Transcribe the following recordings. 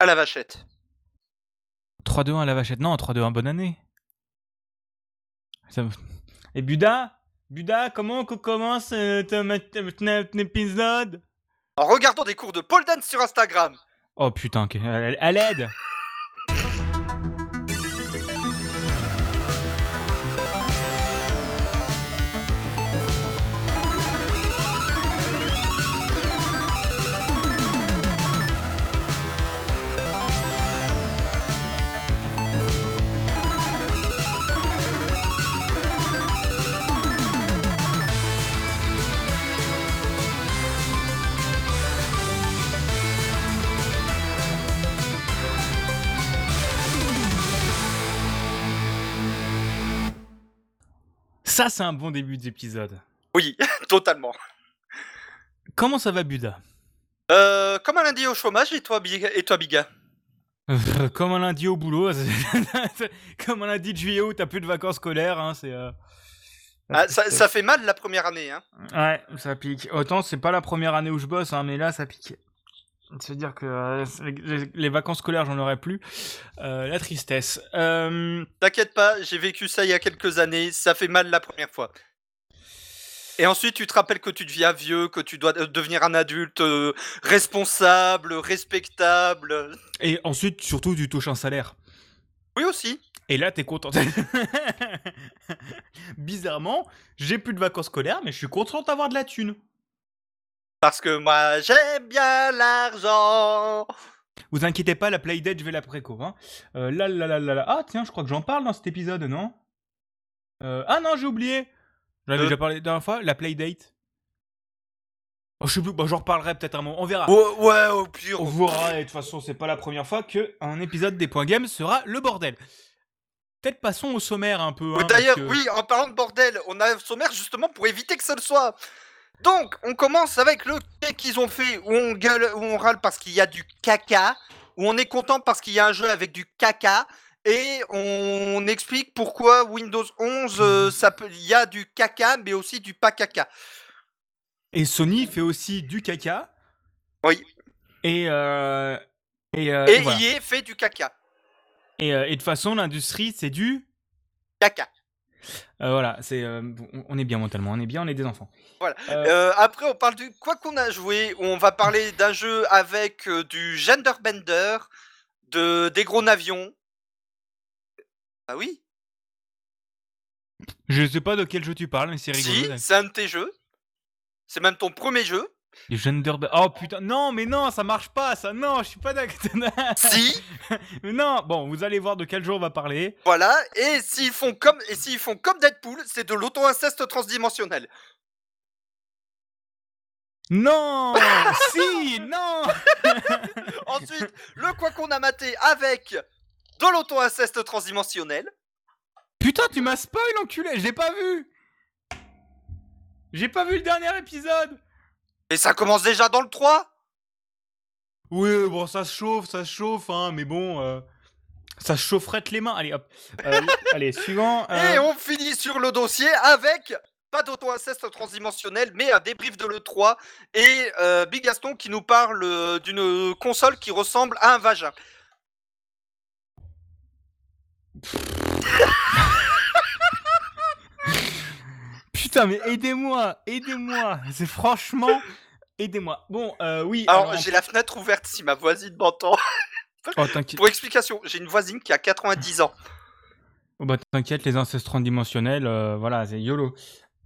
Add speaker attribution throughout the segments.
Speaker 1: À la vachette.
Speaker 2: 3-2-1 à la vachette. Non, 3-2-1, bonne année. Et Buda Buda, comment qu'on commence euh, ton épisode
Speaker 1: En regardant des cours de pole dance sur Instagram.
Speaker 2: Oh putain, à l'aide Ça, c'est un bon début d'épisode.
Speaker 1: Oui, totalement.
Speaker 2: Comment ça va, Buda?
Speaker 1: Euh, comme un lundi au chômage, et toi, Biga, et toi, Biga?
Speaker 2: Comme un lundi au boulot. Comme un lundi de juillet où t'as plus de vacances scolaires. Hein, c'est. euh,
Speaker 1: Ah, ça, ça fait mal la première année, hein.
Speaker 2: Ouais, ça pique. Autant c'est pas la première année où je bosse, hein, mais là ça pique. C'est-à-dire que euh, les, les vacances scolaires, j'en aurais plus. Euh, la tristesse. Euh,
Speaker 1: T'inquiète pas, j'ai vécu ça il y a quelques années, ça fait mal la première fois. Et ensuite, tu te rappelles que tu deviens vieux, que tu dois devenir un adulte euh, responsable, respectable.
Speaker 2: Et ensuite, surtout, tu touches un salaire.
Speaker 1: Oui aussi.
Speaker 2: Et là, t'es content. Bizarrement, j'ai plus de vacances scolaires, mais je suis content d'avoir de la thune.
Speaker 1: Parce que moi, j'aime bien l'argent.
Speaker 2: Vous inquiétez pas, la playdate, je vais la préco. Hein. Euh, là, là, là, là, là. Ah, tiens, je crois que j'en parle dans cet épisode, non? Euh, Ah non, j'ai oublié. J'en avais
Speaker 1: Euh.
Speaker 2: déjà parlé la dernière fois, la playdate. Oh, je sais plus, bah, j'en reparlerai peut-être un moment, on verra.
Speaker 1: Ouais, ouais, au pire.
Speaker 2: On verra, et de toute façon, c'est pas la première fois que un épisode des points games sera le bordel. Peut-être passons au sommaire un peu. hein,
Speaker 1: D'ailleurs,
Speaker 2: que-
Speaker 1: oui, en parlant de bordel, on a un sommaire justement pour éviter que ça le soit. Donc, on commence avec le quai qu'ils ont fait où on gueule, où on râle parce qu'il y a du caca, où on est content parce qu'il y a un jeu avec du caca, et on explique pourquoi Windows 11, euh, ça peut, il y a du caca, mais aussi du pas caca.
Speaker 2: Et Sony fait aussi du caca.
Speaker 1: Oui.
Speaker 2: Et. Euh... Et, euh,
Speaker 1: Et
Speaker 2: voilà.
Speaker 1: EA fait du caca.
Speaker 2: et, euh, et de toute façon, l'industrie, c'est du.
Speaker 1: Caca.
Speaker 2: Euh, voilà, c'est, euh, on est bien mentalement, on est bien, on est des enfants.
Speaker 1: Voilà.
Speaker 2: Euh,
Speaker 1: Euh, après, on parle du quoi qu'on a joué. On va parler d'un jeu avec euh, du genderbender, de des gros navions. Ah oui?
Speaker 2: je sais pas de quel jeu tu parles, mais c'est rigolo.
Speaker 1: Si, c'est un de tes jeux. C'est même ton premier jeu.
Speaker 2: Les Gender... Oh putain, non, mais non, ça marche pas, ça, non, je suis pas d'accord.
Speaker 1: Si,
Speaker 2: Mais non, bon, vous allez voir de quel jeu on va parler.
Speaker 1: voilà. Et s'ils font comme et s'ils font comme Deadpool, c'est de l'auto-inceste transdimensionnel.
Speaker 2: Non Si Non
Speaker 1: Ensuite, le quoi qu'on a maté avec de l'auto-inceste transdimensionnel.
Speaker 2: Putain, tu m'as spoil, enculé, j'ai pas vu J'ai pas vu le dernier épisode
Speaker 1: Et ça commence déjà dans le 3.
Speaker 2: Oui, bon, ça se chauffe, ça se chauffe, hein, mais bon, euh, ça se chaufferait les mains. Allez, hop. Euh, allez, suivant. euh,
Speaker 1: Et on finit sur le dossier avec pas d'auto-inceste transdimensionnel, mais un débrief de l'E3 et euh, Big Gaston qui nous parle euh, d'une console qui ressemble à un vagin.
Speaker 2: Putain, mais aidez-moi, aidez-moi. C'est franchement, aidez-moi. Bon, euh, oui.
Speaker 1: Alors,
Speaker 2: alors,
Speaker 1: j'ai la fenêtre ouverte si ma voisine m'entend.
Speaker 2: Oh, t'inquiète.
Speaker 1: Pour explication, j'ai une voisine qui a 90 ans.
Speaker 2: Oh, bah, t'inquiète, les incestes dimensionnels, euh, voilà, c'est YOLO.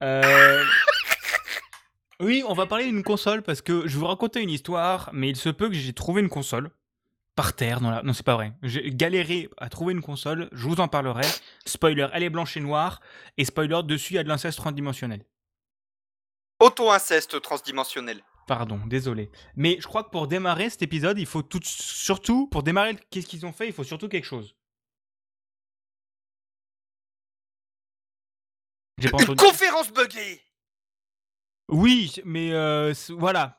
Speaker 2: Euh, Oui, on va parler d'une console parce que je vais vous raconter une histoire, mais il se peut que j'ai trouvé une console par terre. Dans la... Non, c'est pas vrai. J'ai galéré à trouver une console, je vous en parlerai. Spoiler, elle est blanche et noire, et spoiler, dessus il y a de l'inceste transdimensionnel.
Speaker 1: Auto-inceste transdimensionnel.
Speaker 2: Pardon, désolé. Mais je crois que pour démarrer cet épisode, il faut tout, surtout, pour démarrer qu'est-ce qu'ils ont fait, il faut surtout quelque chose. J'ai pas
Speaker 1: Une
Speaker 2: entendu.
Speaker 1: conférence buggée
Speaker 2: Oui, mais euh, voilà.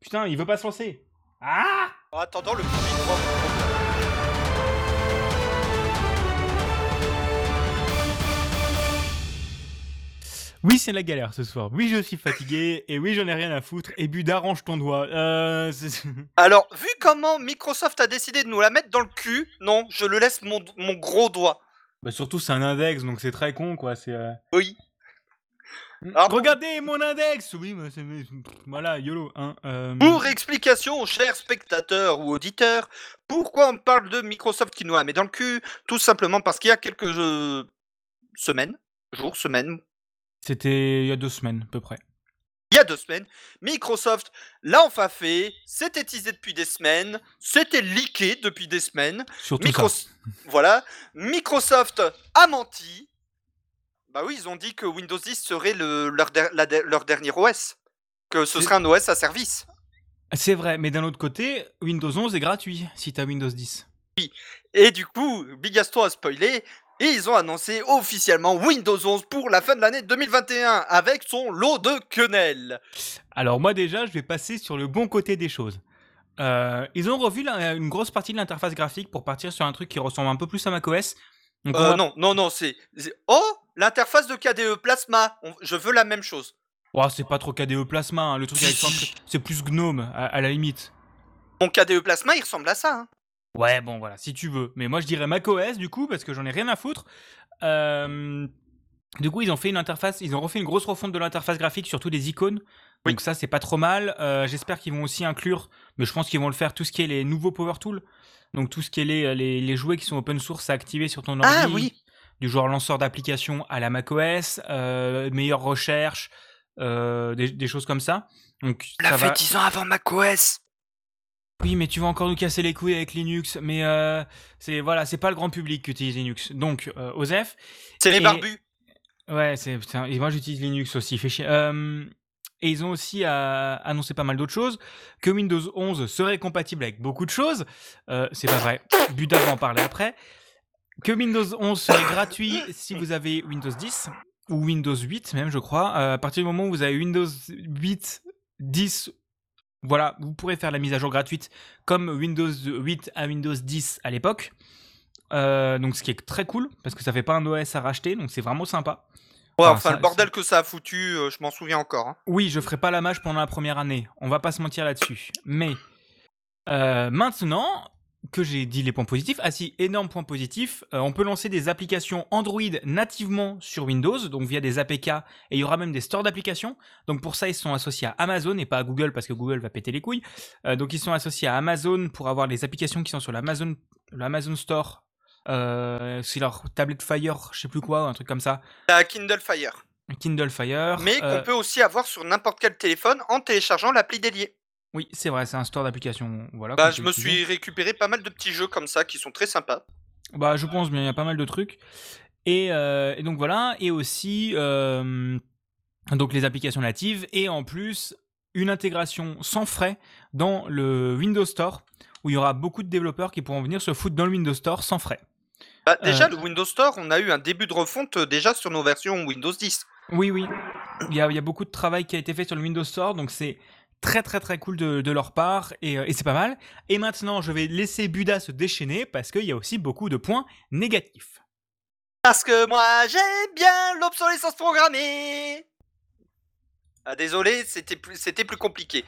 Speaker 2: Putain, il veut pas se lancer. Ah
Speaker 1: En attendant, le premier.
Speaker 2: Oui, c'est la galère ce soir. Oui, je suis fatigué. Et oui, j'en ai rien à foutre. Et Buda, range ton doigt. Euh,
Speaker 1: Alors, vu comment Microsoft a décidé de nous la mettre dans le cul, non, je le laisse mon, mon gros doigt.
Speaker 2: bah, surtout, c'est un index, donc c'est très con, quoi. C'est. euh,
Speaker 1: Oui. Alors-
Speaker 2: Regardez mon index Oui, c'est. mais- Voilà, YOLO. Hein, euh,
Speaker 1: Pour explication, chers spectateurs ou auditeurs, pourquoi on parle de Microsoft qui nous la met dans le cul Tout simplement parce qu'il y a quelques euh, semaines, jours, semaines,
Speaker 2: C'était il y a deux semaines, à peu près.
Speaker 1: il y a deux semaines, Microsoft l'a enfin fait, c'était teasé depuis des semaines, c'était leaké depuis des semaines,
Speaker 2: Surtout
Speaker 1: Micro-
Speaker 2: ça.
Speaker 1: voilà, Microsoft a menti. Bah oui, ils ont dit que Windows 10 serait le, leur, der- la der- leur dernier OS, que ce serait un OS à service.
Speaker 2: C'est vrai, mais d'un autre côté, Windows 11 est gratuit si t'as Windows 10.
Speaker 1: Et du coup, Bigaston a spoilé, et ils ont annoncé officiellement Windows 11 pour la fin de l'année 2021 avec son lot de quenelles.
Speaker 2: Alors moi déjà, je vais passer sur le bon côté des choses. Euh, ils ont revu la- une grosse partie de l'interface graphique pour partir sur un truc qui ressemble un peu plus à macOS.
Speaker 1: Euh,
Speaker 2: va-
Speaker 1: Non, non, non, c'est- Oh L'interface de KDE Plasma, on- je veux la même chose.
Speaker 2: Oh, c'est pas trop KDE Plasma, hein, le truc avec c'est plus Gnome à, à la limite.
Speaker 1: Mon KDE Plasma, il ressemble à ça. hein.
Speaker 2: Ouais, bon voilà, si tu veux. Mais moi je dirais macOS du coup parce que j'en ai rien à foutre. Euh, Du coup, ils ont fait une interface, ils ont refait une grosse refonte de l'interface graphique, surtout des icônes.
Speaker 1: Oui.
Speaker 2: Donc ça, c'est pas trop mal. Euh, J'espère qu'ils vont aussi inclure, mais je pense qu'ils vont le faire, tout ce qui est les nouveaux Power Tools. Donc tout ce qui est les, les, les jouets qui sont open source à activer sur ton ordi.
Speaker 1: Ah oui
Speaker 2: Du genre lanceur d'applications à la macOS, euh, meilleure recherche, euh, des, des choses comme ça. Donc
Speaker 1: l'a
Speaker 2: ça
Speaker 1: fait
Speaker 2: va...
Speaker 1: 10 ans avant macOS.
Speaker 2: Oui, mais tu vas encore nous casser les couilles avec Linux. Mais euh, c'est voilà, c'est pas le grand public qui utilise Linux. Donc euh, Osef.
Speaker 1: C'est les
Speaker 2: Et-
Speaker 1: barbus.
Speaker 2: Ouais, c'est et moi j'utilise Linux aussi, fait chier. Et ils ont aussi annoncé pas mal d'autres choses, que Windows 11 serait compatible avec beaucoup de choses. C'est pas vrai. Buda va en parler après. Que Windows 11 serait gratuit si vous avez Windows 10 ou Windows 8 même, je crois. Euh, à partir du moment où vous avez Windows 8, 10, voilà, vous pourrez faire la mise à jour gratuite comme Windows 8 à Windows 10 à l'époque. Euh, donc ce qui est très cool parce que ça fait pas un OS à racheter, donc c'est vraiment sympa.
Speaker 1: Ouais,
Speaker 2: Enfin,
Speaker 1: enfin,
Speaker 2: ça-
Speaker 1: le bordel que ça a foutu, euh, je m'en souviens encore. hein.
Speaker 2: Oui, je ferai pas la mâche pendant la première année. On va pas se mentir là-dessus. Mais euh, maintenant que j'ai dit les points positifs, ah si, énorme point positif, euh, on peut lancer des applications Android nativement sur Windows, donc via des APK, et il y aura même des stores d'applications. Donc pour ça, ils sont associés à Amazon et pas à Google parce que Google va péter les couilles. Euh, donc ils sont associés à Amazon pour avoir les applications qui sont sur l'Amazon, l'Amazon Store. Euh, c'est leur tablette Fire, je sais plus quoi, un truc comme ça.
Speaker 1: La Kindle Fire.
Speaker 2: Kindle Fire.
Speaker 1: Mais
Speaker 2: euh,
Speaker 1: qu'on peut aussi avoir sur n'importe quel téléphone en téléchargeant l'appli dédiée.
Speaker 2: Oui, c'est vrai, c'est un store d'applications. Voilà,
Speaker 1: Bah, je me suis récupéré pas mal de petits jeux comme ça qui sont très sympas.
Speaker 2: Bah, je pense bien, il y a pas mal de trucs. Et, euh, et donc voilà, et aussi euh, donc les applications natives, et en plus une intégration sans frais dans le Windows Store, où il y aura beaucoup de développeurs qui pourront venir se foutre dans le Windows Store sans frais.
Speaker 1: Bah, déjà,
Speaker 2: Euh.
Speaker 1: le Windows Store, on a eu un début de refonte déjà sur nos versions Windows 10.
Speaker 2: Oui, oui. Il y a, il y a beaucoup de travail qui a été fait sur le Windows Store, donc c'est très très très cool de, leur part, et, euh, et c'est pas mal. Et maintenant, je vais laisser Buda se déchaîner, parce qu'il y a aussi beaucoup de points négatifs.
Speaker 1: Parce que moi, j'aime bien l'obsolescence programmée. Ah, désolé, c'était plus, compliqué.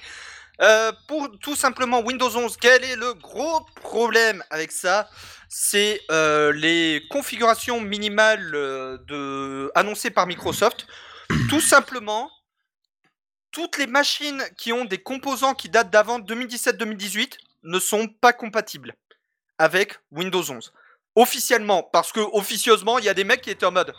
Speaker 1: Euh, pour tout simplement Windows 11, quel est le gros problème avec ça? C'est euh, les configurations minimales de... annoncées par Microsoft. Tout simplement, toutes les machines qui ont des composants qui datent d'avant 2017-2018 ne sont pas compatibles avec Windows 11 officiellement, parce que officieusement, il y a des mecs qui étaient en mode.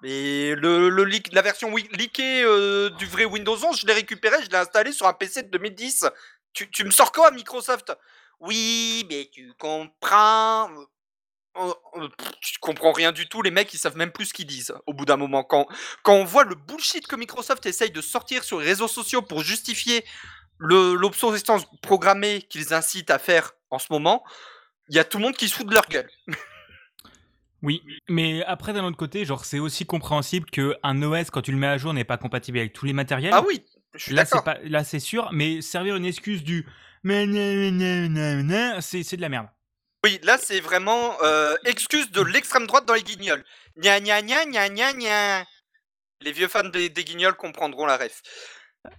Speaker 1: Mais le, la version leakée euh, du vrai Windows 11, je l'ai récupéré, je l'ai installé sur un PC de 2010. Tu, tu me sors quoi, Microsoft? Oui, mais tu comprends. Euh, euh, pff, Tu comprends rien du tout, les mecs ils savent même plus ce qu'ils disent au bout d'un moment. Quand, quand on voit le bullshit que Microsoft essaye de sortir sur les réseaux sociaux pour justifier le- l'obsolescence programmée qu'ils incitent à faire en ce moment, il y a tout le monde qui se fout de leur gueule.
Speaker 2: Oui, mais après d'un autre côté, genre c'est aussi compréhensible que un OS quand tu le mets à jour n'est pas compatible avec tous les matériels.
Speaker 1: Ah oui, je suis d'accord.
Speaker 2: là c'est sûr, mais servir une excuse du mais c'est de la merde.
Speaker 1: Oui, là c'est vraiment euh, excuse de l'extrême droite dans les guignols. Gna gna gna gna gna gna. Les vieux fans des, des guignols comprendront la ref.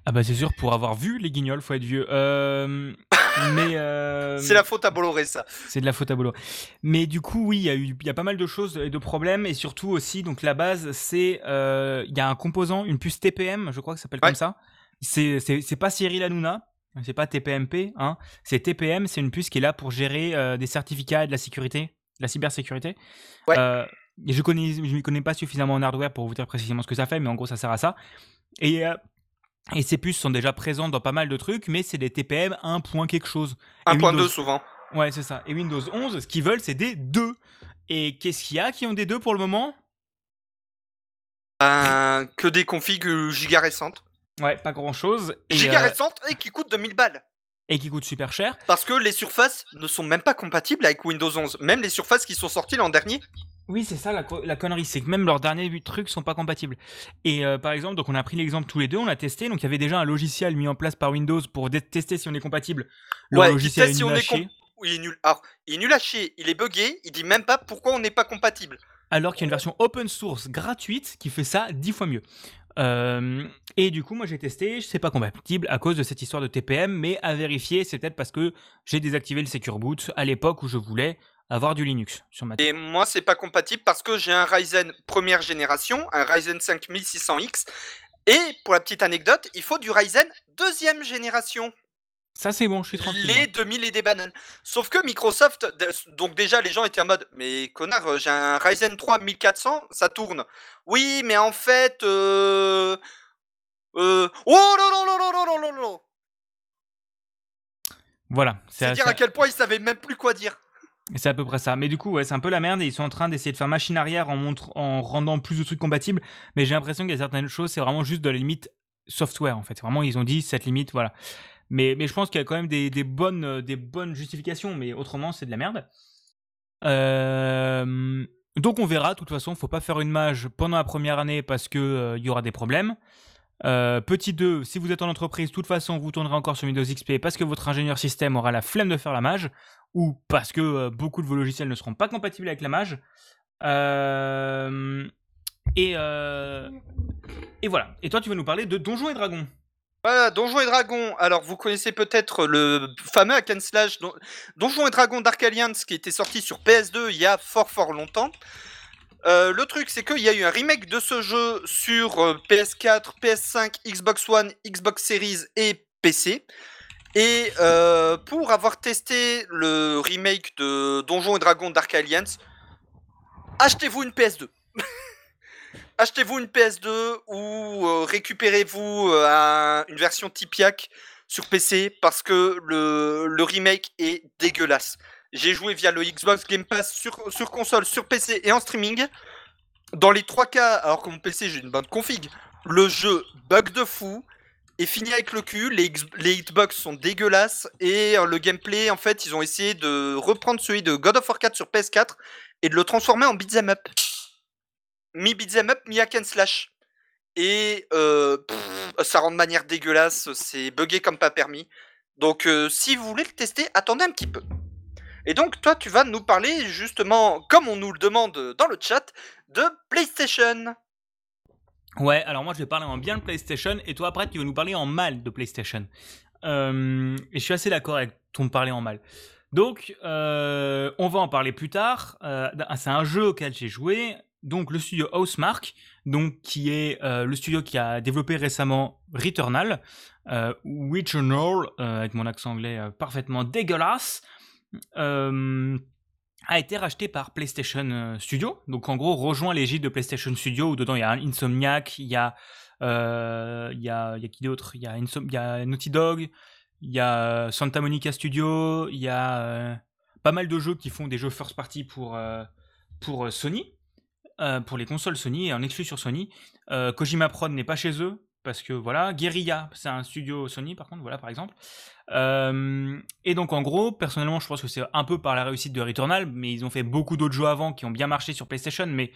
Speaker 2: Ah bah c'est sûr, pour avoir vu les guignols, faut être vieux. Euh, mais euh,
Speaker 1: C'est la faute à Bolloré, ça.
Speaker 2: c'est de la faute à Bolloré. Mais du coup, oui, il y a eu, il y a pas mal de choses et de problèmes et surtout aussi, donc la base, c'est, euh, il y a un composant, une puce TPM, je crois que ça s'appelle
Speaker 1: Ouais.
Speaker 2: comme ça. C'est, c'est, c'est pas Cyril Hanouna, c'est pas TPMP, hein. C'est TPM, c'est une puce qui est là pour gérer euh, des certificats et de la sécurité, de la cybersécurité.
Speaker 1: Ouais.
Speaker 2: Euh, et je connais, je m'y connais pas suffisamment en hardware pour vous dire précisément ce que ça fait, mais en gros, ça sert à ça. Et euh, et ces puces sont déjà présentes dans pas mal de trucs, mais c'est des TPM 1. point quelque chose. Et
Speaker 1: 1.2
Speaker 2: Windows-
Speaker 1: souvent.
Speaker 2: Ouais, c'est ça. Et Windows 11, ce qu'ils veulent, c'est des 2. Et qu'est-ce qu'il y a qui ont des 2 pour le moment?
Speaker 1: Que des configs giga récentes.
Speaker 2: Ouais, pas grand chose. Et,
Speaker 1: Giga
Speaker 2: euh,
Speaker 1: récentes et qui coûtent 2000 balles.
Speaker 2: et qui coûtent super cher.
Speaker 1: Parce que les surfaces ne sont même pas compatibles avec Windows 11. Même les surfaces qui sont sorties l'an dernier.
Speaker 2: Oui, c'est ça la, co- la connerie, c'est que même leurs derniers trucs sont pas compatibles. Et euh, par exemple, donc on a pris l'exemple tous les deux, on a testé, donc il y avait déjà un logiciel mis en place par Windows pour tester si on est compatible. Le
Speaker 1: Ouais, il
Speaker 2: logiciel est
Speaker 1: si on Il est nul. Alors, il est nul à chier, il est buggé, il dit même pas pourquoi on n'est pas compatible.
Speaker 2: alors qu'il y a une version open source gratuite qui fait ça 10 fois mieux. Euh, et du coup, moi j'ai testé, c'est pas compatible à cause de cette histoire de TPM, mais à vérifier, c'est peut-être parce que j'ai désactivé le Secure Boot à l'époque où je voulais avoir du Linux sur ma
Speaker 1: Et moi, c'est pas compatible parce que j'ai un Ryzen première génération, un Ryzen 5600X. Et pour la petite anecdote, il faut du Ryzen deuxième génération.
Speaker 2: Ça, c'est bon, je suis tranquille.
Speaker 1: Les hein. 2000 et des bananes. Sauf que Microsoft, donc déjà, les gens étaient en mode Mais connard, euh, j'ai un Ryzen 3 1400, ça tourne. Oui, mais en fait. Euh... Euh... Oh non, non, non, non, non, non, non,
Speaker 2: Voilà.
Speaker 1: C'est
Speaker 2: à
Speaker 1: dire à quel point ils savaient même plus quoi dire.
Speaker 2: C'est à peu près ça. Mais du coup, ouais, c'est un peu la merde et ils sont en train d'essayer de faire machine arrière en, montre... en rendant plus de trucs compatibles. Mais j'ai l'impression qu'il y a certaines choses, c'est vraiment juste de la limite software en fait. Vraiment, ils ont dit cette limite, voilà. Mais, je pense qu'il y a quand même des, euh, bonnes justifications, mais autrement, c'est de la merde. Euh, donc on verra, de toute façon, faut pas faire une mage pendant la première année parce que euh, il y aura des problèmes. Petit 2, si vous êtes en entreprise, de toute façon, vous tournerez encore sur Windows XP parce que votre ingénieur système aura la flemme de faire la mage ou parce que beaucoup de vos logiciels ne seront pas compatibles avec la mage. Et, et voilà. Et toi, tu vas nous parler de Donjons et Dragons.
Speaker 1: Voilà, Donjons et Dragons. Alors, vous connaissez peut-être le fameux hack slash Don- Donjons et Dragons Dark Alliance qui était sorti sur PS2 il y a fort fort longtemps. Euh, le truc, c'est qu'il y a eu un remake de ce jeu sur euh, PS4, PS5, Xbox One, Xbox Series et PC. Et euh, pour avoir testé le remake de Donjons et Dragons Dark Alliance, achetez-vous une PS2. achetez-vous une PS2 ou euh, récupérez-vous euh, un- une version Tipiak sur PC parce que le, remake est dégueulasse. J'ai joué via le Xbox Game Pass sur, console, sur PC et en streaming. Dans les trois cas, alors que mon PC j'ai une bonne config, le jeu bug de fou et fini avec le cul. Les, les hitbox sont dégueulasses et euh, le gameplay, en fait, ils ont essayé de reprendre celui de God of War 4 sur PS4 et de le transformer en beat'em up. Mi beat'em up, mi hack and slash. Et euh, ça rend de manière dégueulasse, c'est buggé comme pas permis. Donc euh, si vous voulez le tester, attendez un petit peu. Et donc toi tu vas nous parler justement, comme on nous le demande dans le chat, de PlayStation.
Speaker 2: Ouais, alors moi je vais parler en bien de PlayStation et toi après tu vas nous parler en mal de PlayStation. Euh, et je suis assez d'accord avec ton parler en mal. Donc on va en parler plus tard. Euh, c'est un jeu auquel j'ai joué. Donc le studio Housemark, donc qui est euh, le studio qui a développé récemment Returnal, euh, Returnal euh, avec mon accent anglais euh, parfaitement dégueulasse. A été racheté par PlayStation Studio. Donc en gros, rejoint l'égide de PlayStation Studio où dedans il y a Insomniac, il y a, il y a, qui il il y a Naughty Dog, il y a Santa Monica Studio, il y a pas mal de jeux qui font des jeux first party pour, pour Sony, euh, pour les consoles Sony et en exclu sur Sony. Euh, Kojima Prod n'est pas chez eux parce que voilà, Guerrilla, c'est un studio Sony par contre, voilà par exemple. Euh, et donc en gros, personnellement, je pense que c'est un peu par la réussite de Returnal, mais ils ont fait beaucoup d'autres jeux avant qui ont bien marché sur PlayStation, mais,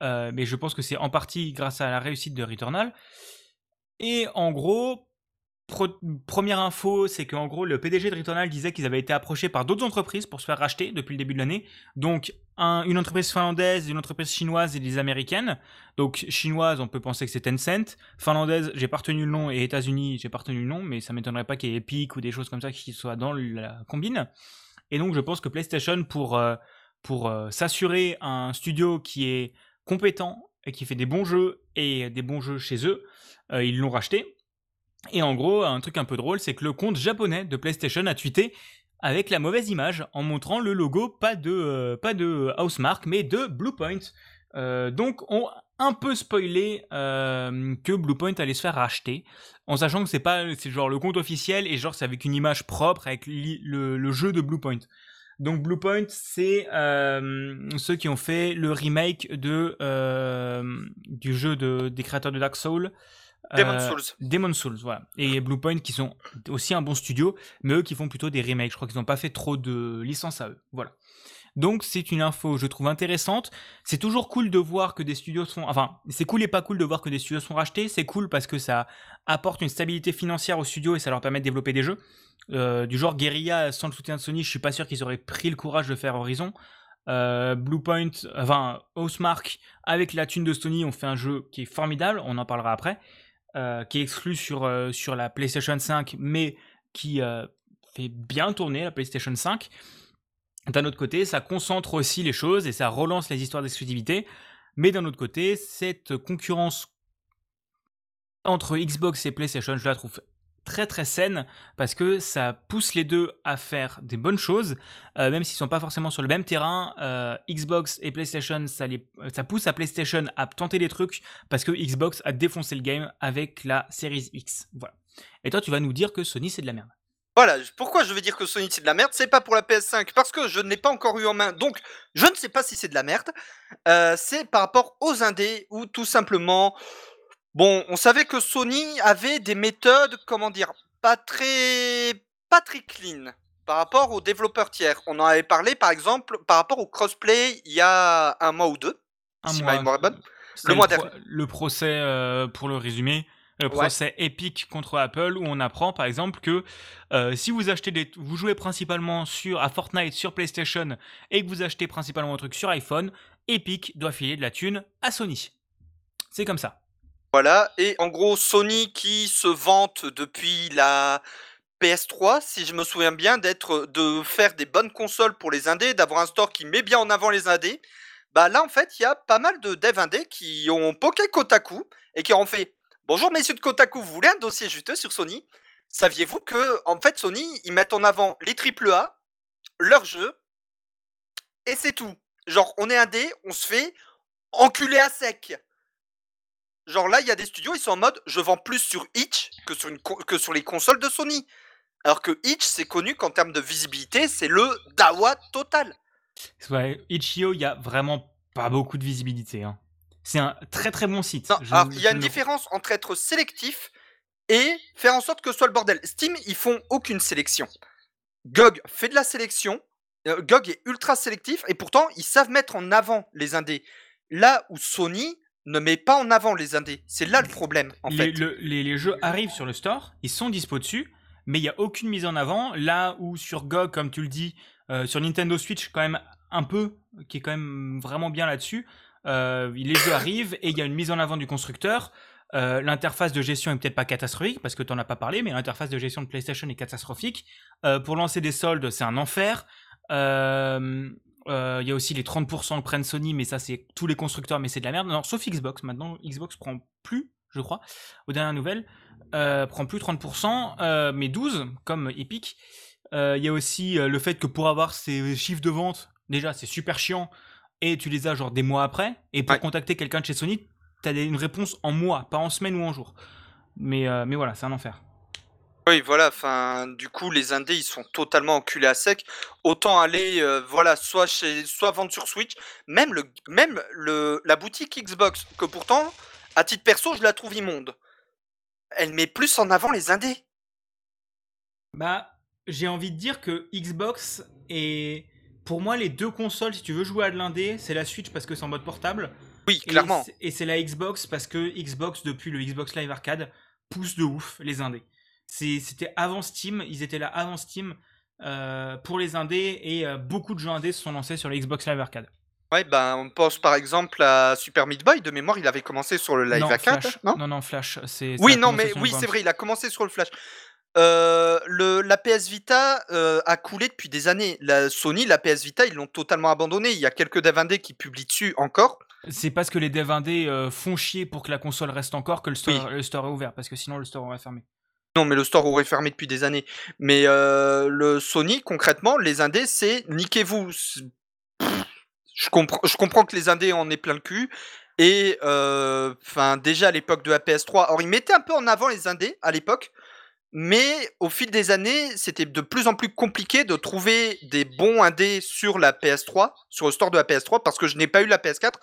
Speaker 2: mais je pense que c'est en partie grâce à la réussite de Returnal. Et en gros, première info, c'est qu'en gros, le PDG de Returnal disait qu'ils avaient été approchés par d'autres entreprises pour se faire racheter depuis le début de l'année. Donc une entreprise finlandaise, une entreprise chinoise et des américaines. Donc chinoise, on peut penser que c'est Tencent. Finlandaise, j'ai pas retenu le nom et États-Unis, j'ai pas retenu le nom, mais ça m'étonnerait pas qu'il y ait Epic ou des choses comme ça qui soient dans la combine. Et donc je pense que PlayStation pour euh, pour euh, s'assurer un studio qui est compétent et qui fait des bons jeux et des bons jeux chez eux, euh, ils l'ont racheté. Et en gros, un truc un peu drôle, c'est que le compte japonais de PlayStation a tweeté avec la mauvaise image en montrant le logo pas de euh, pas de Housemark mais de Bluepoint. Euh, donc on un peu spoilé euh, que Bluepoint allait se faire racheter, en sachant que c'est pas c'est genre le compte officiel et genre c'est avec une image propre avec le, jeu de Bluepoint. Donc Bluepoint, c'est ceux qui ont fait le remake de du jeu de, des créateurs de Dark Souls.
Speaker 1: Demon euh, Souls.
Speaker 2: Demon Souls, voilà. Et Bluepoint qui sont aussi un bon studio, mais eux qui font plutôt des remakes. Je crois qu'ils n'ont pas fait trop de licences à eux. Voilà. Donc c'est une info, je trouve intéressante. C'est toujours cool de voir que des studios sont, enfin, c'est cool et pas cool de voir que des studios sont rachetés. C'est cool parce que ça apporte une stabilité financière aux studios et ça leur permet de développer des jeux. Euh, du genre Guerrilla sans le soutien de Sony, je suis pas sûr qu'ils auraient pris le courage de faire Horizon. Euh, Bluepoint, enfin Housemark, avec la thune de Sony, ont fait un jeu qui est formidable. On en parlera après. Euh, qui est exclu sur, euh, la PlayStation 5, mais qui euh, fait bien tourner la PlayStation 5. D'un autre côté, ça concentre aussi les choses et ça relance les histoires d'exclusivité. Mais d'un autre côté, cette concurrence entre Xbox et PlayStation, je la trouve très très saine parce que ça pousse les deux à faire des bonnes choses, euh, même s'ils sont pas forcément sur le même terrain. Euh, Xbox et PlayStation, ça, les, ça pousse à PlayStation à tenter des trucs parce que Xbox a défoncé le game avec la Series X. Voilà. Et toi, tu vas nous dire que Sony c'est de la merde.
Speaker 1: Voilà, pourquoi je veux dire que Sony c'est de la merde? C'est pas pour la PS5 parce que je ne l'ai pas encore eu en main, donc je ne sais pas si c'est de la merde. Euh, c'est par rapport aux indés ou tout simplement Bon, on savait que Sony avait des méthodes, comment dire, pas très, pas très clean par rapport aux développeurs tiers. On en avait parlé, par exemple, par rapport au crossplay il y a un mois ou deux,
Speaker 2: un si mois. Le mois dernier. Le procès, euh, pour le résumer, le procès épique contre Apple où on apprend par exemple que euh, si vous achetez des, vous jouez principalement sur à Fortnite sur PlayStation et que vous achetez principalement un truc sur iPhone, Epic doit filer de la thune à Sony. C'est comme ça.
Speaker 1: Voilà, et en gros, Sony qui se vante depuis la PS3, si je me souviens bien, d'être, de faire des bonnes consoles pour les indés, d'avoir un store qui met bien en avant les indés. Bah là, en fait, il y a pas mal de devs indés qui ont poké Kotaku et qui ont fait Bonjour messieurs de Kotaku, vous voulez un dossier juteux sur Sony? Saviez-vous que, en fait, Sony, ils mettent en avant les AAA, leurs jeux, et c'est tout. Genre, on est indé, on se fait enculer à sec. Genre là, il y a des studios, ils sont en mode je vends plus sur Itch que sur, une que sur les consoles de Sony. Alors que Itch, c'est connu qu'en termes de visibilité, c'est le Dawa total.
Speaker 2: Ouais, Itch.io, il y a vraiment pas beaucoup de visibilité. Hein. C'est un très très bon site.
Speaker 1: alors il y a une différence entre être sélectif et faire en sorte que ce soit le bordel. Steam, ils font aucune sélection. GOG fait de la sélection. Euh, GOG est ultra sélectif et pourtant ils savent mettre en avant les indés. Là où Sony, ne met pas en avant les indés. C'est là le problème, en
Speaker 2: les, fait. les, jeux arrivent sur le store, ils sont dispo dessus, mais il n'y a aucune mise en avant. Là où sur GOG, comme tu le dis, euh, sur Nintendo Switch, quand même un peu, qui est quand même vraiment bien là-dessus, euh, les jeux arrivent et il y a une mise en avant du constructeur. Euh, l'interface de gestion est peut-être pas catastrophique parce que tu n'en as pas parlé, mais l'interface de gestion de PlayStation est catastrophique. pour lancer des soldes, c'est un enfer. Euh, il y a aussi les 30% que prennent Sony, mais ça c'est tous les constructeurs, mais c'est de la merde. Non, sauf Xbox. Maintenant, Xbox prend plus, je crois, aux dernières nouvelles, euh, prend plus 30%, euh, mais 12 comme Epic. Il y a aussi le fait que pour avoir ces chiffres de vente, déjà c'est super chiant, et tu les as genre des mois après. Et pour contacter quelqu'un de chez Sony, tu as une réponse en mois, pas en semaine ou en jour. Mais, mais voilà, c'est un enfer.
Speaker 1: Oui, voilà, enfin, du coup, les indés, ils sont totalement enculés à sec. Autant aller, euh, voilà, soit chez, soit vendre sur Switch, même le, même le, la boutique Xbox, que pourtant, à titre perso, je la trouve immonde. Elle met plus en avant les indés.
Speaker 2: Bah, j'ai envie de dire que Xbox est, pour moi, les deux consoles, si tu veux jouer à de l'indé, c'est la Switch parce que c'est en mode portable.
Speaker 1: Oui, clairement.
Speaker 2: Et c'est la Xbox parce que Xbox, depuis le Xbox Live Arcade, pousse de ouf les indés. C'était avant Steam, ils étaient là avant Steam euh, pour les indés et euh, beaucoup de jeux indés se sont lancés sur la Xbox Live Arcade.
Speaker 1: Ouais, ben on pense par exemple à Super Meat Boy. De mémoire, il avait commencé sur le live
Speaker 2: Non,
Speaker 1: à 4,
Speaker 2: Flash.
Speaker 1: non?
Speaker 2: Non, non, Flash. C'est.
Speaker 1: Oui, non, mais oui, c'est vrai, il a commencé sur le Flash. Euh, le, la PS Vita euh, a coulé depuis des années. La Sony, la PS Vita, ils l'ont totalement abandonné. Il y a quelques dev indés qui publient dessus encore.
Speaker 2: C'est parce que les devs indés euh, font chier pour que la console reste encore que le store,
Speaker 1: Oui.
Speaker 2: le store est ouvert, parce que sinon le store aurait fermé.
Speaker 1: Non, mais le store aurait fermé depuis des années. Mais euh, le Sony, concrètement, les indés, c'est niquez-vous. Je comprends, que les indés en aient plein le cul. Et euh, déjà à l'époque de la PS3, alors ils mettaient un peu en avant les indés à l'époque, mais au fil des années, c'était de plus en plus compliqué de trouver des bons indés sur la PS3, sur le store de la PS3, parce que je n'ai pas eu la PS4.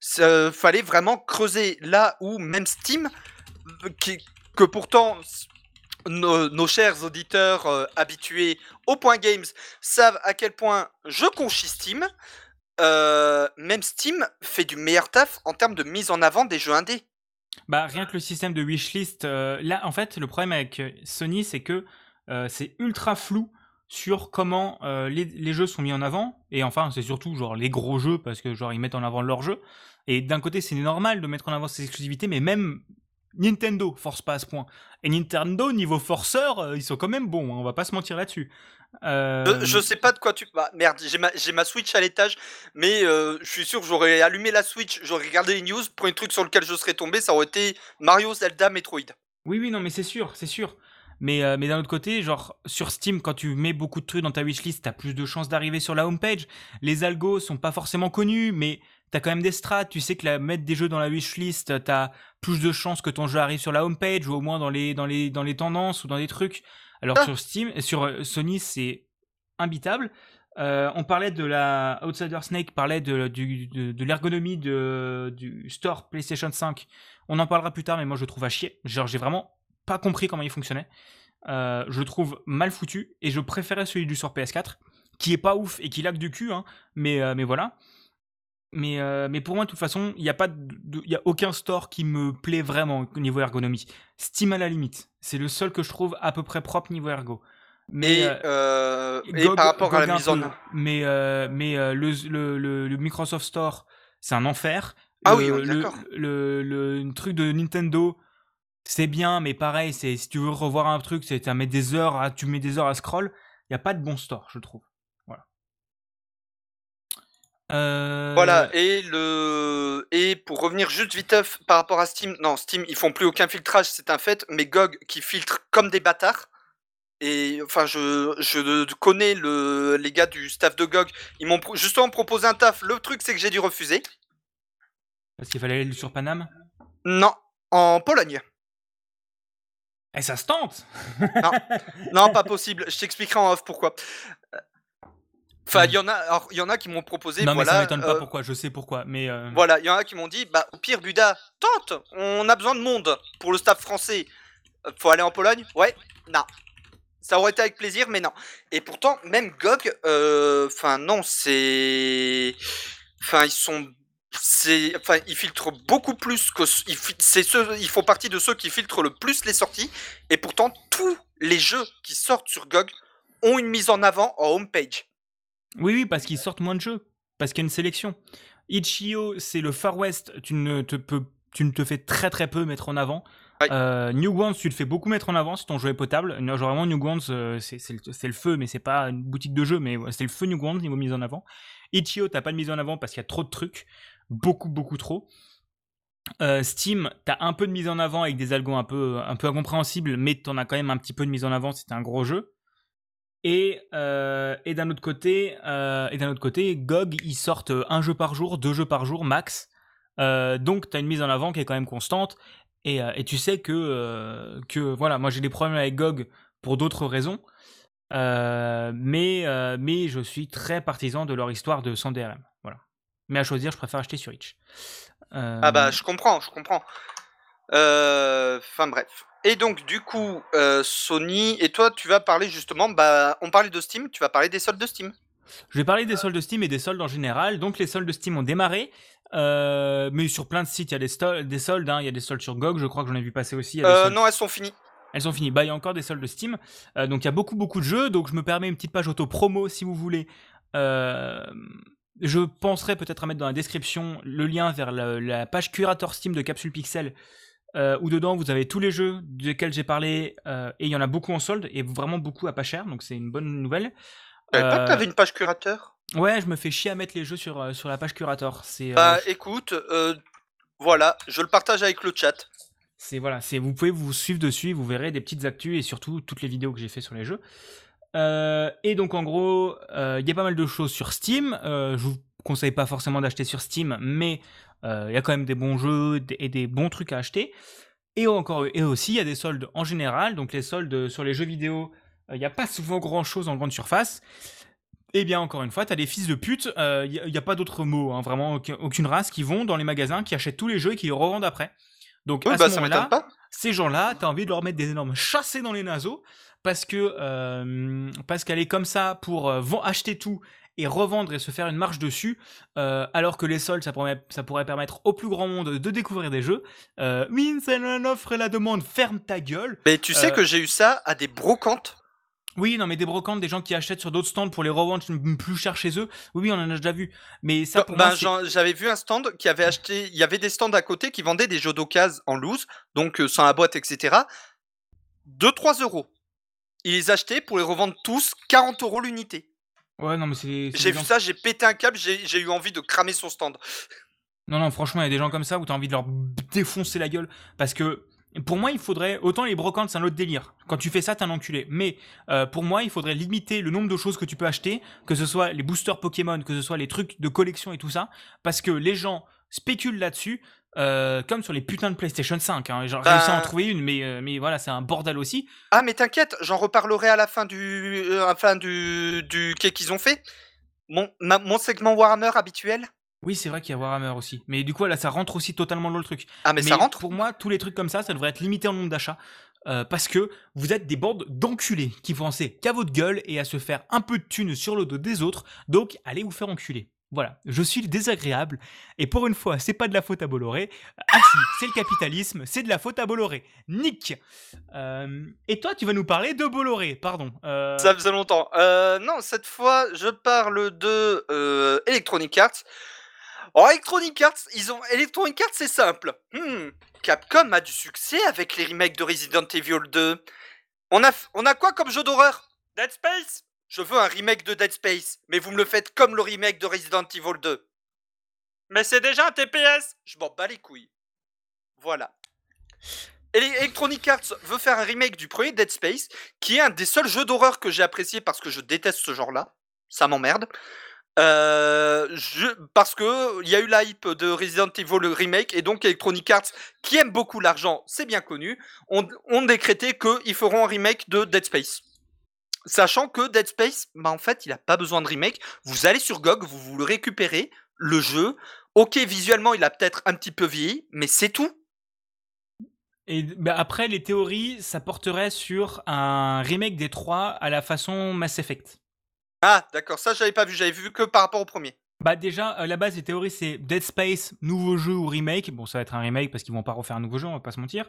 Speaker 1: Ça, fallait vraiment creuser là où même Steam, euh, que pourtant nos, chers auditeurs euh, habitués au point games savent à quel point je conchis Steam. euh, même Steam fait du meilleur taf en termes de mise en avant des jeux indés.
Speaker 2: Bah, rien que le système de wishlist, euh, là, en fait, le problème avec Sony, c'est que c'est ultra flou sur comment les, les jeux sont mis en avant. Et enfin, c'est surtout genre les gros jeux, parce que genre ils mettent en avant leurs jeux. Et d'un côté, c'est normal de mettre en avant ces exclusivités, mais même Nintendo force pas à ce point. Et Nintendo, niveau forceur, euh, ils sont quand même bons, hein, on va pas se mentir là-dessus. Euh,
Speaker 1: Euh, je sais pas de quoi tu. Bah, merde, j'ai ma, Switch à l'étage, mais euh, je suis sûr que j'aurais allumé la Switch, j'aurais regardé les news. Premier truc sur lequel je serais tombé, ça aurait été Mario, Zelda, Metroid.
Speaker 2: Oui, oui, non, mais c'est sûr, c'est sûr. Mais, euh, mais d'un autre côté, genre, sur Steam, quand tu mets beaucoup de trucs dans ta wishlist, t'as plus de chances d'arriver sur la homepage. Les algos sont pas forcément connus, mais t'as quand même des strats. Tu sais que la, mettre des jeux dans la wishlist, t'as plus de chances que ton jeu arrive sur la homepage, ou au moins dans les, dans les, dans les tendances, ou dans des trucs. Alors
Speaker 1: Ah.
Speaker 2: sur Steam, sur euh, Sony, c'est imbitable. Euh, on parlait de la Outsider Snake parlait de, du- de, de l'ergonomie de, du store PlayStation 5. On en parlera plus tard, mais moi je le trouve à chier. Genre j'ai vraiment pas compris comment il fonctionnait. Euh, je le trouve mal foutu et je préférais celui du store PS4 qui est pas ouf et qui lag du cul, hein, mais, euh, mais voilà. Mais, euh, mais pour moi, de toute façon, il n'y a, pas de- de- il y a aucun store qui me plaît vraiment au niveau ergonomie. Steam à la limite. C'est le seul que je trouve à peu près propre niveau ergo. Mais,
Speaker 1: Et,
Speaker 2: euh,
Speaker 1: euh, et
Speaker 2: GOG-
Speaker 1: par rapport à la mise en
Speaker 2: mais mais le, le, le, le Microsoft Store c'est un enfer
Speaker 1: Ah
Speaker 2: Le-
Speaker 1: oui, d'accord.
Speaker 2: le, truc de Nintendo c'est bien mais pareil c'est si tu veux revoir un truc c'est tu mets des heures à, tu mets des heures à scroll il y a pas de bon store je trouve Euh,
Speaker 1: Voilà, et le et pour revenir juste vite off par rapport à Steam, non, Steam, ils font plus aucun filtrage, c'est un fait, mais GOG qui filtre comme des bâtards. Et enfin, je, je connais le, les gars du staff de GOG, ils m'ont justement proposé un taf. Le truc, c'est que j'ai dû refuser.
Speaker 2: parce qu'il fallait aller sur Paname?
Speaker 1: Non, en Pologne.
Speaker 2: et ça se tente
Speaker 1: Non, pas possible. Je t'expliquerai en off pourquoi. Enfin, il y en a, alors, y en a qui m'ont proposé.
Speaker 2: non mais
Speaker 1: voilà,
Speaker 2: ça m'étonne pas
Speaker 1: euh,
Speaker 2: pourquoi je sais pourquoi mais euh,
Speaker 1: Voilà, il y en a qui m'ont dit, bah au pire Buda, tente, on a besoin de monde pour le staff français. Euh, Faut aller en Pologne? Ouais, non. Ça aurait été avec plaisir, mais non. Et pourtant, même GOG, euh, enfin non, c'est, enfin ils sont, c'est, enfin ils filtrent beaucoup plus que, ils, ceux, ils font partie de ceux qui filtrent le plus les sorties. Et pourtant, tous les jeux qui sortent sur GOG ont une mise en avant en homepage.
Speaker 2: Oui, oui, parce qu'ils sortent moins de jeux. Parce qu'il y a une sélection. Itch.io, c'est le Far West. Tu ne te peux, tu ne te fais très très peu mettre en avant. Euh, Newgrounds, tu te fais beaucoup mettre en avant si ton jeu est potable. Non, Genre vraiment, Newgrounds, euh, c'est le, le feu, mais c'est pas une boutique de jeu, mais ouais, c'est le feu Newgrounds niveau mise en avant. Itch.io, t'as pas de mise en avant parce qu'il y a trop de trucs. Beaucoup, beaucoup trop. Euh, Steam, t'as un peu de mise en avant avec des algos un peu, un peu incompréhensibles, mais t'en as quand même un petit peu de mise en avant si c'est un gros jeu. Et, euh, et d'un autre côté, euh, et d'un autre côté, GOG ils sortent un jeu par jour, deux jeux par jour max. Euh, donc tu as une mise en avant qui est quand même constante. Et, et tu sais que, que voilà, moi j'ai des problèmes avec GOG pour d'autres raisons. Mais, mais je suis très partisan de leur histoire de sans DRM. Voilà. Mais à choisir, je préfère acheter sur Itch.
Speaker 1: Ah bah je comprends, je comprends. Enfin bref. Et donc du coup, euh, Sony, et toi tu vas parler justement, bah on parlait de Steam, tu vas parler des soldes de Steam.
Speaker 2: Je vais parler des soldes Steam et des soldes en général. Donc les soldes Steam ont démarré. Euh, mais sur plein de sites, il y a des, soldes. hein. Il y a des soldes sur GOG, je crois que j'en ai vu passer aussi. il y a des
Speaker 1: Euh, non, elles sont finies.
Speaker 2: Elles sont finies. Bah, il y a encore des soldes Steam. Euh, donc il y a beaucoup, beaucoup de jeux. Donc je me permets une petite page auto-promo si vous voulez. Euh, je penserais peut-être à mettre dans la description le lien vers la, la page curator Steam de Capsule Pixel, euh, où dedans vous avez tous les jeux desquels j'ai parlé, euh, et il y en a beaucoup en solde, et vraiment beaucoup à pas cher, donc c'est une bonne nouvelle.
Speaker 1: Pas que
Speaker 2: Euh,
Speaker 1: t'avais une page curateur?
Speaker 2: Ouais, je me fais chier à mettre les jeux sur, euh, sur la page curator. C'est
Speaker 1: Bah écoute, voilà, je le partage avec le chat.
Speaker 2: C'est voilà, c'est vous pouvez vous suivre dessus, vous verrez des petites actus et surtout toutes les vidéos que j'ai fait sur les jeux. Euh, et donc en gros, euh, il y a pas mal de choses sur Steam. Euh, je vous conseille pas forcément d'acheter sur Steam, mais euh, il y a quand même des bons jeux et des bons trucs à acheter. Et encore et aussi il y a des soldes en général. Donc les soldes sur les jeux vidéo, euh, il n'y a pas souvent grand chose en grande surface. Eh bien, encore une fois, t'as des fils de pute, il n'y a, y a pas d'autre mot, hein, vraiment aucun- aucune race, qui vont dans les magasins, qui achètent tous les jeux et qui les revendent après. Donc
Speaker 1: Oui,
Speaker 2: à
Speaker 1: bah
Speaker 2: ce moment-là, ces gens-là, t'as envie de leur mettre des énormes chassés dans les naseaux parce que euh, parce qu'elle est comme ça pour euh, acheter tout et revendre et se faire une marge dessus, euh, alors que les soldes, ça pourrait, ça pourrait permettre au plus grand monde de découvrir des jeux. Euh, oui, c'est l'offre et la demande, ferme ta gueule.
Speaker 1: Mais tu sais
Speaker 2: Euh,
Speaker 1: que j'ai eu ça à des brocantes?
Speaker 2: Oui, non, mais des brocantes, des gens qui achètent sur d'autres stands pour les revendre plus cher chez eux. Oui, oui, on en a déjà vu. Mais ça, pour
Speaker 1: Ben,
Speaker 2: moi, c'est-
Speaker 1: j'en- j'avais vu un stand qui avait acheté. Il y avait des stands à côté qui vendaient des jeux d'occasion en loose, donc euh, sans la boîte, etc. 2-3 euros. Ils les achetaient pour les revendre tous 40 euros l'unité.
Speaker 2: Ouais, non, mais c'est.
Speaker 1: J'ai vu
Speaker 2: gens-
Speaker 1: ça, j'ai pété un câble, j'ai j'ai eu envie de cramer son stand.
Speaker 2: Non, non, franchement, il y a des gens comme ça où t'as envie de leur défoncer la gueule. Parce que, pour moi, il faudrait. Autant les brocantes, c'est un autre délire. Quand tu fais ça, t'es un enculé. Mais, euh, pour moi, il faudrait limiter le nombre de choses que tu peux acheter, que ce soit les boosters Pokémon, que ce soit les trucs de collection et tout ça. Parce que les gens spéculent là-dessus. Euh, comme sur les putains de PlayStation 5, hein. j'ai réussi à en
Speaker 1: Bah.
Speaker 2: trouver une, mais, euh, mais voilà, c'est un bordel aussi.
Speaker 1: Ah, mais t'inquiète, j'en reparlerai à la fin du, euh, à la fin du, du quai qu'ils ont fait. Mon, ma- mon segment Warhammer habituel.
Speaker 2: Oui, c'est vrai qu'il y a Warhammer aussi. Mais du coup, là, ça rentre aussi totalement dans le truc.
Speaker 1: Ah, mais, ça rentre
Speaker 2: Pour moi, tous les trucs comme ça, ça devrait être limité en nombre d'achats. euh, parce que vous êtes des bandes d'enculés qui pensez qu'à votre gueule et à se faire un peu de thunes sur le dos des autres. Donc, allez vous faire enculer. Voilà, je suis le désagréable. Et pour une fois, c'est pas de la faute à Bolloré. Ah si, c'est le capitalisme, c'est de la faute à Bolloré. Nick Euh, Et toi, tu vas nous parler de Bolloré, pardon. Euh,
Speaker 1: Ça faisait longtemps. Euh, non, cette fois, je parle de Electronic Arts. Alors, Electronic Arts, ils ont Electronic Arts, c'est simple. Hmm, Capcom a du succès avec les remakes de Resident Evil 2. On a, f- on a quoi comme jeu d'horreur? Dead Space? Je veux un remake de Dead Space, mais vous me le faites comme le remake de Resident Evil 2. Mais c'est déjà un TPS Je m'en bats les couilles. Voilà. Ele- Electronic Arts veut faire un remake du premier Dead Space, qui est un des seuls jeux d'horreur que j'ai apprécié parce que je déteste ce genre-là. Ça m'emmerde. Euh, je, parce que il y a eu la hype de Resident Evil le remake et donc Electronic Arts qui aime beaucoup l'argent, c'est bien connu, ont, ont décrété qu'ils feront un remake de Dead Space. Sachant que Dead Space, bah en fait, il a pas besoin de remake. Vous allez sur GOG, vous, vous le récupérez, le jeu. Ok, visuellement, il a peut-être un petit peu vieilli, mais c'est tout.
Speaker 2: Et bah, après, les théories, ça porterait sur un remake des trois à la façon Mass Effect.
Speaker 1: Ah, d'accord, ça j'avais pas vu, j'avais vu que par rapport au premier.
Speaker 2: Bah déjà, à la base, les théories, c'est Dead Space, nouveau jeu ou remake. Bon, ça va être un remake parce qu'ils vont pas refaire un nouveau jeu, on va pas se mentir.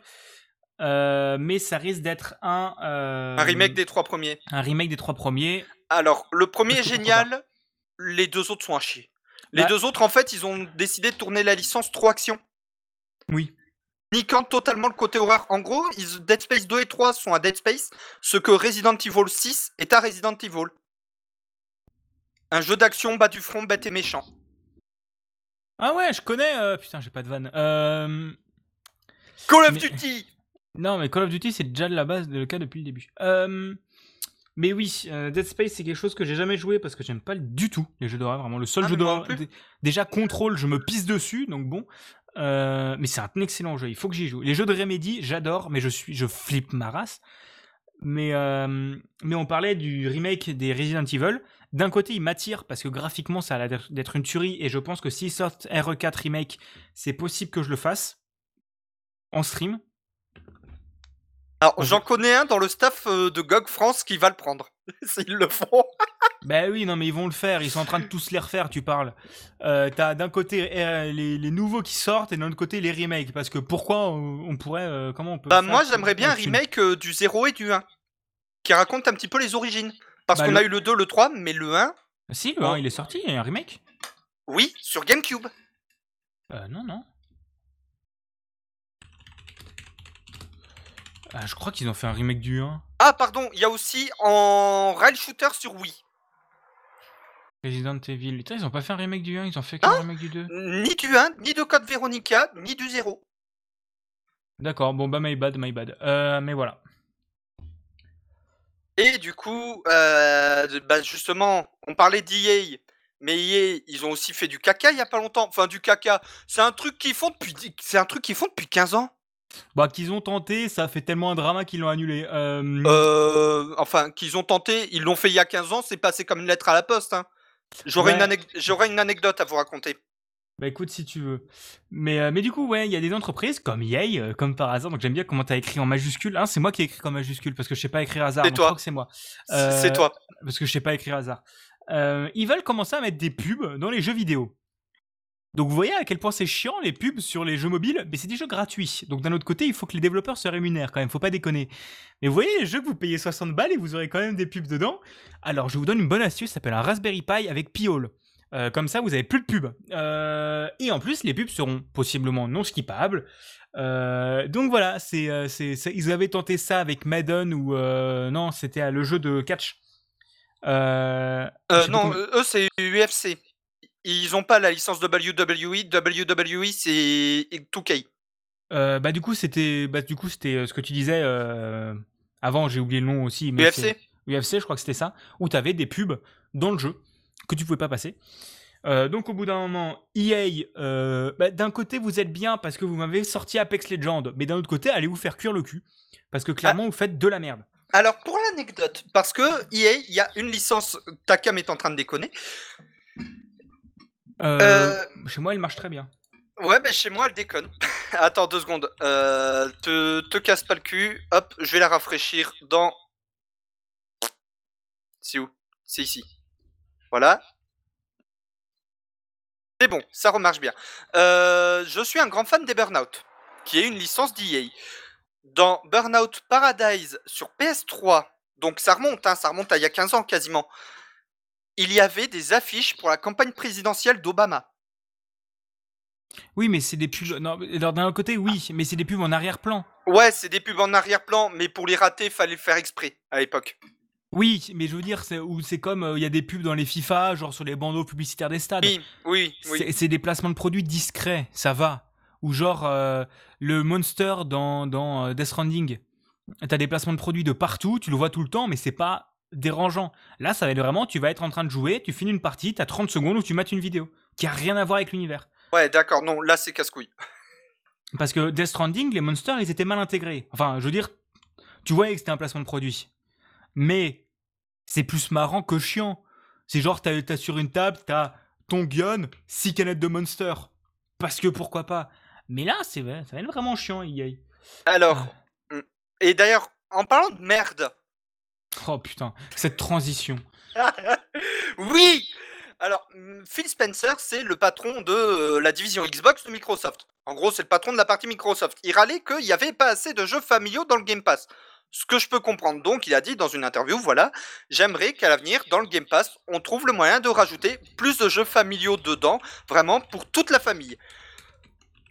Speaker 2: Euh, mais ça risque d'être un... euh,
Speaker 1: Un remake des trois premiers.
Speaker 2: Un remake des trois premiers.
Speaker 1: Alors, le premier est génial, les deux autres sont à chier. Les
Speaker 2: Bah-
Speaker 1: deux autres, en fait, ils ont décidé de tourner la licence trop action.
Speaker 2: Oui.
Speaker 1: Niquant totalement le côté horreur. En gros, ils- Dead Space 2 et 3 sont à Dead Space, ce que Resident Evil 6 est à Resident Evil. Un jeu d'action bas du front, bête et méchant.
Speaker 2: Ah ouais, je connais... euh, Putain, j'ai pas de vanne.
Speaker 1: Call of
Speaker 2: Mais-
Speaker 1: Duty
Speaker 2: Non, mais Call of Duty, c'est déjà de la base le cas depuis le début. Euh, Mais oui, euh, Dead Space, c'est quelque chose que j'ai jamais joué parce que j'aime pas du tout les jeux d'horreur. Vraiment, le seul
Speaker 1: Ah,
Speaker 2: jeu d'horreur. Déjà, Control, je me pisse dessus, donc bon. Euh, mais c'est un excellent jeu, il faut que j'y joue. Les jeux de Remedy, j'adore, mais je suis, je flippe ma race. Mais, mais on parlait du remake des Resident Evil. D'un côté, il m'attire parce que graphiquement, ça a l'air d'être- d'être une tuerie et je pense que s'ils sortent RE4 remake, c'est possible que je le fasse en stream.
Speaker 1: Alors, j'en connais un dans le staff euh, de GOG France qui va le prendre. S'ils le font.
Speaker 2: Ben oui, non, mais ils vont le faire. Ils sont en train de tous les refaire, tu parles. Euh, T'as d'un côté euh, les, les nouveaux qui sortent et d'un autre côté les remakes. Parce que pourquoi on, on pourrait. comment on peut.
Speaker 1: Bah, moi, j'aimerais bien un remake du 0 et du 1. Qui raconte un petit peu les origines. Parce
Speaker 2: Bah,
Speaker 1: qu'on
Speaker 2: le-
Speaker 1: a eu le 2, le 3, mais le 1,
Speaker 2: Si, le 1, il est sorti, il y a un remake.
Speaker 1: Oui, sur GameCube.
Speaker 2: Euh, non, non. Ah, je crois qu'ils ont fait un remake du 1.
Speaker 1: Ah, pardon, il y a aussi en rail shooter sur Wii.
Speaker 2: Resident Evil. Putain, ils ont pas fait un remake du 1, ils ont fait qu'un
Speaker 1: Hein
Speaker 2: remake du 2.
Speaker 1: Ni du 1, ni de Code Veronica, ni du 0.
Speaker 2: D'accord, bon bah my bad, my bad. Euh, mais voilà.
Speaker 1: Et du coup, euh, bah, justement, on parlait d'EA, mais EA, ils ont aussi fait du caca il y a pas longtemps. Enfin, du caca, c'est un truc qu'ils font depuis, c'est un truc qu'ils font depuis 15 ans.
Speaker 2: Bah qu'ils ont tenté, ça fait tellement un drama qu'ils l'ont annulé. Euh,
Speaker 1: Euh, enfin, qu'ils ont tenté, ils l'ont fait il y a 15 ans, c'est passé comme une lettre à la poste. hein. J'aurais
Speaker 2: Ouais.
Speaker 1: une, anecdote à vous raconter.
Speaker 2: Bah écoute si tu veux. Mais, euh, mais du coup, ouais, il y a des entreprises comme euh, comme par hasard, donc j'aime bien comment t'as écrit en majuscule. Hein, c'est moi qui ai écrit en majuscule parce que je sais pas écrire hasard.
Speaker 1: C'est toi.
Speaker 2: Je crois que c'est moi.
Speaker 1: C'est- toi.
Speaker 2: Parce que je sais pas écrire hasard. Ils veulent commencer à mettre des pubs dans les jeux vidéo. Donc vous voyez à quel point c'est chiant les pubs sur les jeux mobiles, mais c'est des jeux gratuits. Donc d'un autre côté, il faut que les développeurs se rémunèrent quand même, faut pas déconner. Mais vous voyez les jeux que vous payez 60 balles et vous aurez quand même des pubs dedans. Alors je vous donne une bonne astuce, ça s'appelle un Raspberry Pi avec Piole. Euh, comme ça, vous avez plus de pubs. Euh, et en plus, les pubs seront possiblement non skippables. Euh, donc voilà, c'est, euh, c'est, ils avaient tenté ça avec Madden ou non, c'était le jeu de catch.
Speaker 1: Non, eux, c'est UFC. Ils ont pas la licence WWE. WWE, c'est 2K.
Speaker 2: Euh, bah du coup c'était bah du coup c'était euh, ce que tu disais euh, avant j'ai oublié le nom aussi mais
Speaker 1: UFC
Speaker 2: UFC je crois que c'était ça où t'avais des pubs dans le jeu que tu pouvais pas passer Euh, donc au bout d'un moment EA euh, bah, d'un côté vous êtes bien parce que vous m'avez sorti Apex Legends mais d'un autre côté allez vous faire cuire le cul parce que clairement vous faites de la merde
Speaker 1: Alors, pour l'anecdote, parce que EA, il y a une licence, Takam est en train de déconner.
Speaker 2: Euh, chez moi il marche très bien
Speaker 1: Ouais, mais chez moi, elle déconne. Attends deux secondes. Euh, te, te casse pas le cul. Hop, je vais la rafraîchir dans. C'est où? C'est ici. Voilà. C'est bon, ça remarche bien. Euh, je suis un grand fan des Burnout, qui est une licence d'EA. Dans Burnout Paradise sur PS3, donc ça remonte, hein, ça remonte à il y a 15 ans quasiment, il y avait des affiches pour la campagne présidentielle d'Obama.
Speaker 2: oui mais c'est des pubs non d'un autre côté oui mais c'est des pubs en arrière-plan
Speaker 1: Ouais, c'est des pubs en arrière-plan, mais pour les rater, fallait le faire exprès à l'époque.
Speaker 2: oui mais je veux dire c'est ou c'est comme euh, il y a des pubs dans les FIFA genre sur les bandeaux publicitaires des stades
Speaker 1: Oui, oui, oui.
Speaker 2: C'est- C'est des placements de produits discrets, ça va. Ou genre euh, le monster dans, dans euh, Death Stranding. T'as des placements de produits de partout, tu le vois tout le temps, mais c'est pas dérangeant. Là, ça va être vraiment, tu vas être en train de jouer, tu finis une partie, t'as 30 secondes où tu mates une vidéo. Qui a rien à voir avec l'univers.
Speaker 1: Ouais, d'accord, non, là c'est casse-couille.
Speaker 2: Parce que Death Stranding, les monsters, ils étaient mal intégrés. Enfin, je veux dire, tu voyais que c'était un placement de produit. Mais c'est plus marrant que chiant. C'est genre, t'as t'as sur une table, t'as ton gun, 6 canettes de monster. Parce que pourquoi pas. Mais là, c'est ça va être vraiment chiant, EA.
Speaker 1: Alors, mm. et d'ailleurs, en parlant de merde,
Speaker 2: Oh putain, cette transition.
Speaker 1: oui Alors, mm, Phil Spencer, c'est le patron de euh, la division Xbox de Microsoft. En gros, c'est le patron de la partie Microsoft. Il râlait qu'il n'y avait pas assez de jeux familiaux dans le Game Pass. Ce que je peux comprendre. Donc, il a dit dans une interview, voilà, j'aimerais qu'à l'avenir, dans le Game Pass, on trouve le moyen de rajouter plus de jeux familiaux dedans, vraiment pour toute la famille.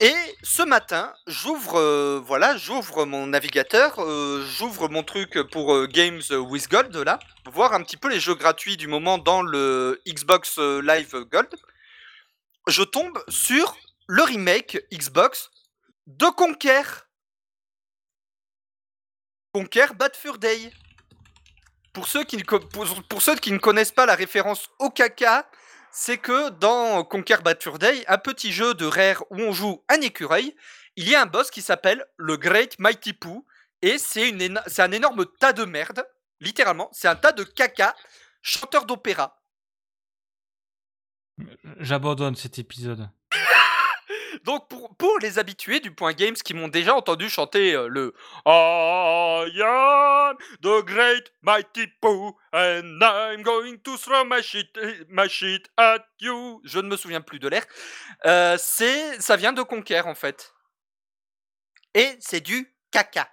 Speaker 1: Et ce matin, j'ouvre, euh, voilà, j'ouvre mon navigateur, euh, j'ouvre mon truc pour euh, Games with Gold là, voir un petit peu les jeux gratuits du moment dans le Xbox Live Gold. Je tombe sur le remake Xbox de Conquer. Conquer Bad Fur Day. Pour ceux, qui ne pour ceux qui ne connaissent pas la référence au caca, c'est que dans Conquer un petit jeu de Rare où on joue un écureuil, il y a un boss qui s'appelle le Great Mighty Pooh, et c'est un énorme tas de merde, littéralement, c'est un tas de caca, chanteur d'opéra.
Speaker 2: J'abandonne cet épisode.
Speaker 1: Donc pour, pour les habitués du point games qui m'ont déjà entendu chanter euh, le I am the great mighty Pooh and I'm going to throw my shit, my shit at you. Je ne me souviens plus de l'air. Euh, c'est, ça vient de Conquer en fait. Et c'est du caca.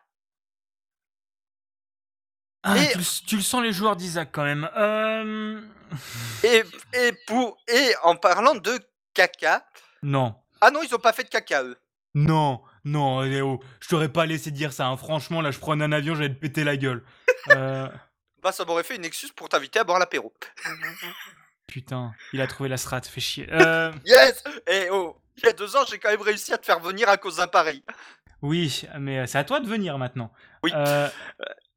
Speaker 2: Ah,
Speaker 1: Et-
Speaker 2: tu, le- tu le sens les joueurs d'Isaac quand même. Euh...
Speaker 1: Et, et, pour, et en parlant de caca.
Speaker 2: Non.
Speaker 1: Ah non, ils ont pas fait de caca, eux.
Speaker 2: Non, non, Léo, je t'aurais pas laissé dire ça. hein. Franchement, là, je prends un avion, j'allais te péter la gueule. Euh,
Speaker 1: Bah, ça m'aurait fait une excuse pour t'inviter à boire l'apéro.
Speaker 2: putain, il a trouvé la strat, fait chier. Euh,
Speaker 1: Yes Eh oh Il y a deux ans, j'ai quand même réussi à te faire venir à cause d'un pari.
Speaker 2: oui, mais euh, c'est à toi de venir maintenant.
Speaker 1: Oui.
Speaker 2: Euh,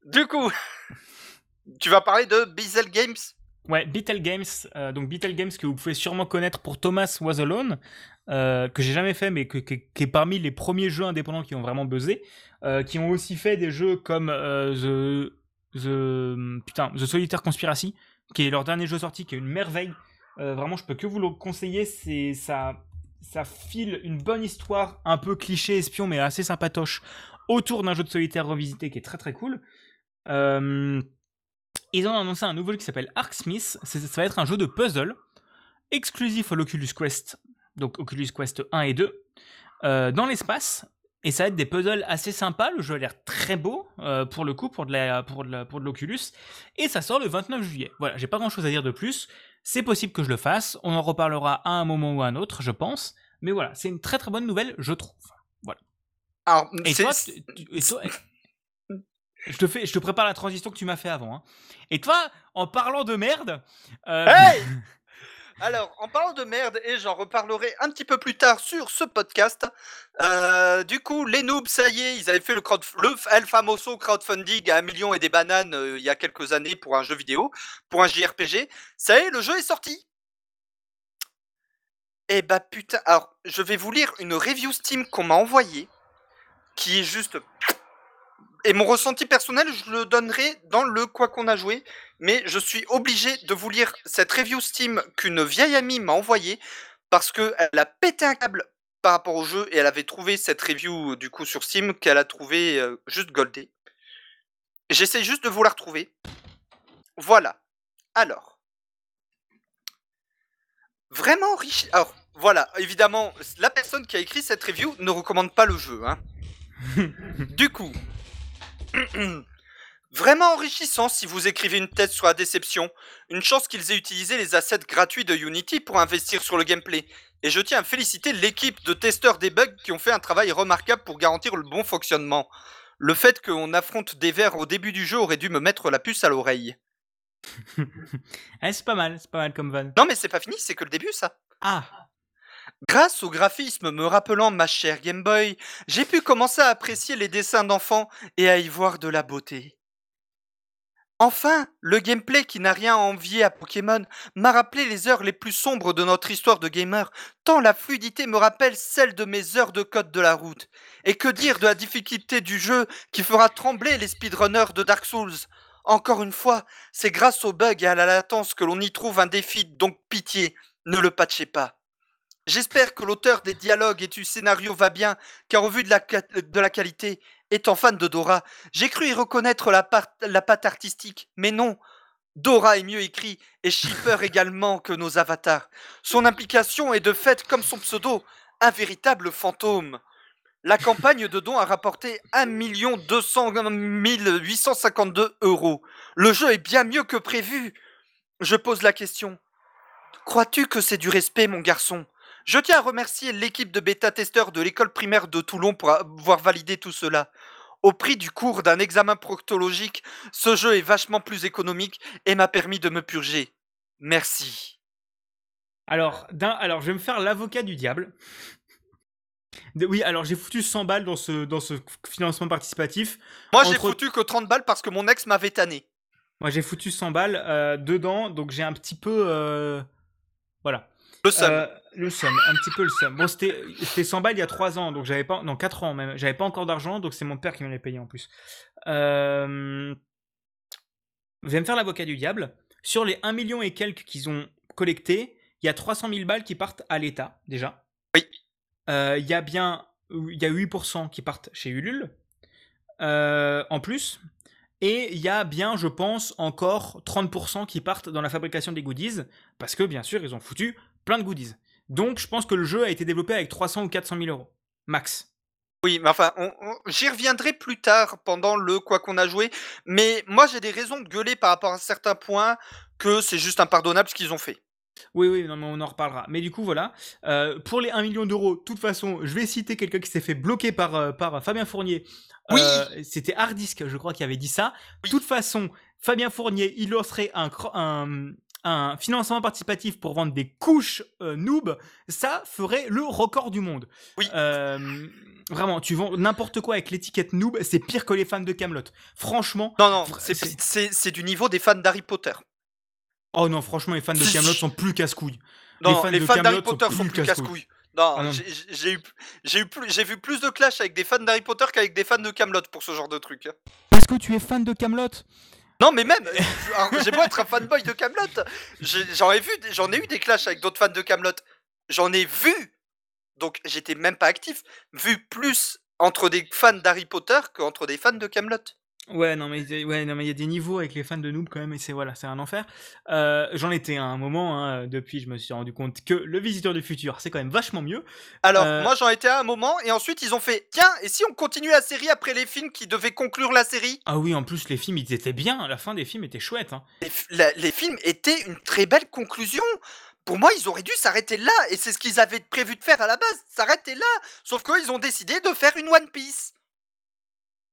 Speaker 1: Du coup, tu vas parler de Beazle Games?
Speaker 2: Ouais, Beetle Games, euh, donc Beetle Games que vous pouvez sûrement connaître pour Thomas Was Alone, euh, que j'ai jamais fait, mais qui est parmi les premiers jeux indépendants qui ont vraiment buzzé, euh, qui ont aussi fait des jeux comme The, The, putain, The Solitaire Conspiracy, qui est leur dernier jeu sorti, qui est une merveille. Vraiment, je peux que vous le conseiller. C'est ça, ça file une bonne histoire, un peu cliché espion, mais assez sympatoche, autour d'un jeu de solitaire revisité qui est très très cool. Ils ont annoncé un nouveau jeu qui s'appelle Arksmith. C'est- Ça va être un jeu de puzzle exclusif à l'Oculus Quest, donc Oculus Quest 1 et 2, euh, dans l'espace. Et ça va être des puzzles assez sympas. Le jeu a l'air très beau euh, pour le coup, pour de la, pour de la- pour de l'Oculus. Et ça sort le 29 juillet. Voilà, j'ai pas grand chose à dire de plus. C'est possible que je le fasse. On en reparlera à un moment ou à un autre, je pense. Mais voilà, c'est une très très bonne nouvelle, je trouve.
Speaker 1: Alors,
Speaker 2: Et
Speaker 1: c'est-
Speaker 2: toi, tu- tu- et toi- je te fais, je te prépare la transition que tu m'as fait avant. hein. Et toi, en parlant de merde, euh,
Speaker 1: Hey Alors, en parlant de merde, et j'en reparlerai un petit peu plus tard sur ce podcast, euh, du coup, les noobs, ça y est, ils avaient fait le, crowd, le El Famoso crowdfunding à un million et des bananes euh, il y a quelques années pour un jeu vidéo, pour un JRPG. Ça y est, le jeu est sorti. Eh bah putain, alors je vais vous lire une review Steam qu'on m'a envoyée, qui est juste... Et mon ressenti personnel, je le donnerai dans le quoi qu'on a joué, mais je suis obligé de vous lire cette review Steam qu'une vieille amie m'a envoyée, parce qu'elle a pété un câble par rapport au jeu, et elle avait trouvé cette review du coup sur Steam, qu'elle a trouvé euh, juste goldée. J'essaie juste de vous la retrouver. Voilà. Alors. Vraiment riche. Alors, voilà, évidemment, la personne qui a écrit cette review ne recommande pas le jeu. Hein. du coup, vraiment enrichissant si vous écrivez une thèse sur la déception. Une chance qu'ils aient utilisé les assets gratuits de Unity pour investir sur le gameplay. Et je tiens à féliciter l'équipe de testeurs des bugs qui ont fait un travail remarquable pour garantir le bon fonctionnement. Le fait qu'on affronte des vers au début du jeu aurait dû me mettre la puce à l'oreille.
Speaker 2: eh, c'est pas mal, c'est pas mal comme van.
Speaker 1: Non mais c'est pas fini, c'est que le début ça.
Speaker 2: Ah,
Speaker 1: Grâce au graphisme me rappelant ma chère Game Boy, j'ai pu commencer à apprécier les dessins d'enfants et à y voir de la beauté. Enfin, le gameplay qui n'a rien à envier à Pokémon m'a rappelé les heures les plus sombres de notre histoire de gamer, tant la fluidité me rappelle celle de mes heures de code de la route. Et que dire de la difficulté du jeu qui fera trembler les speedrunners de Dark Souls? Encore une fois, c'est grâce aux bugs et à la latence que l'on y trouve un défi, donc pitié, ne le patchez pas. J'espère que l'auteur des dialogues et du scénario va bien, car au vu de la, de la qualité, étant fan de Dora, j'ai cru y reconnaître la, part- la patte artistique, mais non. Dora est mieux écrit et shipper également que nos avatars. Son implication est de fait, comme son pseudo, un véritable fantôme. La campagne de dons a rapporté 1 200 852 euros. Le jeu est bien mieux que prévu. Je pose la question. Crois-tu que c'est du respect, mon garçon? Je tiens à remercier l'équipe de bêta-testeurs de l'école primaire de Toulon pour avoir validé tout cela. Au prix du cours d'un examen proctologique, ce jeu est vachement plus économique et m'a permis de me purger. Merci.
Speaker 2: alors, alors, je vais me faire l'avocat du diable. De- oui, alors j'ai foutu 100 balles dans ce, dans ce financement participatif.
Speaker 1: Moi, j'ai foutu que 30 balles parce que mon ex m'avait tanné.
Speaker 2: Moi, j'ai foutu 100 balles euh, dedans, donc j'ai un petit peu. euh, Voilà.
Speaker 1: Le seum.
Speaker 2: Euh, le seum, un petit peu le seum. Bon, c'était c'était 100 balles il y a 3 ans, donc j'avais pas. Non, 4 ans même. J'avais pas encore d'argent, donc c'est mon père qui me l'a payé en plus. Euh... Je vais me faire l'avocat du diable. Sur les 1 million et quelques qu'ils ont collectés, il y a 300 000 balles qui partent à l'État, déjà.
Speaker 1: Oui.
Speaker 2: Euh, Il y a bien. Il y a 8% qui partent chez Ulule. euh, en plus. Et il y a bien, je pense, encore 30% qui partent dans la fabrication des goodies, parce que bien sûr, ils ont foutu plein de goodies. Donc, je pense que le jeu a été développé avec 300 ou 400 000 euros. Max.
Speaker 1: Oui, mais enfin, j'y reviendrai plus tard pendant le quoi qu'on a joué. Mais moi, j'ai des raisons de gueuler par rapport à certains points que c'est juste impardonnable ce qu'ils ont fait.
Speaker 2: Oui, oui, non, mais on en reparlera. Mais du coup, voilà. Euh, pour les 1 million d'euros, de toute façon, je vais citer quelqu'un qui s'est fait bloquer par, euh, par Fabien Fournier.
Speaker 1: Oui.
Speaker 2: Euh, C'était Hardisk, je crois, qui avait dit ça. De toute façon, Fabien Fournier, il lancerait un, un, un financement participatif pour vendre des couches euh, noob. Ça ferait le record du monde.
Speaker 1: Oui.
Speaker 2: Euh, vraiment, tu vends n'importe quoi avec l'étiquette noob, c'est pire que les fans de Camelot. Franchement.
Speaker 1: Non, non, c'est-
Speaker 2: c'est-
Speaker 1: c'est c'est du niveau des fans d'Harry Potter.
Speaker 2: Oh non, franchement, les fans de Camelot sont plus casse-couilles.
Speaker 1: Non,
Speaker 2: Les fans
Speaker 1: d'Harry Potter sont
Speaker 2: plus
Speaker 1: plus
Speaker 2: casse-couilles.
Speaker 1: Non,
Speaker 2: Ah non.
Speaker 1: j'ai- j'ai eu, j'ai eu plus, j'ai vu plus de clash avec des fans d'Harry Potter qu'avec des fans de Camelot pour ce genre de truc. hein.
Speaker 2: Parce que tu es fan de Camelot?
Speaker 1: Non, mais même, j'ai beau être un fanboy de Camelot, j'en ai vu, j'en ai eu des clashs avec d'autres fans de Camelot. J'en ai vu, donc j'étais même pas actif, vu plus entre des fans d'Harry Potter qu'entre des fans de Camelot.
Speaker 2: Ouais, non, mais ouais, non, mais il y a des niveaux avec les fans de noob quand même, et c'est voilà, c'est un enfer. Euh, J'en étais à un moment, hein, depuis, je me suis rendu compte que le Visiteur du futur, c'est quand même vachement mieux.
Speaker 1: Alors,
Speaker 2: Euh,
Speaker 1: moi j'en étais à un moment, et ensuite ils ont fait Tiens, et si on continue la série après les films qui devaient conclure la série?
Speaker 2: Ah oui, en plus, les films, ils étaient bien. La fin des films était chouette. Hein.
Speaker 1: les, la- les films étaient une très belle conclusion. Pour moi, ils auraient dû s'arrêter là, et c'est ce qu'ils avaient prévu de faire à la base, s'arrêter là. Sauf qu'ils ont décidé de faire une One Piece.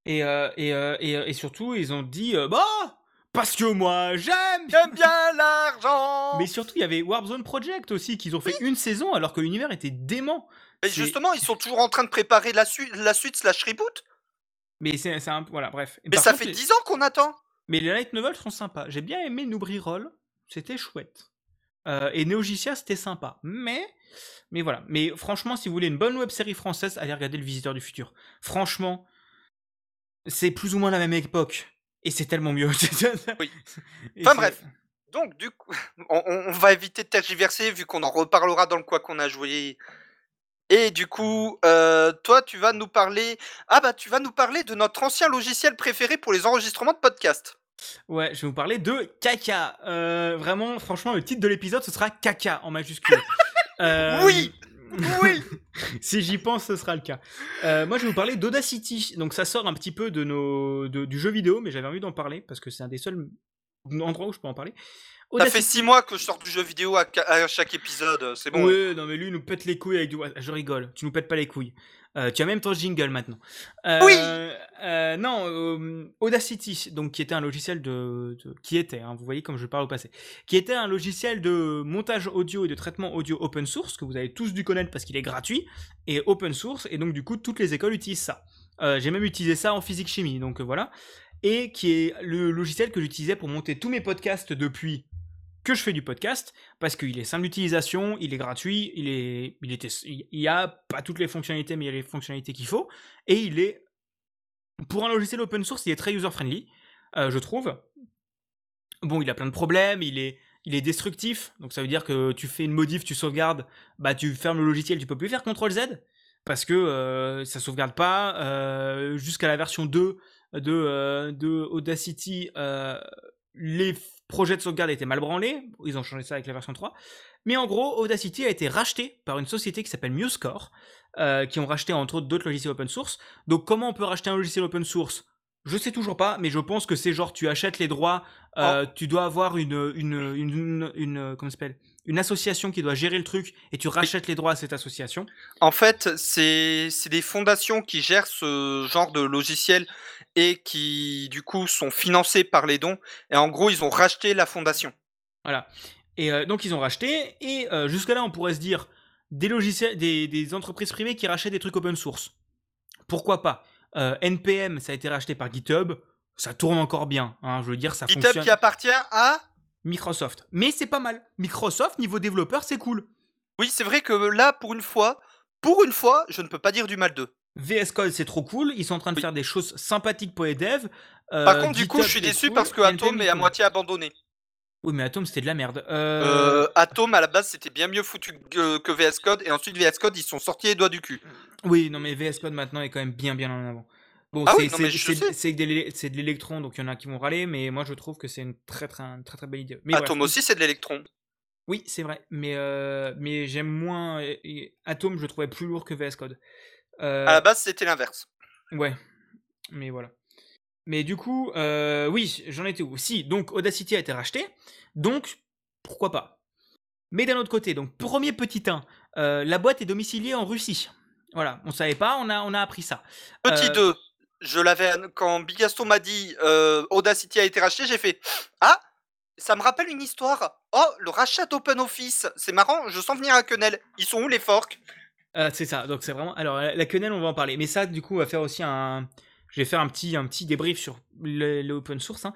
Speaker 2: Et, euh, et, euh, et, euh, et surtout, ils ont dit euh, Bah Parce que moi, j'aime
Speaker 1: J'aime bien l'argent
Speaker 2: Mais surtout, il y avait Warp Zone Project aussi, qu'ils ont fait une saison alors que l'univers était dément.
Speaker 1: Mais justement, ils sont toujours en train de préparer la, suite, la suite slash reboot.
Speaker 2: Mais c'est un. Voilà, bref.
Speaker 1: Mais
Speaker 2: Par
Speaker 1: ça
Speaker 2: contre,
Speaker 1: fait
Speaker 2: les-
Speaker 1: 10 ans qu'on attend.
Speaker 2: Mais les light novels sont sympas. J'ai bien aimé Noubri Roll, c'était chouette. Et Neogicia, c'était sympa. Mais, mais voilà. Mais franchement, si vous voulez une bonne web série française, allez regarder Le Visiteur du Futur. Franchement, c'est plus ou moins la même époque. Et c'est tellement mieux.
Speaker 1: Oui. Enfin bref. Donc, du coup, on, on- on va éviter de tergiverser vu qu'on en reparlera dans le quoi qu'on a joué. Et du coup, euh, toi, tu vas nous parler. Ah bah, tu vas nous parler de notre ancien logiciel préféré pour les enregistrements de podcast.
Speaker 2: Ouais, je vais vous parler de caca. Euh, vraiment, franchement, le titre de l'épisode, ce sera caca en majuscule. Euh,
Speaker 1: Oui Oui
Speaker 2: si j'y pense, ce sera le cas. Euh, moi, je vais vous parler d'Audacity. Donc, ça sort un petit peu de nos, de- du jeu vidéo, mais j'avais envie d'en parler parce que c'est un des seuls endroits où je peux en parler.
Speaker 1: Ça fait 6 mois que je sors du jeu vidéo à, chaque épisode, c'est bon.
Speaker 2: Ouais, non, mais lui, il nous pète les couilles avec du. Je rigole, tu nous pètes pas les couilles. Euh, tu as même ton jingle maintenant. Euh,
Speaker 1: Oui
Speaker 2: euh, Non, euh, Audacity, donc qui était un logiciel de. de- qui était, hein, vous voyez comme je parle au passé. Qui était un logiciel de montage audio et de traitement audio open source, que vous avez tous dû connaître parce qu'il est gratuit, et open source, et donc du coup, toutes les écoles utilisent ça. Euh, J'ai même utilisé ça en physique-chimie, donc euh, voilà. Et qui est le logiciel que j'utilisais pour monter tous mes podcasts depuis que je fais du podcast parce qu'il est simple d'utilisation, il est gratuit, il est, il était, il y a pas toutes les fonctionnalités, mais il y a les fonctionnalités qu'il faut, et il est, pour un logiciel open source, il est très user friendly, euh, je trouve. Bon, il a plein de problèmes, il est, il est destructif, donc ça veut dire que tu fais une modif, tu sauvegardes, bah tu fermes le logiciel, tu peux plus faire CTRL Z parce que euh, ça sauvegarde pas euh, jusqu'à la version 2 de, euh, de Audacity. les projets de sauvegarde étaient mal branlés, ils ont changé ça avec la version 3. Mais en gros, Audacity a été racheté par une société qui s'appelle MuseScore, euh, qui ont racheté entre autres d'autres logiciels open source. Donc comment on peut racheter un logiciel open source? Je sais toujours pas, mais je pense que c'est genre tu achètes les droits, euh, tu dois avoir une une une, une, une- comment ça s'appelle? Une association qui doit gérer le truc et tu rachètes les droits à cette association.
Speaker 1: En fait, c'est des fondations qui gèrent ce genre de logiciel et qui, du coup, sont financées par les dons. Et en gros, ils ont racheté la fondation.
Speaker 2: Voilà. Et euh, donc ils ont racheté, et euh, jusque-là on pourrait se dire des logiciels, des, des entreprises privées qui rachètent des trucs open source. Pourquoi pas? Euh, NPM, ça a été racheté par GitHub, ça tourne encore bien, hein, je veux dire, ça
Speaker 1: GitHub
Speaker 2: fonctionne.
Speaker 1: qui appartient à...
Speaker 2: Microsoft. Mais c'est pas mal. Microsoft, niveau développeur, c'est cool.
Speaker 1: Oui, c'est vrai que là, pour une fois, pour une fois, je ne peux pas dire du mal d'eux.
Speaker 2: VS Code, c'est trop cool. Ils sont en train de
Speaker 1: Oui.
Speaker 2: faire des choses sympathiques pour les devs.
Speaker 1: Par
Speaker 2: Euh,
Speaker 1: contre, du coup, je suis déçu
Speaker 2: cool.
Speaker 1: parce que Atom est à
Speaker 2: cool.
Speaker 1: moitié abandonné.
Speaker 2: Oui, mais Atom, c'était de la merde. Euh,
Speaker 1: Euh, Atom, à la base, c'était bien mieux foutu que, que VS Code. Et ensuite, VS Code, ils sont sortis les doigts du cul.
Speaker 2: Oui, non, mais VS Code maintenant est quand même bien, bien en avant. Bon,
Speaker 1: Ah
Speaker 2: c'est
Speaker 1: oui,
Speaker 2: de l'électron, donc il y en a qui vont râler, mais moi je trouve que c'est une très très, très très belle idée. Mais.
Speaker 1: Atom aussi, c'est de l'électron.
Speaker 2: Oui, c'est vrai, mais, euh, mais j'aime moins. et- et Atom, je le trouvais plus lourd que VS Code. Euh,
Speaker 1: À la base, c'était l'inverse.
Speaker 2: Ouais, mais voilà. Mais du coup, euh, oui, j'en étais où? Si, donc Audacity a été racheté, donc pourquoi pas? Mais d'un autre côté, donc premier petit 1, euh, la boîte est domiciliée en Russie. Voilà, on savait pas, on a, on a appris ça.
Speaker 1: Petit
Speaker 2: Euh,
Speaker 1: 2, je l'avais quand Bigaston m'a dit euh, Audacity a été racheté, j'ai fait Ah, ça me rappelle une histoire. Oh, le rachat d'OpenOffice. C'est marrant, je sens venir à Quenelle. Ils sont où les forks?
Speaker 2: Euh, c'est ça, donc c'est vraiment. Alors, la, quenelle, on va en parler. Mais ça, du coup, on va faire aussi un. Je vais faire un petit, un petit débrief sur le, le open source. hein.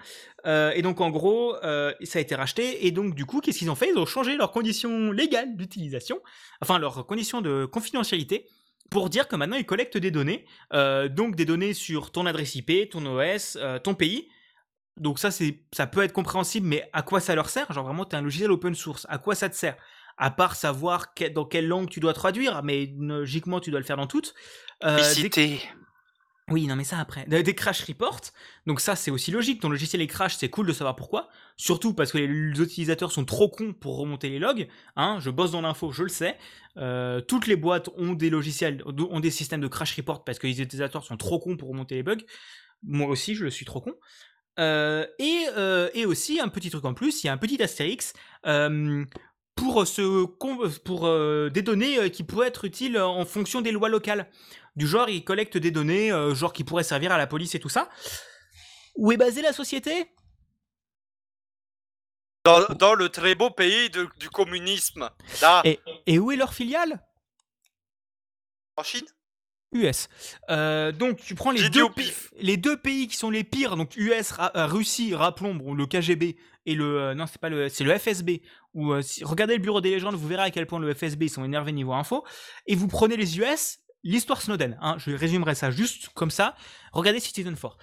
Speaker 2: Euh, et donc, en gros, ça a été racheté. Et donc, du coup, qu'est-ce qu'ils ont fait? Ils ont changé leurs conditions légales d'utilisation, enfin, leurs conditions de confidentialité, pour dire que maintenant, ils collectent des données. Euh, donc, des données sur ton adresse IP, ton OS, euh, ton pays. Donc, ça, c'est, ça peut être compréhensible, mais à quoi ça leur sert? Genre, vraiment, tu un logiciel open source. À quoi ça te sert? À part savoir dans quelle langue tu dois traduire, mais logiquement tu dois le faire dans toutes. Euh. Oui, non, mais ça après. Des, crash reports, donc ça c'est aussi logique. Ton logiciel est crash, c'est cool de savoir pourquoi. Surtout parce que les utilisateurs sont trop cons pour remonter les logs. Hein, je bosse dans l'info, je le sais. Euh, toutes les boîtes ont des logiciels, ont des systèmes de crash report parce que les utilisateurs sont trop cons pour remonter les bugs. Moi aussi, je le suis trop con. Euh, et, euh, et aussi, un petit truc en plus, il y a un petit astérix pour, pour des données qui pourraient être utiles en fonction des lois locales. Du genre, ils collectent des données, euh, genre qui pourraient servir à la police et tout ça. Où est basée la société?
Speaker 1: Dans, dans le très beau pays de- du communisme. Là,
Speaker 2: et, et où est leur filiale?
Speaker 1: En Chine?
Speaker 2: US. Euh, donc tu prends les deux, les pays qui sont les pires, donc US, Ra- euh, Russie, rappelons, bon, le KGB et le euh, non c'est pas le c'est le FSB. Si- regardez le bureau des légendes, vous verrez à quel point le FSB ils sont énervés niveau info. Et vous prenez les US, l'histoire Snowden. Hein, je résumerai ça juste comme ça. Regardez Citizen 4.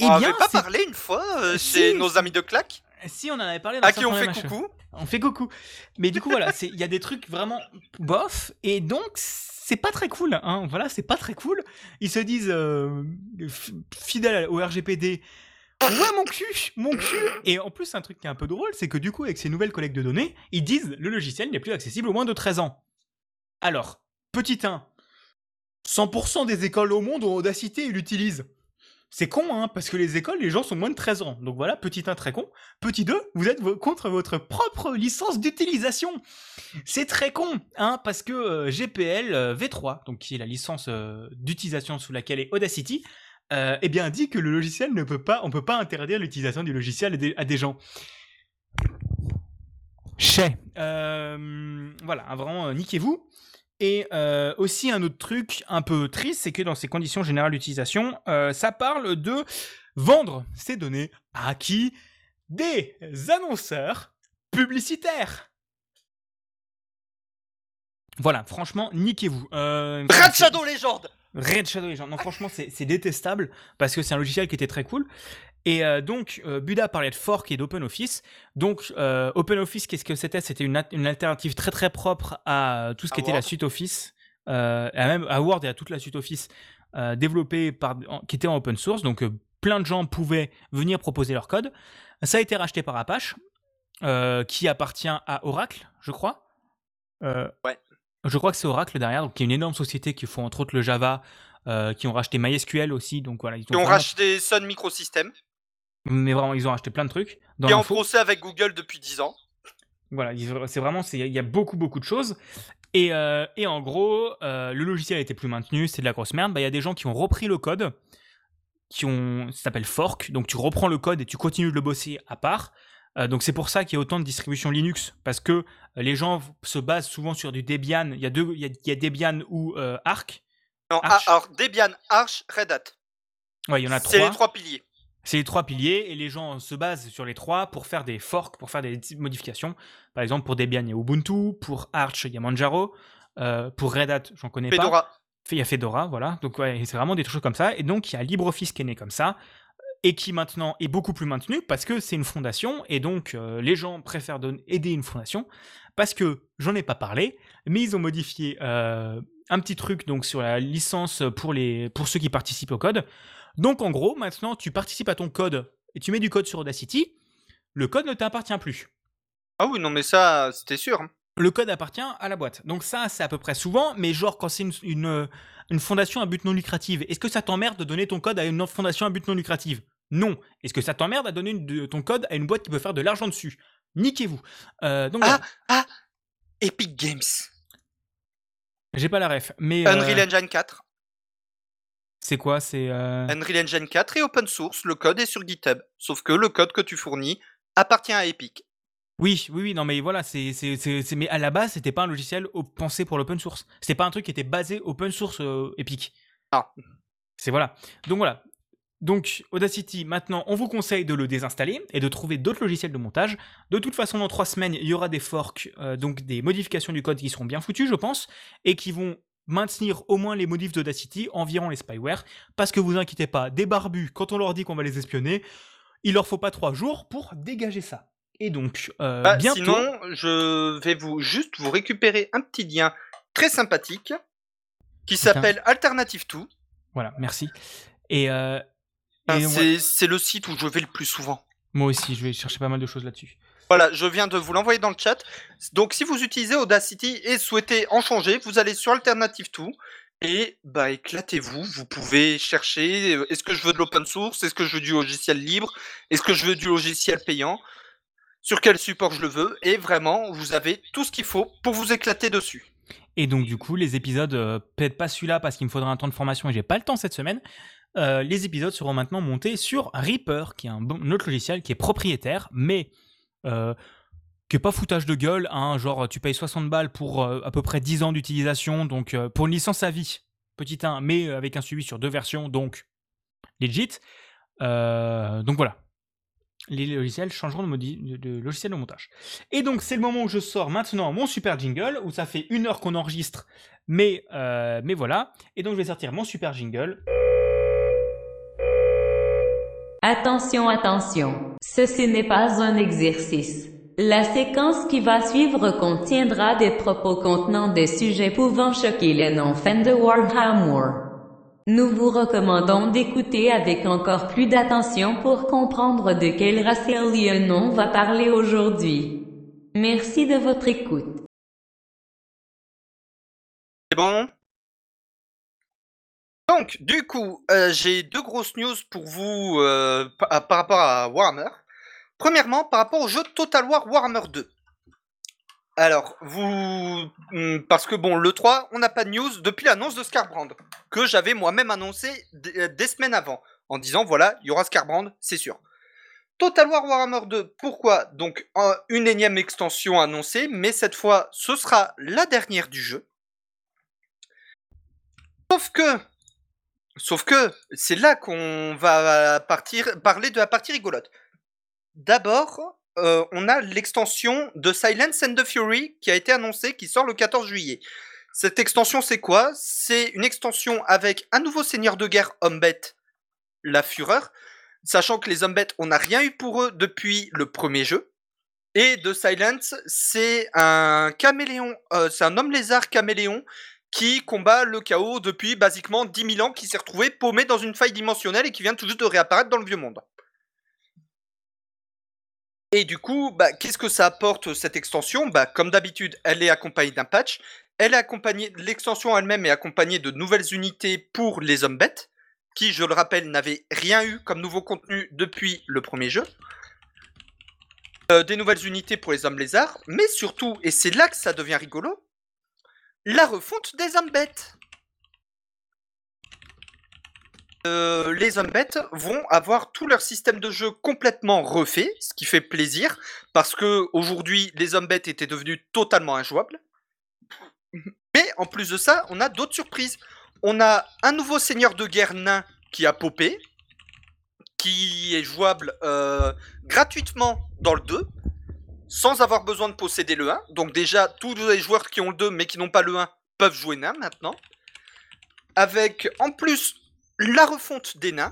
Speaker 2: Eh
Speaker 1: on
Speaker 2: bien,
Speaker 1: avait pas parlé une fois euh,
Speaker 2: Si.
Speaker 1: chez nos amis de claque
Speaker 2: si on en avait parlé dans
Speaker 1: À qui on fait coucou
Speaker 2: On fait coucou. Mais du coup, voilà, il y a des trucs vraiment bof, et donc c'est pas très cool. Hein. Voilà, c'est pas très cool. Ils se disent euh, fidèles au RGPD. Ouais, mon cul, mon cul. Et en plus, un truc qui est un peu drôle, c'est que du coup, avec ces nouvelles collectes de données, ils disent le logiciel n'est plus accessible au moins de 13 ans. Alors, petit 1, 100% des écoles au monde ont Audacity et l'utilisent. C'est con, hein, parce que les écoles, les gens sont moins de 13 ans. Donc voilà, petit 1 très con. Petit 2, vous êtes contre votre propre licence d'utilisation. C'est très con, hein, parce que euh, GPL euh, V3, donc qui est la licence euh, d'utilisation sous laquelle est Audacity, eh bien dit que le logiciel ne peut pas, on peut pas interdire l'utilisation du logiciel à des, gens. Chez. Voilà, hein, vraiment, niquez-vous. Et euh, aussi un autre truc un peu triste, c'est que dans ces conditions générales d'utilisation, euh, ça parle de vendre ces données à qui? Des annonceurs publicitaires. Voilà, franchement, niquez-vous. Euh,
Speaker 1: Red Shadow Legend
Speaker 2: Red Shadow Legends. Non, franchement, c'est détestable parce que c'est un logiciel qui était très cool. Et euh, donc, euh, Buda parlait de fork et d'OpenOffice. Donc, euh, OpenOffice, qu'est-ce que c'était? C'était une, alternative très très propre à euh, tout ce qui
Speaker 1: À
Speaker 2: était la suite Office, euh, à même à Word et à toute la suite Office, développée par, en- qui était en open source. Donc, plein de gens pouvaient venir proposer leur code. Ça a été racheté par Apache, qui appartient à Oracle, je crois.
Speaker 1: Ouais.
Speaker 2: Je crois que c'est Oracle derrière, donc qui est une énorme société qui font entre autres le Java, euh, qui ont racheté MySQL aussi, donc voilà. Ils ont
Speaker 1: Qui ont
Speaker 2: vraiment-
Speaker 1: racheté Sun Microsystems,
Speaker 2: Mais vraiment, ils ont racheté plein de trucs. Dans
Speaker 1: est en procès avec Google depuis 10 ans.
Speaker 2: Voilà, c'est vraiment, c'est- il y a beaucoup, beaucoup de choses. Et, euh, et en gros, euh, le logiciel été plus maintenu, c'est de la grosse merde. Bah, Il y a des gens qui ont repris le code, qui ont, ça s'appelle fork. Donc tu reprends le code et tu continues de le bosser à part. Euh, donc c'est pour ça qu'il y a autant de distributions Linux, parce que les gens se basent souvent sur du Debian. Il y a deux, il y a, il y a Debian ou Arc.
Speaker 1: Non,
Speaker 2: Arch.
Speaker 1: ah, alors Debian, Arch, Red Hat.
Speaker 2: Ouais, il y en a
Speaker 1: C'est
Speaker 2: trois.
Speaker 1: les trois piliers.
Speaker 2: C'est les trois piliers et les gens se basent sur les trois pour faire des forks, pour faire des modifications. Par exemple, pour Debian, il y a Ubuntu, pour Arch, il y a Manjaro, euh, pour Red Hat, j'en connais pas.
Speaker 1: Fedora.
Speaker 2: Il y a Fedora, voilà. Donc, ouais, c'est vraiment des choses comme ça. Et donc, il y a LibreOffice qui est né comme ça et qui maintenant est beaucoup plus maintenu parce que c'est une fondation et donc euh, les gens préfèrent aider une fondation parce que j'en ai pas parlé, mais ils ont modifié euh, un petit truc donc sur la licence pour les pour ceux qui participent au code. Donc en gros, maintenant tu participes à ton code et tu mets du code sur Audacity, le code ne t'appartient plus.
Speaker 1: Ah oui, non, mais ça, c'était sûr. hein.
Speaker 2: Le code appartient à la boîte. Donc ça, c'est à peu près souvent, mais genre quand c'est une, une, une fondation à but non lucratif, est-ce que ça t'emmerde de donner ton code à une autre fondation à but non lucratif? Non. Est-ce que ça t'emmerde à donner une- de- ton code à une boîte qui peut faire de l'argent dessus? Niquez-vous. Euh, donc
Speaker 1: Ah, ah Epic Games.
Speaker 2: J'ai pas la ref, mais
Speaker 1: Unreal
Speaker 2: euh,
Speaker 1: Engine 4.
Speaker 2: C'est quoi? C'est euh,
Speaker 1: Unreal Engine 4 est open source, le code est sur GitHub. Sauf que le code que tu fournis appartient à Epic.
Speaker 2: oui, oui, oui, non, mais voilà, c'est, c'est, c'est, mais à la base, c'était pas un logiciel pensé pour l'open source. C'était pas un truc qui était basé open source euh, Epic.
Speaker 1: Ah.
Speaker 2: C'est voilà. Donc voilà. Donc Audacity, maintenant, on vous conseille de le désinstaller et de trouver d'autres logiciels de montage. De toute façon, dans trois semaines, il y aura des forks, euh, donc des modifications du code qui seront bien foutues, je pense, et qui vont maintenir au moins les modifs d'Audacity, environ les spyware, parce que vous inquiétez pas, des barbus, quand on leur dit qu'on va les espionner, il leur faut pas trois jours pour dégager ça. Et donc, euh,
Speaker 1: Bah,
Speaker 2: bientôt...
Speaker 1: Sinon, je vais vous juste vous récupérer un petit lien très sympathique qui s'appelle Alternative 2.
Speaker 2: Voilà, merci. Et, euh, et
Speaker 1: c'est le site où je vais le plus souvent.
Speaker 2: moi aussi, je vais chercher pas mal de choses là-dessus.
Speaker 1: Voilà, je viens de vous l'envoyer dans le chat. Donc, si vous utilisez Audacity et souhaitez en changer, vous allez sur Alternative 2 et bah éclatez-vous. Vous pouvez chercher euh, est-ce que je veux de l'open source? Est-ce que je veux du logiciel libre? Est-ce que je veux du logiciel payant? Sur quel support je le veux? Et vraiment, vous avez tout ce qu'il faut pour vous éclater dessus.
Speaker 2: Et donc, du coup, les épisodes, euh, peut-être pas celui-là parce qu'il me faudra un temps de formation et j'ai pas le temps cette semaine. euh, les épisodes seront maintenant montés sur Reaper, qui est un autre logiciel qui est propriétaire, mais euh, qui est pas foutage de gueule. Hein, genre, tu payes 60 balles pour euh, à peu près 10 ans d'utilisation, donc euh, pour une licence à vie, petit 1, mais euh, avec un suivi sur deux versions, donc legit. Donc voilà. Les logiciels changeront de, logiciel de montage. Et donc, c'est le moment où je sors maintenant mon super jingle, où ça fait une heure qu'on enregistre, mais, mais voilà. Et donc, je vais sortir mon super jingle.
Speaker 3: Attention, attention. Ceci n'est pas un exercice. La séquence qui va suivre contiendra des propos contenant des sujets pouvant choquer les non-fans de Warhammer. Nous vous recommandons d'écouter avec encore plus d'attention pour comprendre de quel race alien on va parler aujourd'hui. Merci de votre écoute.
Speaker 1: C'est bon? Donc, du coup, euh, j'ai deux grosses news pour vous euh, par, rapport à Warhammer. Premièrement, par rapport au jeu Total War Warhammer 2. Alors, vous... hmm, Parce que bon, le 3, on n'a pas de news depuis l'annonce de Scarbrand, que j'avais moi-même annoncé euh, des semaines avant, en disant, voilà, il y aura Scarbrand, c'est sûr. Total War Warhammer 2, pourquoi? Donc, un- une énième extension annoncée, mais cette fois, ce sera la dernière du jeu. Sauf que, sauf que, c'est là qu'on va partir, parler de la partie rigolote. D'abord, euh, on a l'extension de Silence and the Fury qui a été annoncée, qui sort le 14 juillet. Cette extension, c'est quoi? C'est une extension avec un nouveau seigneur de guerre Humbet, la Fureur, sachant que les Humbet, on n'a rien eu pour eux depuis le premier jeu. Et de Silence, c'est un caméléon, euh, c'est un homme lézard caméléon qui combat le chaos depuis basiquement 10 000 ans, qui s'est retrouvé paumé dans une faille dimensionnelle et qui vient tout juste de réapparaître dans le vieux monde. Et du coup, bah, qu'est-ce que ça apporte cette extension? Bah, Comme d'habitude, elle est accompagnée d'un patch. Elle est accompagnée, l'extension elle-même est accompagnée de nouvelles unités pour les hommes bêtes, qui, je le rappelle, n'avaient rien eu comme nouveau contenu depuis le premier jeu. Euh, des nouvelles unités pour les hommes lézards, mais surtout, et c'est là que ça devient rigolo, la refonte des hommes bêtes. Euh, les hommes bêtes vont avoir tout leur système de jeu complètement refait, ce qui fait plaisir, parce que aujourd'hui les hommes bêtes étaient devenus totalement injouables. Mais en plus de ça, on a d'autres surprises. On a un nouveau seigneur de guerre nain qui a popé, qui est jouable euh, gratuitement dans le 2, sans avoir besoin de posséder le 1. Donc déjà, tous les joueurs qui ont le 2 mais qui n'ont pas le 1 peuvent jouer nain maintenant. Avec en plus la refonte des nains.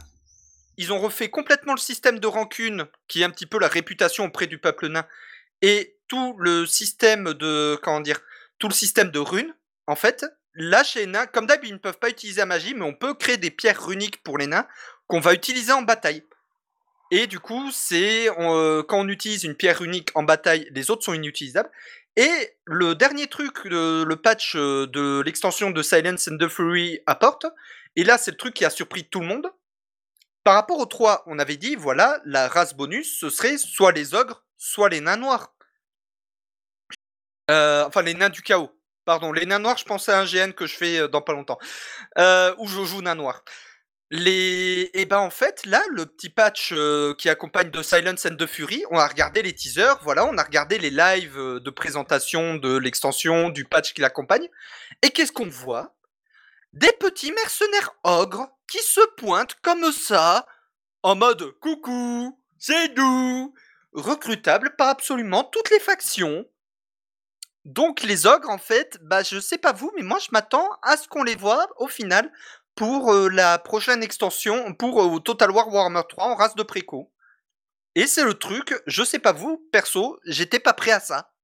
Speaker 1: Ils ont refait complètement le système de rancune, qui est un petit peu la réputation auprès du peuple nain, et tout le système de comment dire, tout le système de runes. En fait, là chez les nains, comme d'hab, ils ne peuvent pas utiliser la magie, mais on peut créer des pierres runiques pour les nains qu'on va utiliser en bataille. Et du coup, c'est euh, quand on utilise une pierre unique en bataille, les autres sont inutilisables. Et le dernier truc, le, le patch euh, de l'extension de Silence and the Fury apporte, et là c'est le truc qui a surpris tout le monde. Par rapport au 3, on avait dit, voilà, la race bonus, ce serait soit les ogres, soit les nains noirs. Euh, enfin, les nains du chaos. Pardon, les nains noirs, je pensais à un GN que je fais dans pas longtemps. Où je joue nain noir. Les... Et ben en fait, là, le petit patch euh, qui accompagne de Silence and the Fury, on a regardé les teasers, voilà, on a regardé les lives euh, de présentation de l'extension, du patch qui l'accompagne. Et qu'est-ce qu'on voit? Des petits mercenaires ogres qui se pointent comme ça, en mode coucou, c'est nous, recrutables par absolument toutes les factions. Donc les ogres, en fait, bah je sais pas vous, mais moi je m'attends à ce qu'on les voit au final pour euh, la prochaine extension, pour euh, Total War Warhammer 3 en race de préco. Et c'est le truc, je sais pas vous, perso, j'étais pas prêt à ça.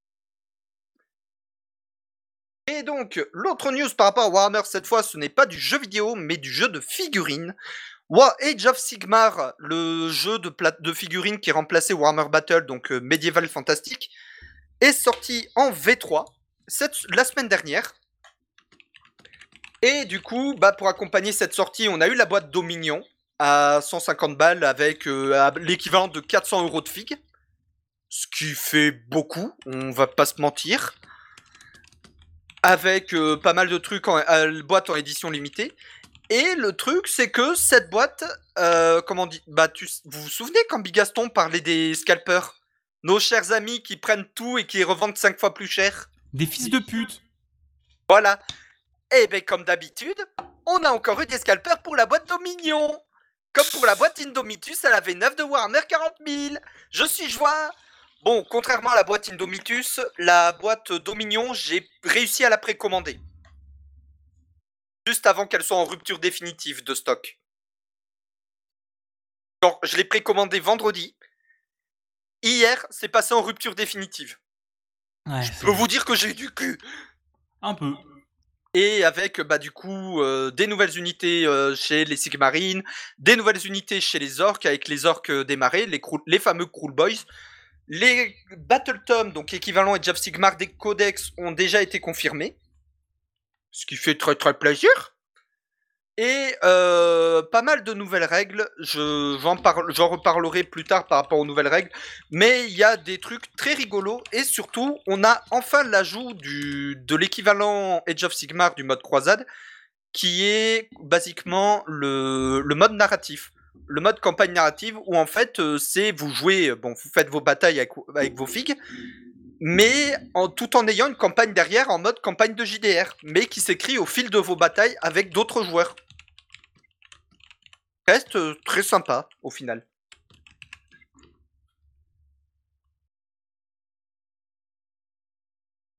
Speaker 1: Et donc, l'autre news par rapport à Warhammer cette fois, ce n'est pas du jeu vidéo, mais du jeu de figurines. War Age of Sigmar, le jeu de, de figurines qui remplaçait Warhammer Battle, donc euh, médiéval fantastique, est sorti en V3 cette, la semaine dernière. Et du coup, bah, pour accompagner cette sortie, on a eu la boîte Dominion à 150 balles avec euh, l'équivalent de 400 euros de figues. Ce qui fait beaucoup, on va pas se mentir. Avec euh, pas mal de trucs en euh, boîte en édition limitée. Et le truc, c'est que cette boîte, comment dit, bah, tu, vous vous souvenez quand Bigaston parlait des scalpers? Nos chers amis qui prennent tout et qui revendent 5 fois plus cher
Speaker 2: Des fils de pute.
Speaker 1: Voilà. Et bien, comme d'habitude, on a encore eu des scalpers pour la boîte Dominion. Comme pour la boîte Indomitus à la V9 de Warhammer 40 000. Je suis joie. Bon, contrairement à la boîte Indomitus, la boîte Dominion, j'ai réussi à la précommander. Juste avant qu'elle soit en rupture définitive de stock. Genre, je l'ai précommandé vendredi. Hier, c'est passé en rupture définitive.
Speaker 2: Ouais,
Speaker 1: Je peux vous dire que j'ai eu du cul.
Speaker 2: Un peu.
Speaker 1: Et avec bah, du coup euh, des nouvelles unités euh, chez les Sigmarines, des nouvelles unités chez les orques avec les orques euh, démarrés, les, les fameux Cruel Boys. Les Battle Tom, donc équivalent Age of Sigmar des codex, ont déjà été confirmés. Ce qui fait très très plaisir. Et euh, pas mal de nouvelles règles. Je, j'en, parle, j'en reparlerai plus tard par rapport aux nouvelles règles. Mais il y a des trucs très rigolos. Et surtout, on a enfin l'ajout de l'équivalent Age of Sigmar du mode croisade. Qui est basiquement le, le mode narratif. Le mode campagne narrative où en fait euh, c'est vous jouez, bon vous faites vos batailles avec, avec vos figues. Mais en, tout en ayant une campagne derrière en mode campagne de JDR. Mais qui s'écrit au fil de vos batailles avec d'autres joueurs reste euh, très sympa au final.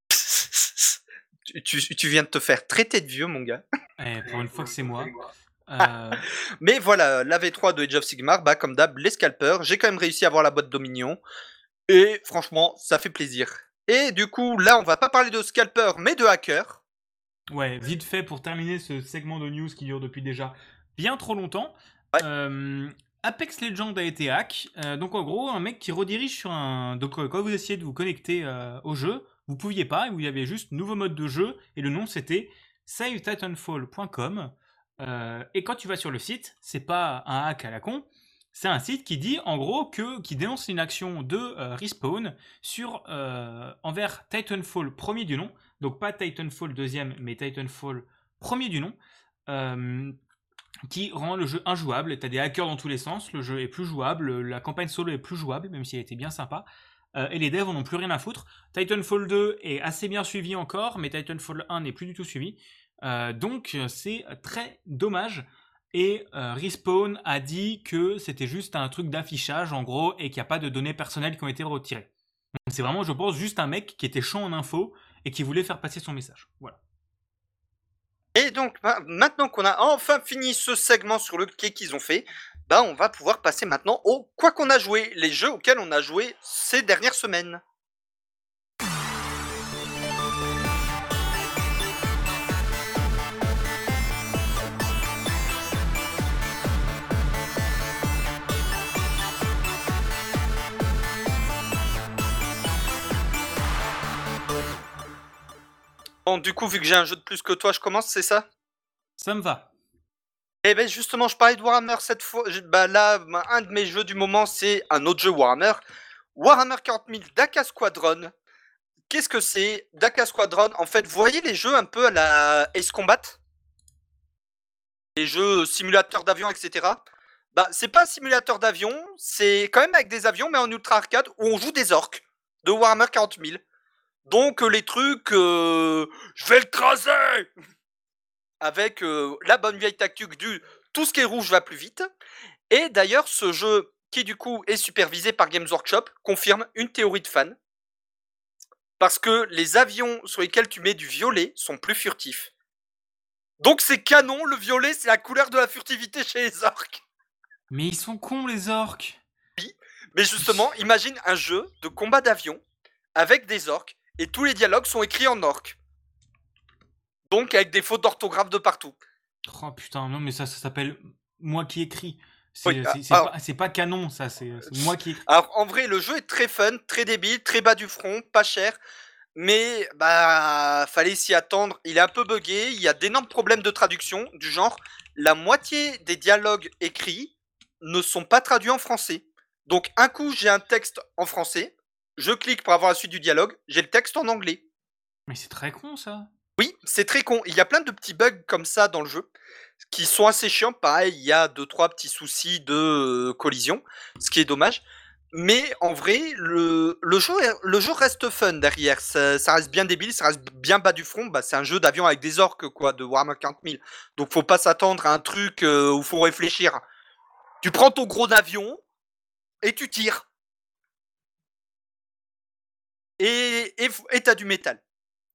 Speaker 1: tu, tu- tu viens de te faire traiter de vieux, mon gars.
Speaker 2: Eh, pour une fois que c'est moi. Euh,
Speaker 1: Mais voilà, la V3 de Age of Sigmar, bah comme d'hab, les scalpers. J'ai quand même réussi à avoir la boîte Dominion. Et franchement, ça fait plaisir. Et du coup, là, on va pas parler de scalper, mais de hacker.
Speaker 2: ouais, vite fait pour terminer ce segment de news qui dure depuis déjà bien trop longtemps.
Speaker 1: Ouais.
Speaker 2: Euh, Apex Legends a été hack. Euh, donc en gros, un mec qui redirige sur un. Donc euh, quand vous essayez de vous connecter euh, au jeu, vous pouviez pas. Il y avait juste nouveau mode de jeu et le nom c'était savetitanfall.com. Et quand tu vas sur le site, c'est pas un hack à la con. C'est un site qui dit en gros que qui dénonce une action de euh, respawn sur euh, envers Titanfall premier du nom, donc pas Titanfall deuxième, mais Titanfall premier du nom, euh, qui rend le jeu injouable. T'as des hackers dans tous les sens, le jeu est plus jouable, la campagne solo est plus jouable, même si elle était bien sympa. et les devs en ont plus rien à foutre. Titanfall 2 est assez bien suivi encore, mais Titanfall 1 n'est plus du tout suivi. Donc c'est très dommage. Et euh, Respawn a dit que c'était juste un truc d'affichage en gros et qu'il n'y a pas de données personnelles qui ont été retirées. C'est vraiment, je pense, juste un mec qui était chaud en info et qui voulait faire passer son message. Voilà.
Speaker 1: Et donc, ma- maintenant qu'on a enfin fini ce segment sur le quai qu'ils ont fait, bah on va pouvoir passer maintenant au quoi qu'on a joué, les jeux auxquels on a joué ces dernières semaines. Bon, du coup, vu que j'ai un jeu de plus que toi, je commence, c'est ça?
Speaker 2: Ça me va.
Speaker 1: Eh ben justement, je parlais de Warhammer cette fois. Bah là, bah, un de mes jeux du moment, c'est un autre jeu Warhammer. Warhammer 40 000 Daka Squadron. Qu'est-ce que c'est Daka Squadron, en fait, vous voyez les jeux un peu à la Ace Combat? Les jeux simulateurs d'avion, etc. Bah, c'est pas un simulateur d'avion, c'est quand même avec des avions, mais en ultra arcade, où on joue des orques de Warhammer 40 000. Donc les trucs, euh, je vais le craser Avec euh, la bonne vieille tactique du tout ce qui est rouge va plus vite. Et d'ailleurs, ce jeu, qui du coup est supervisé par Games Workshop, confirme une théorie de fan. Parce que les avions sur lesquels tu mets du violet sont plus furtifs. Donc c'est canon, le violet c'est la couleur de la furtivité chez les orques.
Speaker 2: Mais ils sont cons, les orques.
Speaker 1: Mais justement, imagine un jeu de combat d'avion avec des orques et tous les dialogues sont écrits en orque. Donc avec des fautes d'orthographe de partout.
Speaker 2: Oh putain, non, mais ça, ça s'appelle moi qui écris. C'est
Speaker 1: Oui,
Speaker 2: pas, pas canon, ça, c'est c'est moi qui écris.
Speaker 1: Alors en vrai, le jeu est très fun, très débile, très bas du front, pas cher. Mais bah fallait s'y attendre. Il est un peu buggé. Il y a d'énormes problèmes de traduction du genre la moitié des dialogues écrits ne sont pas traduits en français. Donc un coup j'ai un texte en français, je clique pour avoir la suite du dialogue, j'ai le texte en anglais.
Speaker 2: Mais c'est très con, ça.
Speaker 1: Oui, c'est très con. Il y a plein de petits bugs comme ça dans le jeu qui sont assez chiants. Pareil, il y a deux trois petits soucis de euh, collision, ce qui est dommage. Mais en vrai, le, le, jeu, est- le jeu reste fun derrière. Ça, ça reste bien débile, ça reste bien bas du front. Bah, c'est un jeu d'avion avec des orques, quoi, de Warhammer 40 000. Donc faut pas s'attendre à un truc euh, où faut réfléchir. Tu prends ton gros avion et tu tires. Et et f- et t'as du métal.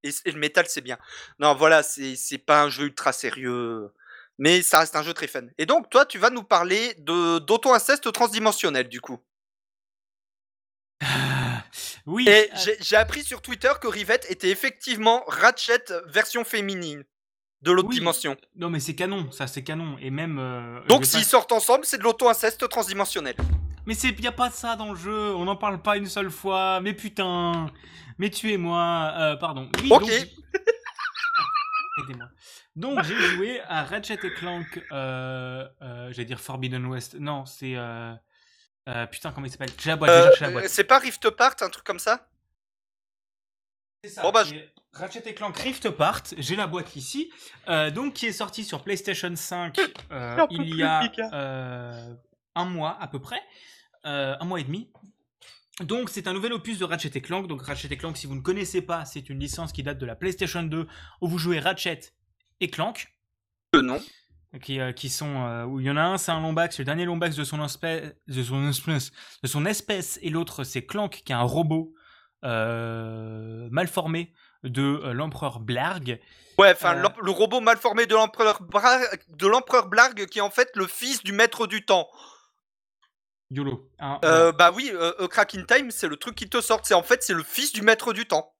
Speaker 1: Et, le métal, c'est bien. Non, voilà, c'est c'est pas un jeu ultra sérieux. Mais ça reste un jeu très fun. Et donc, toi, tu vas nous parler de d'auto-inceste transdimensionnel, du coup.
Speaker 2: Ah, oui.
Speaker 1: Et
Speaker 2: euh,
Speaker 1: j'ai appris sur Twitter que Rivette était effectivement Ratchet version féminine de l'autre
Speaker 2: Oui.
Speaker 1: dimension.
Speaker 2: Non, mais c'est canon, ça, c'est canon. Et même. euh,
Speaker 1: Donc, s'ils
Speaker 2: pas-
Speaker 1: sortent ensemble, c'est de l'auto-inceste transdimensionnel.
Speaker 2: Mais c'est y a pas de ça dans le jeu. On n'en parle pas une seule fois. Mais putain. Mais tuez-moi. Euh, pardon. Oui,
Speaker 1: Ok.
Speaker 2: donc j'ai- Aidez-moi. Donc j'ai joué à Ratchet et Clank. Euh, euh, J'allais dire Forbidden West. Non, c'est. Euh... euh, putain, comment il s'appelle? J'ai la boîte. J'ai cherché la boîte.
Speaker 1: c'est pas Rift Apart, un truc comme ça?
Speaker 2: C'est ça.
Speaker 1: bon, bah,
Speaker 2: Ratchet et Clank Rift Apart. J'ai la boîte ici. Donc qui est sorti sur PlayStation 5 euh,
Speaker 1: J'en peux
Speaker 2: il y a un mois à peu près. Euh, un mois et demi. Donc c'est un nouvel opus de Ratchet et Clank. Donc Ratchet et Clank, si vous ne connaissez pas, c'est une licence qui date de la PlayStation 2 où vous jouez Ratchet et Clank.
Speaker 1: Euh, non.
Speaker 2: Qui, euh, qui sont euh, où il y en a un c'est un Lombax le dernier Lombax de son espèce de son espèce de son espèce et l'autre c'est Clank qui est un robot euh, mal formé de l'empereur Blarg
Speaker 1: Ouais, enfin,
Speaker 2: Euh.
Speaker 1: le robot mal formé de l'empereur Bra- de l'empereur Blarg, qui est en fait le fils du maître du temps.
Speaker 2: YOLO hein,
Speaker 1: Euh, bah oui, euh, Crack in Time, c'est le truc qui te sort. C'est en fait, c'est le fils du maître du temps.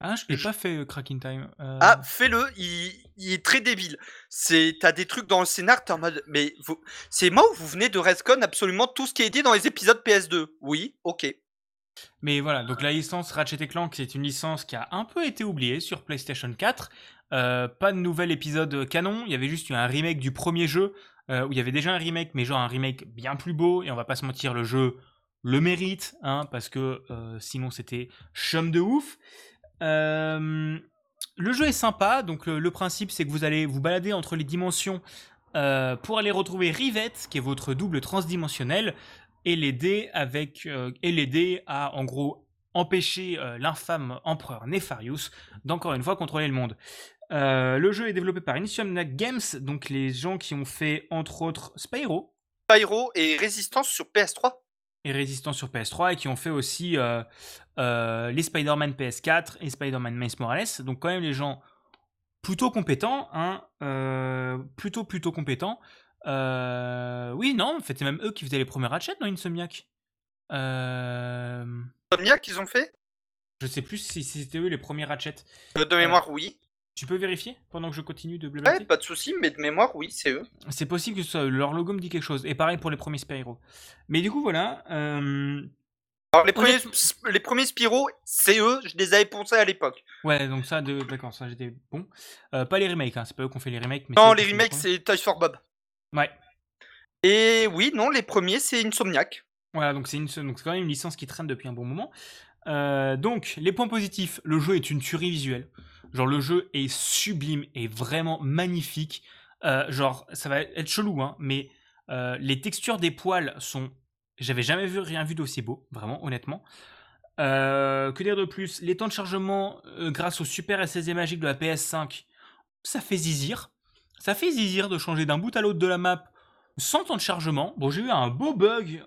Speaker 2: Ah, je l'ai pas fait, euh, Crack in Time. Euh,
Speaker 1: Ah, fais-le, il, il est très débile. C'est, t'as des trucs dans le scénar, t'es en mode, mais vous, c'est moi ou vous venez de Rescon absolument tout ce qui est dit dans les épisodes PS2 Oui, ok.
Speaker 2: Mais voilà, donc la licence Ratchet et Clank, c'est une licence qui a un peu été oubliée sur PlayStation 4. Euh, pas de nouvel épisode canon, il y avait juste eu un remake du premier jeu, euh, où il y avait déjà un remake, mais genre un remake bien plus beau, et on va pas se mentir, le jeu le mérite, hein, parce que euh, sinon c'était chum de ouf. Euh, le jeu est sympa, donc le, principe c'est que vous allez vous balader entre les dimensions pour aller retrouver Rivette, qui est votre double transdimensionnel, et l'aider avec et l'aider à en gros empêcher l'infâme empereur Nefarius d'encore une fois contrôler le monde. Euh, le jeu est développé par Insomniac Games, donc les gens qui ont fait entre autres Spyro
Speaker 1: Pyro et Résistance sur PS3.
Speaker 2: et Resistance sur PS3 et qui ont fait aussi euh, euh, les Spider-Man PS4 et Spider-Man Miles Morales. Donc quand même les gens plutôt compétents, hein, plutôt plutôt compétents. Oui, non, en fait c'est même eux qui faisaient les premiers Ratchet dans Insomniac?
Speaker 1: Insomniac, qu'ils ont fait?
Speaker 2: je sais plus si c'était eux les premiers Ratchet.
Speaker 1: De mémoire, oui.
Speaker 2: Tu peux vérifier pendant que je continue de
Speaker 1: Ouais,
Speaker 2: blablater
Speaker 1: pas de souci, mais de mémoire, oui, c'est eux.
Speaker 2: C'est possible que ce soit leur logo me dit quelque chose. Et pareil pour les premiers Spyro. Mais du coup voilà. euh,
Speaker 1: Alors, les premiers, les premiers Spyro, c'est eux, je les avais poncés à l'époque.
Speaker 2: Ouais, donc ça, de... d'accord, ça j'étais bon. Euh, pas les remakes, hein, c'est pas eux qui ont fait les remakes. Mais
Speaker 1: Non, les remakes, c'est Toys for Bob.
Speaker 2: Ouais.
Speaker 1: Et oui, non, les premiers, c'est Insomniac.
Speaker 2: Voilà, donc c'est une, donc quand même une licence qui traîne depuis un bon moment. Euh, donc, les points positifs, le jeu est une tuerie visuelle. Genre, le jeu est sublime et vraiment magnifique. Euh, genre, ça va être chelou, hein, mais euh, les textures des poils sont. J'avais jamais vu rien vu d'aussi beau, vraiment, honnêtement. Euh, que dire de plus? Les temps de chargement, grâce au super SSD magique de la PS5, ça fait zizir. Ça fait zizir de changer d'un bout à l'autre de la map sans temps de chargement. Bon, j'ai eu un beau bug.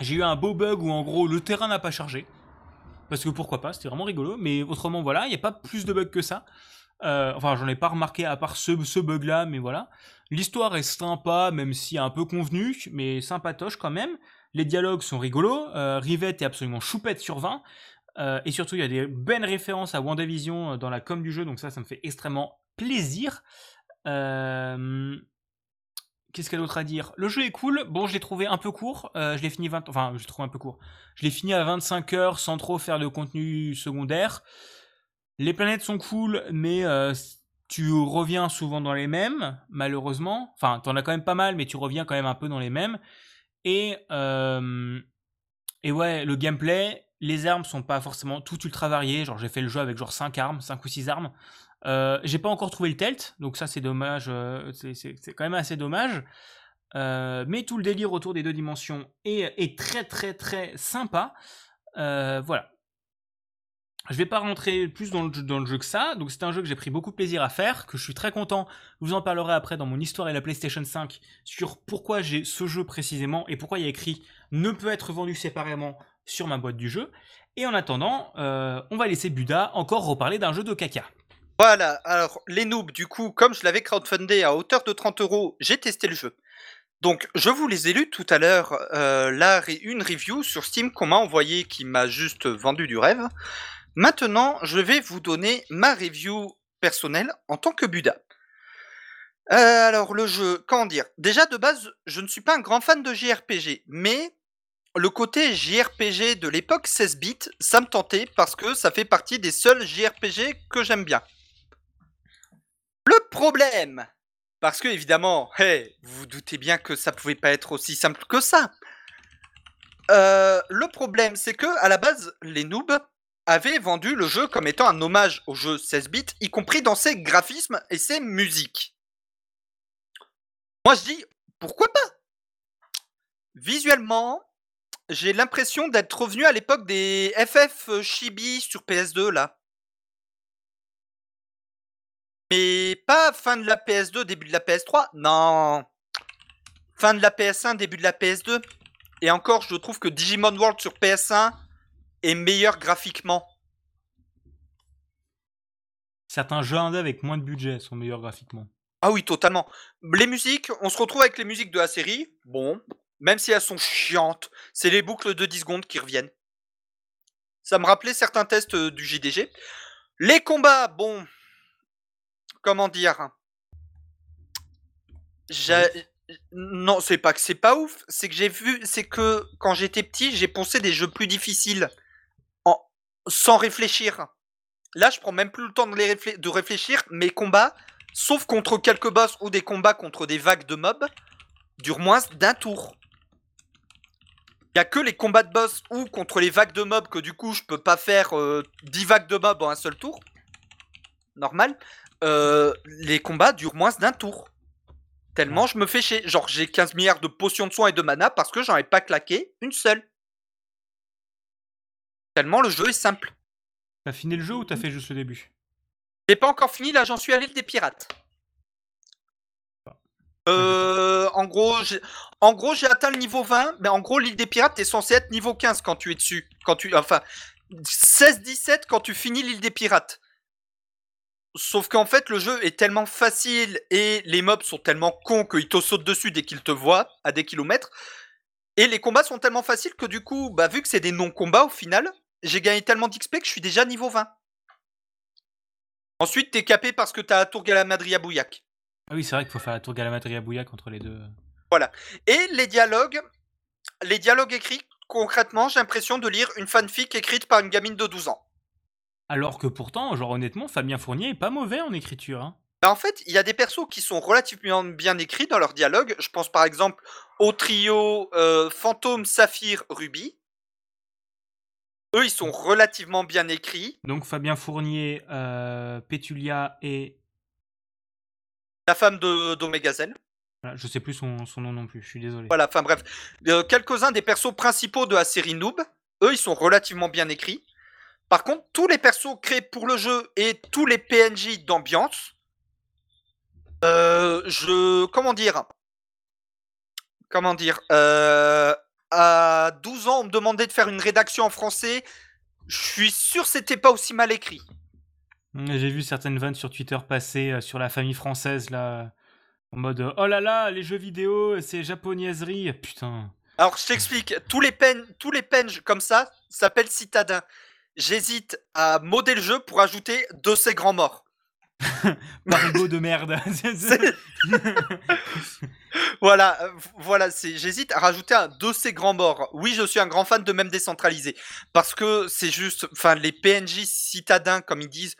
Speaker 2: J'ai eu un beau bug où en gros le terrain n'a pas chargé. Parce que pourquoi pas, c'était vraiment rigolo. Mais autrement, voilà, il n'y a pas plus de bugs que ça. Euh, enfin, j'en ai pas remarqué à part ce, bug-là, mais voilà. L'histoire est sympa, même si un peu convenue, mais sympatoche quand même. Les dialogues sont rigolos. Euh, Rivette est absolument choupette sur 20. Euh, et surtout, il y a des belles références à WandaVision dans la com du jeu, donc ça, ça me fait extrêmement plaisir. Qu'est-ce qu'il y a d'autre à dire? Le jeu est cool. Bon, je l'ai trouvé un peu court. Euh, je l'ai fini 20... Enfin, je un peu court. Je l'ai fini à 25 heures sans trop faire de contenu secondaire. Les planètes sont cool, mais euh, tu reviens souvent dans les mêmes, malheureusement. Enfin, t'en as quand même pas mal, mais tu reviens quand même un peu dans les mêmes. Et, euh, et ouais, le gameplay, les armes sont pas forcément tout ultra variées. Genre, j'ai fait le jeu avec genre 5 armes, 5 ou 6 armes. Euh, j'ai pas encore trouvé le telt, donc ça c'est dommage, euh, c'est- quand même assez dommage. Euh, mais tout le délire autour des deux dimensions est, très très très sympa. Voilà. Je vais pas rentrer plus dans le, jeu- dans le jeu que ça, donc c'est un jeu que j'ai pris beaucoup de plaisir à faire, que je suis très content. Je vous en parlerai après dans mon histoire et la PlayStation 5 sur pourquoi j'ai ce jeu précisément et pourquoi il y a écrit ne peut être vendu séparément sur ma boîte du jeu. Et en attendant, euh, on va laisser Buda encore reparler d'un jeu de caca.
Speaker 1: Voilà, alors les noobs, du coup, comme je l'avais crowdfundé à hauteur de 30 euros, j'ai testé le jeu. Donc, je vous les ai lus tout à l'heure, euh, là, une review sur Steam qu'on m'a envoyée qui m'a juste vendu du rêve. Maintenant, je vais vous donner ma review personnelle en tant que Buda. Euh, alors, le jeu, comment dire? Déjà, de base, je ne suis pas un grand fan de JRPG, mais le côté JRPG de l'époque 16 bits, ça me tentait parce que ça fait partie des seuls JRPG que j'aime bien. Le problème, parce que évidemment, hey, vous doutez bien que ça pouvait pas être aussi simple que ça. Euh, le problème, c'est que à la base, les noobs avaient vendu le jeu comme étant un hommage au jeu 16 bits, y compris dans ses graphismes et ses musiques. Moi, je dis pourquoi pas? Visuellement, j'ai l'impression d'être revenu à l'époque des FF Chibi sur PS2 là. Mais pas fin de la PS2, début de la PS3. Non. Fin de la PS1, début de la PS2. Et encore, je trouve que Digimon World sur PS1 est meilleur graphiquement.
Speaker 2: Certains jeux indés avec moins de budget sont meilleurs graphiquement.
Speaker 1: Ah oui, totalement. Les musiques, on se retrouve avec les musiques de la série. Bon, même si elles sont chiantes, c'est les boucles de 10 secondes qui reviennent. Ça me rappelait certains tests euh, du JDG. Les combats, bon, comment dire? Non, c'est pas que c'est pas ouf, c'est que j'ai vu, c'est que quand j'étais petit, j'ai pensé des jeux plus difficiles en... sans réfléchir. Là, je prends même plus le temps de, les de réfléchir. Mes combats, sauf contre quelques boss ou des combats contre des vagues de mobs, durent moins d'un tour. Il y a que les combats de boss ou contre les vagues de mobs que du coup je peux pas faire euh, 10 vagues de mobs en un seul tour. Normal. Euh, les combats durent moins d'un tour. Tellement je me fais chier. Genre j'ai 15 milliards de potions de soins et de mana parce que j'en ai pas claqué une seule. Tellement le jeu est simple.
Speaker 2: T'as fini le jeu ou t'as fait juste le début?
Speaker 1: J'ai pas encore fini, là j'en suis à l'île des pirates. Euh, en gros, j'ai, en gros, j'ai atteint le niveau 20, mais en gros, l'île des pirates, t'es censé être niveau 15 quand tu es dessus. Quand tu, enfin, 16-17 quand tu finis l'île des pirates. Sauf qu'en fait, le jeu est tellement facile et les mobs sont tellement cons qu'ils te sautent dessus dès qu'ils te voient à des kilomètres. Et les combats sont tellement faciles que du coup, bah, vu que c'est des non-combats au final, j'ai gagné tellement d'XP que je suis déjà niveau 20. Ensuite, t'es capé parce que t'as la Galamadria Bouillac.
Speaker 2: Ah oui, c'est vrai qu'il faut faire la tour Galamatria Bouillac entre les deux.
Speaker 1: Et les dialogues, les dialogues écrits, concrètement, j'ai l'impression de lire une fanfic écrite par une gamine de 12 ans.
Speaker 2: Alors que pourtant, genre honnêtement, Fabien Fournier est pas mauvais en écriture. Hein.
Speaker 1: Bah, en fait, il y a des persos qui sont relativement bien écrits dans leur dialogue. Je pense par exemple au trio euh, Fantôme, Saphir, Ruby. Eux, ils sont relativement bien écrits.
Speaker 2: Donc Fabien Fournier, euh, Pétulia et.
Speaker 1: La femme de d'Omega Zen.
Speaker 2: Voilà, je sais plus son, son nom non plus, je suis désolé.
Speaker 1: Voilà, enfin bref. Euh, Quelques-uns des persos principaux de la série Noob, eux, ils sont relativement bien écrits. Par contre, tous les persos créés pour le jeu et tous les PNJ d'ambiance, euh, je. Comment dire? Comment dire? Euh, À 12 ans, on me demandait de faire une rédaction en français. Je suis sûr que c'était pas aussi mal écrit.
Speaker 2: Mm, J'ai vu certaines vannes sur Twitter passer euh, sur la famille française, là, en mode euh, Oh là là, les jeux vidéo, c'est japonaiserie. Putain.
Speaker 1: Alors, je t'explique. Tous les pen, tous les comme ça s'appellent citadins. J'hésite à modder le jeu pour ajouter de ces grands morts.
Speaker 2: Parigo de merde.
Speaker 1: Voilà, euh, voilà. J'hésite à rajouter un de ces grands morts. Oui, je suis un grand fan de même décentralisé parce que c'est juste, enfin, les PNJ citadins comme ils disent.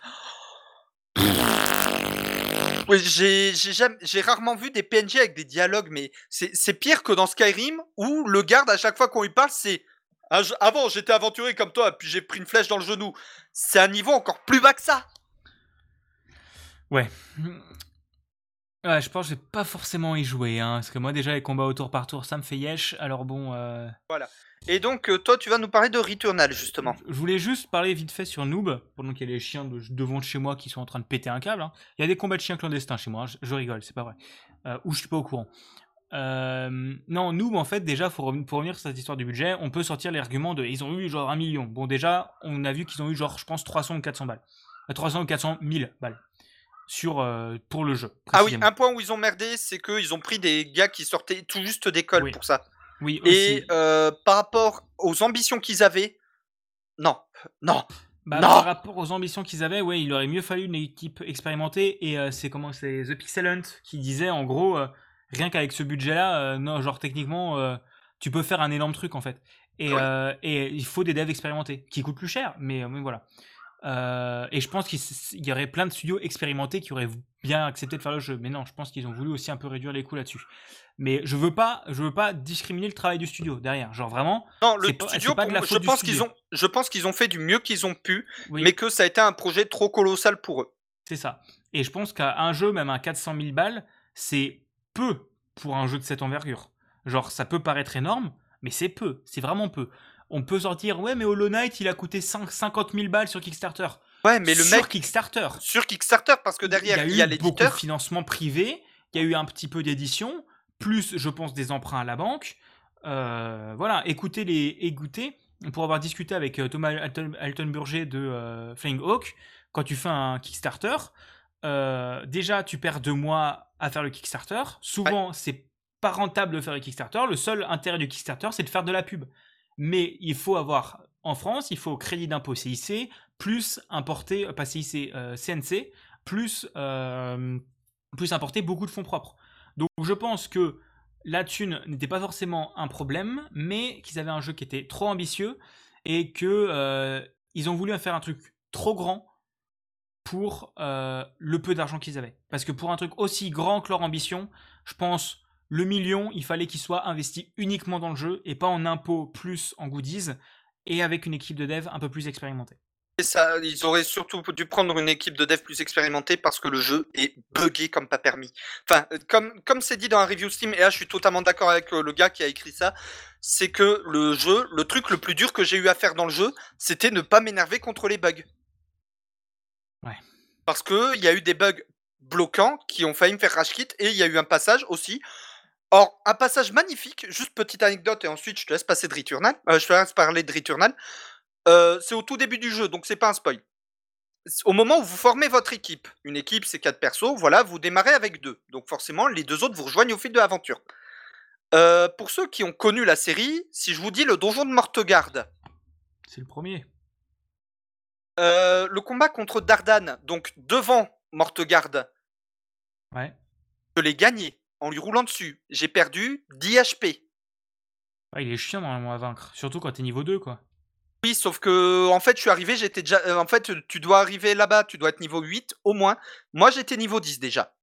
Speaker 1: J'ai rarement vu des PNJ avec des dialogues, mais c'est pire que dans Skyrim où le garde à chaque fois qu'on lui parle, c'est avant j'étais aventuré comme toi, puis j'ai pris une flèche dans le genou. C'est un niveau encore plus bas que ça.
Speaker 2: Ouais. Ouais, je pense que je vais pas forcément y jouer, hein, parce que moi déjà les combats au tour par tour ça me fait yesh, alors bon... euh,
Speaker 1: Et donc euh, toi, tu vas nous parler de Returnal justement.
Speaker 2: Je voulais juste parler vite fait sur Noob, pendant qu'il y a les chiens de- devant de chez moi qui sont en train de péter un câble. hein. Il y a des combats de chiens clandestins chez moi, hein, je, je rigole, c'est pas vrai. Euh, ou je suis pas au courant. Euh, non, Noob, en fait, déjà, faut pour revenir sur cette histoire du budget, on peut sortir l'argument de ils ont eu genre un million. Bon, déjà, on a vu qu'ils ont eu genre, je pense, 300 ou 400 balles. Euh, 300 ou 400 000 balles. Sur, euh, pour le jeu.
Speaker 1: Ah oui, un point où ils ont merdé, c'est qu'ils ont pris des gars qui sortaient tout juste d'école
Speaker 2: Oui.
Speaker 1: pour ça.
Speaker 2: Oui, aussi.
Speaker 1: Et euh, par rapport aux ambitions qu'ils avaient, non, non.
Speaker 2: Bah,
Speaker 1: Non
Speaker 2: par rapport aux ambitions qu'ils avaient, ouais, il aurait mieux fallu une équipe expérimentée. Et euh, c'est comment c'est The Pixel Hunt qui disait en gros, rien qu'avec ce budget-là, non, genre techniquement, tu peux faire un énorme truc en fait. Et,
Speaker 1: Ouais.
Speaker 2: et il faut des devs expérimentés qui coûtent plus cher, mais, mais voilà. Euh, et je pense qu'il y aurait plein de studios expérimentés qui auraient bien accepté de faire le jeu. Mais non, je pense qu'ils ont voulu aussi un peu réduire les coûts là-dessus. Mais je veux pas, je veux pas discriminer le travail du studio derrière. Genre vraiment,
Speaker 1: Non, le
Speaker 2: pas-
Speaker 1: studio,
Speaker 2: pas de la
Speaker 1: je pense qu'ils ont, je pense qu'ils ont fait du mieux qu'ils ont pu,
Speaker 2: oui.
Speaker 1: mais que ça a été un projet trop colossal pour eux.
Speaker 2: C'est ça. Et je pense qu'à un jeu, même un 400 000 balles, c'est peu pour un jeu de cette envergure. Genre, ça peut paraître énorme, mais c'est peu. C'est vraiment peu. On peut sortir, ouais, mais Hollow Knight, il a coûté 5 50 000 balles sur Kickstarter.
Speaker 1: Ouais, mais le
Speaker 2: sur
Speaker 1: mec
Speaker 2: Kickstarter.
Speaker 1: sur Kickstarter, parce que derrière il y a,
Speaker 2: eu beaucoup de financement privé, il y a eu un petit peu d'édition, plus, je pense, des emprunts à la banque. Euh, voilà, écoutez les écoutez. Pour avoir discuté avec euh, Thomas Alton, Alton Burger de euh, Flying Hawk, quand tu fais un Kickstarter, euh, déjà tu perds deux mois à faire le Kickstarter. Souvent, c'est pas rentable de faire le Kickstarter. Le seul intérêt du Kickstarter, c'est de faire de la pub. Mais il faut avoir, en France, il faut crédit d'impôt CIC, plus importer, euh, pas CIC, euh, CNC, plus, euh, plus importer beaucoup de fonds propres. Donc je pense que la thune n'était pas forcément un problème, mais qu'ils avaient un jeu qui était trop ambitieux et que euh, ils ont voulu faire un truc trop grand pour euh, le peu d'argent qu'ils avaient. Parce que pour un truc aussi grand que leur ambition, je pense le million, il fallait qu'il soit investi uniquement dans le jeu et pas en impôts plus en goodies et avec une équipe de dev un peu plus expérimentée.
Speaker 1: Et ça, ils auraient surtout dû prendre une équipe de dev plus expérimentée parce que le jeu est buggé comme pas permis. Enfin, euh, comme comme c'est dit dans la review Steam, et là je suis totalement d'accord avec le gars qui a écrit ça, c'est que le jeu, le truc le plus dur que j'ai eu à faire dans le jeu, c'était ne pas m'énerver contre les bugs.
Speaker 2: Ouais.
Speaker 1: Parce que il y a eu des bugs bloquants qui ont failli me faire rage quit et il y a eu un passage aussi. Or, un passage magnifique, juste petite anecdote et ensuite je te laisse passer de Returnal. Euh, je te laisse parler de Returnal. Euh, c'est au tout début du jeu, donc c'est pas un spoil. Au moment où vous formez votre équipe, une équipe c'est quatre persos, voilà, vous démarrez avec deux. Donc forcément, les deux autres vous rejoignent au fil de l'aventure. Euh, pour ceux qui ont connu la série, si je vous dis le donjon de Mortegarde,
Speaker 2: C'est le premier.
Speaker 1: le combat contre Dardan, donc devant Mortegarde,
Speaker 2: Ouais.
Speaker 1: je l'ai gagné en lui roulant dessus. J'ai perdu 10 HP.
Speaker 2: Ouais, il est chiant normalement à vaincre. Surtout quand t'es niveau 2, quoi.
Speaker 1: Oui, sauf que en fait, je suis arrivé, j'étais déjà. euh, En fait, tu dois arriver là-bas, tu dois être niveau 8 au moins. Moi, j'étais niveau 10 déjà.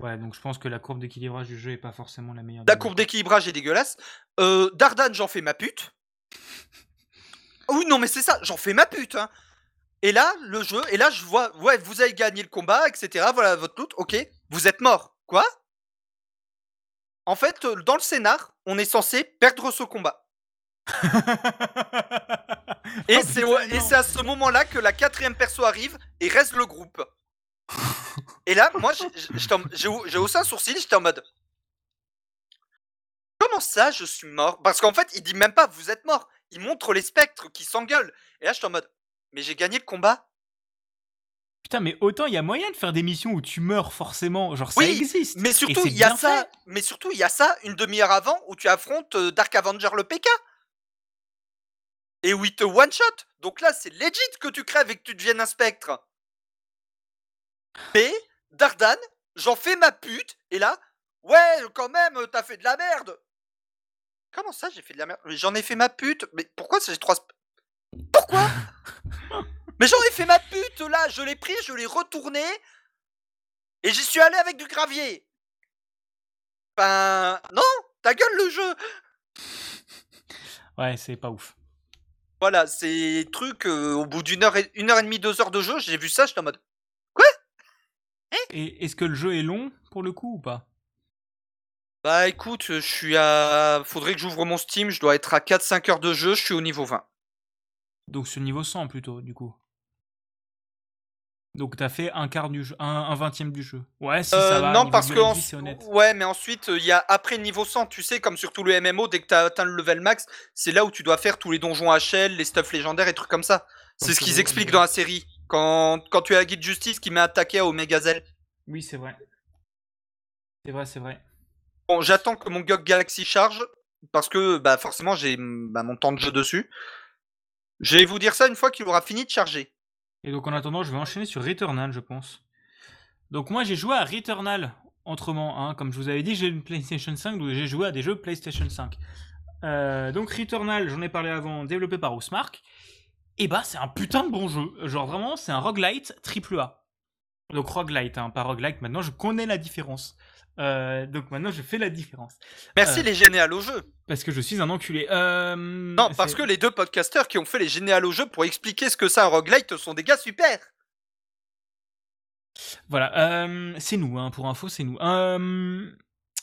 Speaker 2: Ouais, donc je pense que la courbe d'équilibrage du jeu est pas forcément la meilleure.
Speaker 1: La courbe d'équilibrage est dégueulasse. Euh, Dardane, j'en fais ma pute. Oui, non, mais c'est ça, j'en fais ma pute. hein. Et là, le jeu, et là, je vois, ouais, vous avez gagné le combat, etc. Voilà votre loot, ok. Vous êtes mort. Quoi? En fait, euh, dans le scénar, on est censé perdre ce combat. Et
Speaker 2: Oh,
Speaker 1: c'est à ce moment-là que la quatrième perso arrive et reste le groupe. Et là, moi, j'ai haussé un sourcil, j'étais en mode. Comment ça, je suis mort? Parce qu'en fait, il dit même pas vous êtes mort. Il montre les spectres qui s'engueulent. Et là, j'étais en mode. Mais j'ai gagné le combat.
Speaker 2: Putain, mais autant il y a moyen de faire des missions où tu meurs forcément, genre ça
Speaker 1: Oui,
Speaker 2: existe.
Speaker 1: Mais surtout, il y a ça.
Speaker 2: fait.
Speaker 1: Mais surtout, il y a ça une demi-heure avant où tu affrontes euh, Dark Avenger le PK. Et où il te one shot. Donc là, c'est legit que tu crèves et que tu deviennes un spectre. Mais Dardan, j'en fais ma pute. Et là, ouais, quand même, t'as fait de la merde. Comment ça, j'ai fait de la merde? J'en ai fait ma pute. Mais pourquoi j'ai trois. Pourquoi? Mais j'en ai fait ma pute là. Je l'ai pris, je l'ai retourné. Et j'y suis allé avec du gravier. Ben. Non Ta gueule le jeu
Speaker 2: Ouais, c'est pas ouf.
Speaker 1: Voilà, c'est truc. euh, au bout d'une heure, et... une heure et demie, deux heures de jeu, j'ai vu ça, j'étais en mode.
Speaker 2: Et est-ce que le jeu est long pour le coup ou pas?
Speaker 1: Bah écoute, je suis à. Faudrait que j'ouvre mon Steam, je dois être à 4-5 heures de jeu, je suis au niveau 20.
Speaker 2: Donc le niveau 100 plutôt, du coup. Donc t'as fait un quart du jeu, un, un vingtième du jeu. Ouais, si ça
Speaker 1: Euh,
Speaker 2: va.
Speaker 1: non, parce que. en-. Ouais, mais ensuite, il y a après le niveau 100, tu sais, comme sur tout le MMO, dès que t'as atteint le level max, c'est là où tu dois faire tous les donjons HL, les stuffs légendaires et trucs comme ça. C'est ce qu'ils expliquent dans la série. Quand, quand tu as la guide justice qui met attaqué à Omega Zell.
Speaker 2: Oui, c'est vrai. C'est vrai, c'est vrai.
Speaker 1: Bon, j'attends que mon GOG Galaxy charge parce que bah, forcément j'ai bah, mon temps de jeu dessus. Je vais vous dire ça une fois qu'il aura fini de charger.
Speaker 2: Et donc en attendant, je vais enchaîner sur Returnal, je pense. Donc moi j'ai joué à Returnal, autrement, hein. comme je vous avais dit, j'ai une PlayStation 5, donc j'ai joué à des jeux PlayStation 5. Euh, donc Returnal, j'en ai parlé avant, développé par Housemark. Et bah c'est un putain de bon jeu. Genre vraiment, c'est un roguelite triple A. Donc roguelite, hein, pas roguelite, maintenant je connais la différence. Euh, donc maintenant je fais la différence.
Speaker 1: Merci
Speaker 2: Euh.
Speaker 1: les jeu.
Speaker 2: Parce que je suis un enculé. Euh,
Speaker 1: Non, parce que les deux podcasteurs qui ont fait les généales au jeu pour expliquer ce que c'est un roguelite sont des gars super.
Speaker 2: Voilà, euh, c'est nous, hein, pour info, c'est nous.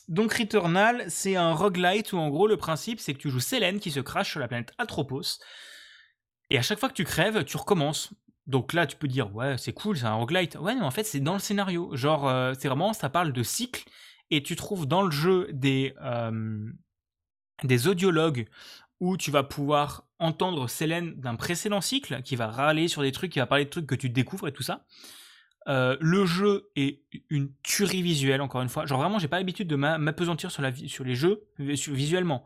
Speaker 2: Donc Returnal, c'est un roguelite où en gros le principe c'est que tu joues Selene qui se crache sur la planète Atropos. Et à chaque fois que tu crèves, tu recommences. Donc là, tu peux dire, ouais, c'est cool, c'est un roguelite. Ouais, mais en fait, c'est dans le scénario. Genre, euh, c'est vraiment, ça parle de cycle. Et tu trouves dans le jeu des, euh, des audiologues où tu vas pouvoir entendre Selene d'un précédent cycle qui va râler sur des trucs, qui va parler de trucs que tu découvres et tout ça. Euh, le jeu est une tuerie visuelle, encore une fois. Genre vraiment, j'ai pas l'habitude de m'a- m'apesantir sur, la sur les jeux visuellement.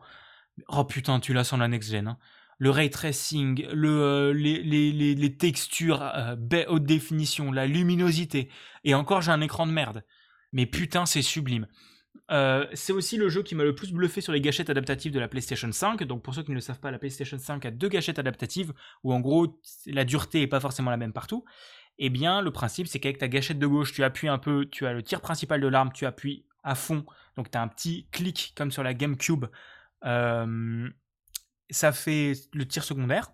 Speaker 2: Oh putain, tu l'as sans la next-gen. hein. Le ray tracing, euh, les, textures euh, haute définition, la luminosité. Et encore, j'ai un écran de merde. Mais putain, c'est sublime. Euh, c'est aussi le jeu qui m'a le plus bluffé sur les gâchettes adaptatives de la PlayStation 5. Donc pour ceux qui ne le savent pas, la PlayStation 5 a deux gâchettes adaptatives où en gros la dureté est pas forcément la même partout. Eh bien, le principe c'est qu'avec ta gâchette de gauche, tu appuies un peu, tu as le tir principal de l'arme, tu appuies à fond. Donc tu as un petit clic comme sur la GameCube. Euh, ça fait le tir secondaire.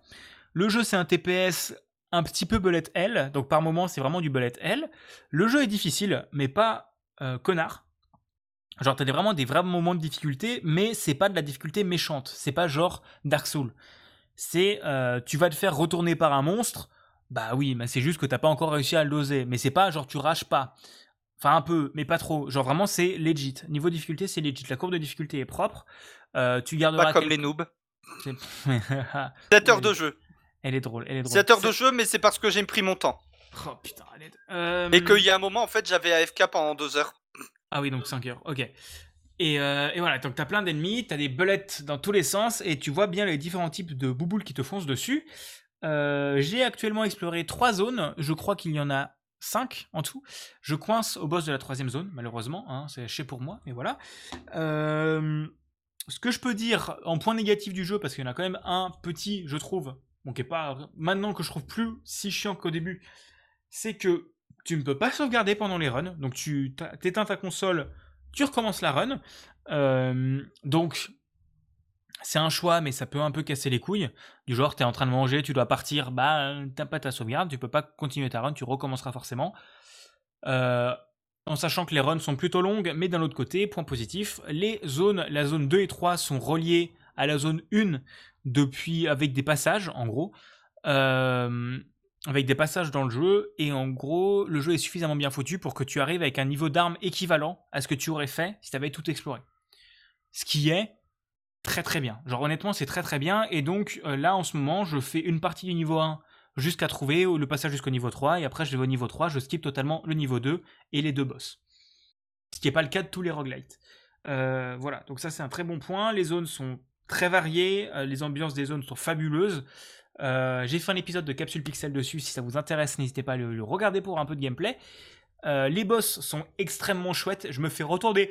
Speaker 2: Le jeu c'est un TPS un petit peu bullet L, donc par moment c'est vraiment du bullet L. Le jeu est difficile, mais pas euh, connard. Genre, t'as vraiment des vrais moments de difficulté, mais c'est pas de la difficulté méchante. C'est pas genre Dark Souls. C'est, euh, tu vas te faire retourner par un monstre. Bah oui, mais c'est juste que t'as pas encore réussi à le doser. Mais c'est pas genre tu rages pas. Enfin, un peu, mais pas trop. Genre vraiment, c'est legit. Niveau difficulté, c'est legit. La courbe de difficulté est propre. Euh, tu garderas.
Speaker 1: Pas comme les noobs.
Speaker 2: C'est-
Speaker 1: 7 heures de jeu.
Speaker 2: elle est drôle, elle est drôle.
Speaker 1: 7 heures de jeu, mais c'est parce que j'ai pris mon temps.
Speaker 2: Oh putain, elle est... Euh,
Speaker 1: Et qu'il y a un moment, en fait, j'avais AFK pendant 2 heures.
Speaker 2: Ah oui, donc 5 heures, ok. Et, euh, et voilà, donc t'as plein d'ennemis, t'as des bullets dans tous les sens, et tu vois bien les différents types de bouboules qui te foncent dessus. Euh, J'ai actuellement exploré trois zones, je crois qu'il y en a 5 en tout. Je coince au boss de la troisième zone, malheureusement, hein, c'est haché pour moi, mais voilà. Euh, ce que je peux dire en point négatif du jeu, parce qu'il y en a quand même un petit, je trouve, maintenant que je trouve plus si chiant qu'au début, c'est que tu ne peux pas sauvegarder pendant les runs. Donc tu éteins ta console, tu recommences la run. Euh, donc c'est un choix, mais ça peut un peu casser les couilles. Du genre, tu es en train de manger, tu dois partir, bah t'as pas ta sauvegarde, tu peux pas continuer ta run, tu recommenceras forcément. Euh, en sachant que les runs sont plutôt longues, mais d'un autre côté, point positif, les zones, la zone 2 et 3 sont reliées à la zone 1 depuis, avec des passages, en gros. Euh, avec des passages dans le jeu, et en gros, le jeu est suffisamment bien foutu pour que tu arrives avec un niveau d'armes équivalent à ce que tu aurais fait si tu avais tout exploré. Ce qui est très très bien. Genre honnêtement, c'est très très bien, et donc euh, là en ce moment, je fais une partie du niveau 1 jusqu'à trouver le passage jusqu'au niveau 3, et après je vais au niveau 3, je skip totalement le niveau 2 et les deux boss. Ce qui n'est pas le cas de tous les roguelites. Euh, voilà, donc ça c'est un très bon point. Les zones sont très variées, euh, les ambiances des zones sont fabuleuses. Euh, j'ai fait un épisode de Capsule Pixel dessus, si ça vous intéresse, n'hésitez pas à le, regarder pour un peu de gameplay. les boss sont extrêmement chouettes, je me fais retourner.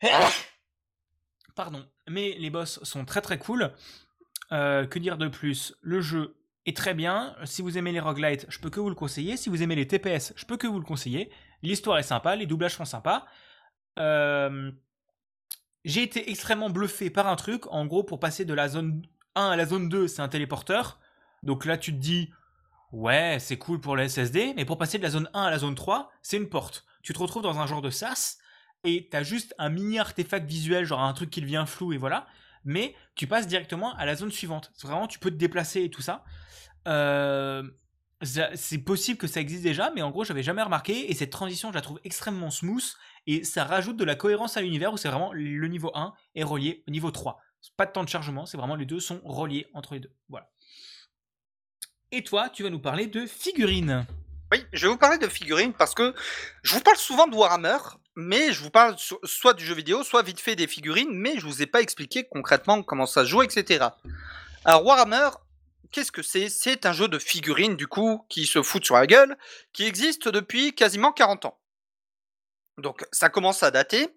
Speaker 2: Pardon, mais les boss sont très très cool. que dire de plus? Le jeu est très bien. Si vous aimez les roguelites, je peux que vous le conseiller. Si vous aimez les TPS, je peux que vous le conseiller. L'histoire est sympa, les doublages sont sympas. Euh, j'ai été extrêmement bluffé par un truc. En gros, pour passer de la zone 1 à la zone 2, c'est un téléporteur. Donc là, tu te dis, ouais, c'est cool pour le SSD. Mais pour passer de la zone 1 à la zone 3, c'est une porte. Tu te retrouves dans un genre de sas. Et t'as juste un mini artefact visuel, genre un truc qui devient flou et voilà. Mais tu passes directement à la zone suivante. Vraiment, tu peux te déplacer et tout ça. Euh, c'est possible que ça existe déjà, mais en gros, j'avais jamais remarqué. Et cette transition, je la trouve extrêmement smooth. Et ça rajoute de la cohérence à l'univers où c'est vraiment le niveau 1 est relié au niveau 3. Pas de temps de chargement, c'est vraiment les deux sont reliés entre les deux. Voilà. Et toi, tu vas nous parler de figurines.
Speaker 1: Oui, je vais vous parler de figurines parce que je vous parle souvent de Warhammer, mais je vous parle soit du jeu vidéo, soit vite fait des figurines, mais je vous ai pas expliqué concrètement comment ça se joue, etc. Alors Warhammer, qu'est-ce que c'est? C'est un jeu de figurines, du coup, qui se fout sur la gueule, qui existe depuis quasiment 40 ans. Donc ça commence à dater.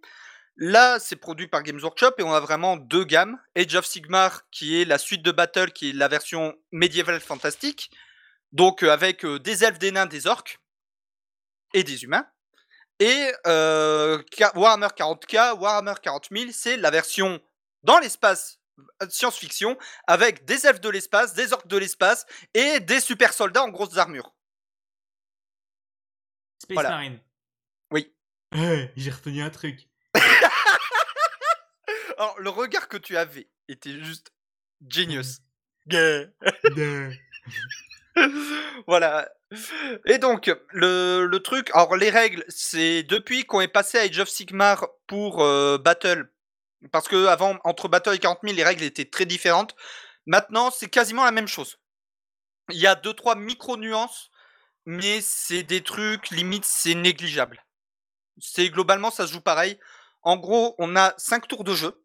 Speaker 1: Là, c'est produit par Games Workshop et on a vraiment deux gammes. Age of Sigmar, qui est la suite de Battle, qui est la version médiévale fantastique. Donc euh, avec euh, des elfes, des nains, des orques et des humains. Et euh, Warhammer 40k, Warhammer 40 000, c'est la version dans l'espace science-fiction avec des elfes de l'espace, des orques de l'espace et des super soldats en grosses armures.
Speaker 2: Space Marine.
Speaker 1: Oui.
Speaker 2: J'ai retenu un truc.
Speaker 1: Alors, le regard que tu avais était juste genius. voilà. Et donc, le, truc, alors les règles, c'est depuis qu'on est passé à Age of Sigmar pour euh, Battle, parce que avant, entre Battle et 40 000, les règles étaient très différentes. Maintenant, c'est quasiment la même chose. Il y a deux trois micro-nuances, mais c'est des trucs, limite, c'est négligeable. C'est globalement, ça se joue pareil. En gros, on a cinq tours de jeu.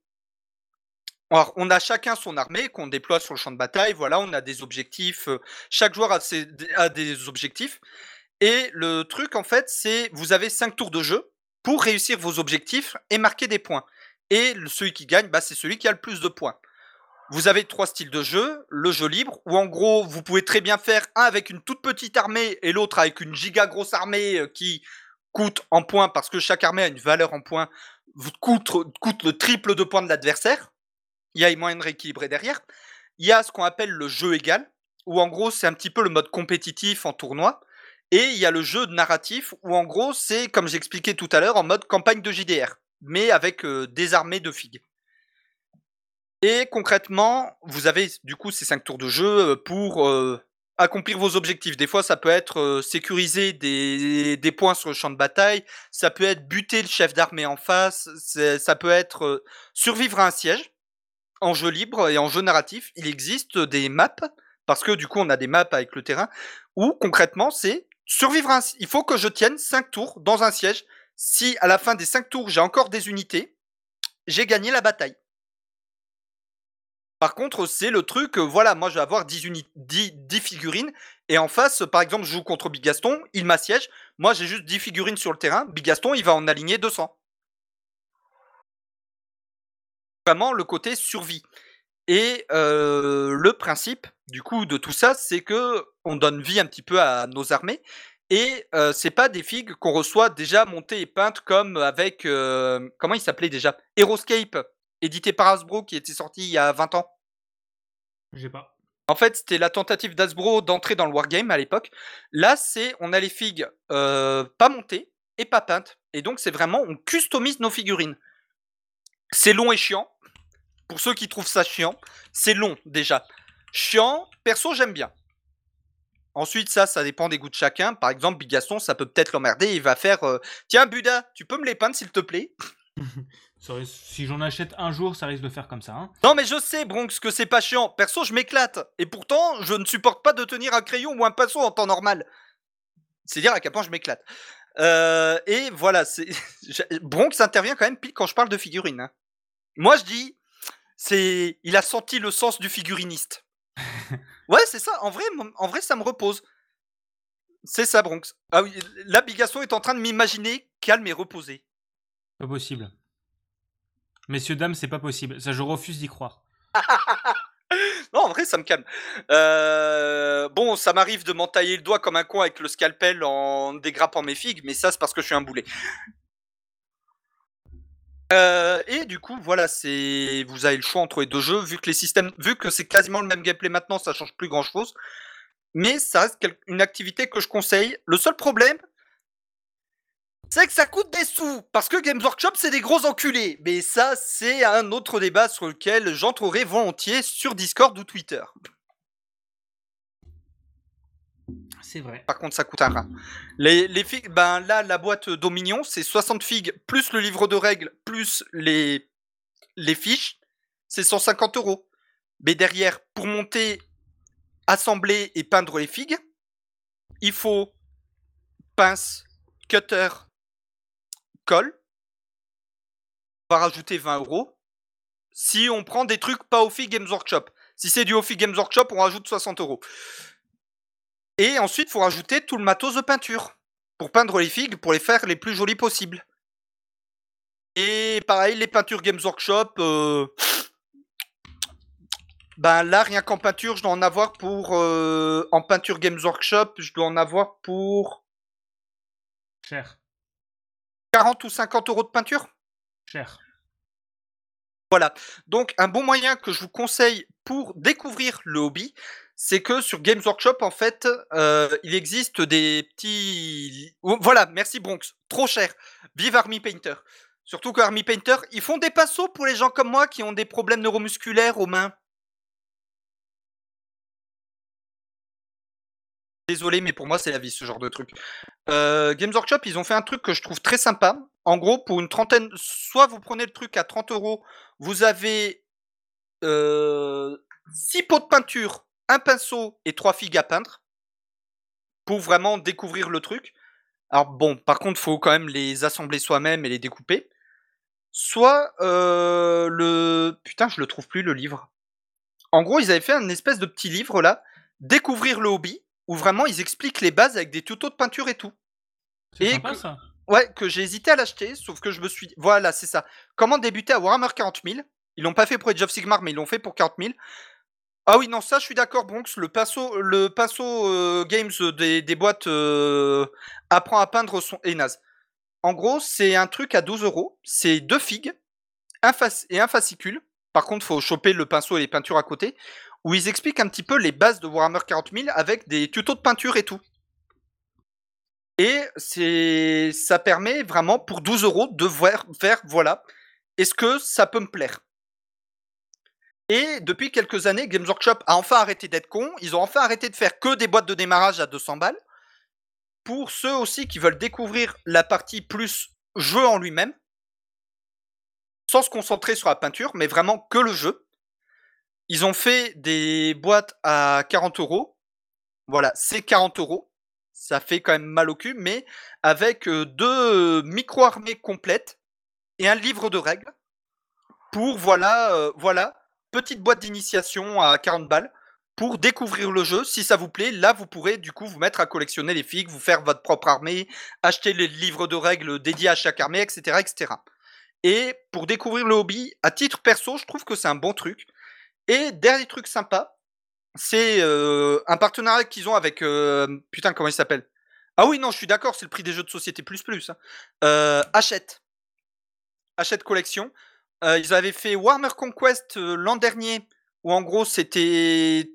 Speaker 1: Alors, on a chacun son armée qu'on déploie sur le champ de bataille. Voilà, on a des objectifs. Euh, chaque joueur a, des objectifs. Et le truc, en fait, c'est vous avez cinq tours de jeu pour réussir vos objectifs et marquer des points. Et celui qui gagne, bah, c'est celui qui a le plus de points. Vous avez trois styles de jeu, le jeu libre, où en gros, vous pouvez très bien faire un avec une toute petite armée et l'autre avec une giga grosse armée euh, qui coûte en points, parce que chaque armée a une valeur en points, vous coûte, coûte le triple de points de l'adversaire. Il y a moyen de rééquilibrer derrière. Il y a ce qu'on appelle le jeu égal, où en gros, c'est un petit peu le mode compétitif en tournoi. Et il y a le jeu narratif, où en gros, c'est, comme j'expliquais tout à l'heure, en mode campagne de JDR mais avec des armées de figues. Et concrètement, vous avez du coup ces cinq tours de jeu pour accomplir vos objectifs. Des fois, ça peut être sécuriser des, des, points sur le champ de bataille, ça peut être buter le chef d'armée en face, ça peut être survivre à un siège. En jeu libre et en jeu narratif, il existe des maps, parce que du coup, on a des maps avec le terrain, où concrètement, c'est survivre un... Il faut que je tienne cinq tours dans un siège si à la fin des 5 tours j'ai encore des unités, j'ai gagné la bataille. Par contre, c'est le truc, voilà, moi je vais avoir 10, 10, figurines, et en face, par exemple, je joue contre Bigaston, il m'assiège, moi j'ai juste 10 figurines sur le terrain, Bigaston il va en aligner 200. Vraiment le côté survie. Et euh, le principe, du coup, de tout ça, c'est que on donne vie un petit peu à nos armées. Et euh, c'est pas des figues qu'on reçoit déjà montées et peintes comme avec euh, comment il s'appelait déjà? Aeroscape, édité par Hasbro, qui était sorti il y a 20 ans.
Speaker 2: J'ai pas.
Speaker 1: En fait, c'était la tentative d'Hasbro d'entrer dans le wargame à l'époque. Là, c'est on a les figues euh, pas montées et pas peintes. Et donc, c'est vraiment on customise nos figurines. C'est long et chiant. Pour ceux qui trouvent ça chiant, c'est long déjà. Chiant, perso, j'aime bien. Ensuite, ça, ça dépend des goûts de chacun. Par exemple, Bigaston, ça peut peut-être l'emmerder. Il va faire euh, Tiens, Buda, tu peux me les peindre s'il te plaît?
Speaker 2: Si j'en achète un jour, ça risque de faire comme ça. hein.
Speaker 1: Non, mais je sais, Bronx, que c'est pas chiant. Perso, je m'éclate. Et pourtant, je ne supporte pas de tenir un crayon ou un pinceau en temps normal. C'est dire à quel point je m'éclate. Euh, et voilà, Bronx intervient quand même pile quand je parle de figurines. hein. Moi, je dis, c'est, il a senti le sens du figuriniste. ouais, c'est ça. En vrai, en vrai, ça me repose. C'est ça, Bronx. Ah oui, là, Bigasson est en train de m'imaginer calme et reposé.
Speaker 2: Pas possible. Messieurs, dames, c'est pas possible. Ça, je refuse d'y croire.
Speaker 1: Non, en vrai, ça me calme. Euh, Bon, ça m'arrive de m'entailler le doigt comme un con avec le scalpel en dégrappant mes figues, mais ça, c'est parce que je suis un boulet. Euh, et du coup, voilà, c'est vous avez le choix entre les deux jeux, vu que les systèmes, vu que c'est quasiment le même gameplay maintenant, ça change plus grand chose. Mais ça reste une activité que je conseille. Le seul problème, c'est que ça coûte des sous, parce que Games Workshop, c'est des gros enculés. Mais ça, c'est un autre débat sur lequel j'entrerai volontiers sur Discord ou Twitter.
Speaker 2: C'est vrai.
Speaker 1: Par contre, ça coûte un rein. Les, figues, ben là, la boîte Dominion, c'est 60 figues, plus le livre de règles, plus les, les fiches, c'est 150 euros. Mais derrière, pour monter, assembler et peindre les figues, il faut pince, cutter, colle. On va rajouter 20 euros. Si on prend des trucs pas Ophi Games Workshop. Si c'est du Ophi Games Workshop, on rajoute 60 euros. Et ensuite, il faut rajouter tout le matos de peinture pour peindre les figues, pour les faire les plus jolies possibles. Et pareil, les peintures Games Workshop, euh, ben là, rien qu'en peinture, je dois en avoir pour. euh, en peinture Games Workshop, je dois en avoir pour
Speaker 2: Cher.
Speaker 1: 40 ou 50 euros de peinture.
Speaker 2: Cher.
Speaker 1: Voilà. Donc, un bon moyen que je vous conseille pour découvrir le hobby, c'est que sur Games Workshop, en fait, euh, il existe des petits. Voilà, merci Bronx. Trop cher. Vive Army Painter. Surtout que Army Painter, ils font des pinceaux pour les gens comme moi qui ont des problèmes neuromusculaires aux mains. Désolé, mais pour moi, c'est la vie, ce genre de truc. Euh, Games Workshop, ils ont fait un truc que je trouve très sympa. En gros, pour une trentaine, soit vous prenez le truc à 30 euros, vous avez 6 pots de peinture, un pinceau et 3 figues à peindre pour vraiment découvrir le truc. Alors bon, par contre, faut quand même les assembler soi-même et les découper. Soit euh, le... Putain, je le trouve plus, le livre. En gros, ils avaient fait un espèce de petit livre là, Découvrir le hobby, où vraiment ils expliquent les bases avec des tutos de peinture et tout.
Speaker 2: C'est sympa
Speaker 1: que-
Speaker 2: ça.
Speaker 1: Ouais, que j'ai hésité à l'acheter, sauf que je me suis. Voilà, c'est ça. Comment débuter à Warhammer 40 000 Ils l'ont pas fait pour Age of Sigmar, mais ils l'ont fait pour 40 000. Ah oui, non, ça, je suis d'accord, Bronx. Le pinceau, le euh, Games des, des boîtes euh, apprend à peindre son est naze. En gros, c'est un truc à 12 euros. C'est deux figues un et un fascicule. Par contre, faut choper le pinceau et les peintures à côté, où ils expliquent un petit peu les bases de Warhammer 40 000 avec des tutos de peinture et tout. Et c'est, ça permet vraiment pour 12 euros de voir, faire, voilà, est-ce que ça peut me plaire? Et depuis quelques années, Games Workshop a enfin arrêté d'être con. Ils ont enfin arrêté de faire que des boîtes de démarrage à 200 balles. Pour ceux aussi qui veulent découvrir la partie plus jeu en lui-même, sans se concentrer sur la peinture, mais vraiment que le jeu. Ils ont fait des boîtes à 40 euros. Voilà, c'est 40 euros. Ça fait quand même mal au cul, mais avec euh, deux micro-armées complètes et un livre de règles pour, voilà, euh, voilà, petite boîte d'initiation à 40 balles pour découvrir le jeu. Si ça vous plaît, là, vous pourrez du coup vous mettre à collectionner les figues, vous faire votre propre armée, acheter les livres de règles dédiés à chaque armée, etc. etc. Et pour découvrir le hobby, à titre perso, je trouve que c'est un bon truc. Et dernier truc sympa, c'est euh, un partenariat qu'ils ont avec. euh, putain, comment il s'appelle? Ah oui, non, je suis d'accord, c'est le prix des jeux de société plus plus. hein. Euh, Hachette. Hachette Collection. Euh, ils avaient fait Warhammer Conquest euh, l'an dernier, où en gros c'était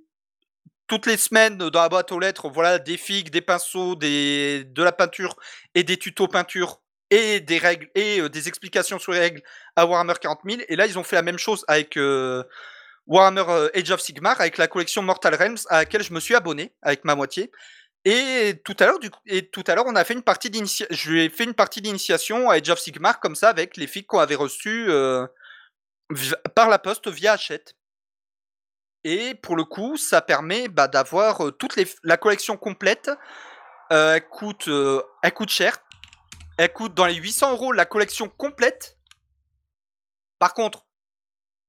Speaker 1: toutes les semaines dans la boîte aux lettres, voilà, des figues, des pinceaux, des, de la peinture et des tutos peinture et des règles et euh, des explications sur les règles à Warhammer 40 000. Et là, ils ont fait la même chose avec euh, Warhammer euh, Age of Sigmar, avec la collection Mortal Realms à laquelle je me suis abonné avec ma moitié. Et tout à l'heure, on a fait une partie d'initiation. Je lui ai fait une partie d'initiation à Age of Sigmar comme ça avec les figues qu'on avait reçues euh, par la poste via Hachette. Et pour le coup, ça permet bah, d'avoir euh, toute la collection complète. Euh, elle, coûte, elle coûte cher. Elle coûte dans les 800 euros la collection complète. Par contre,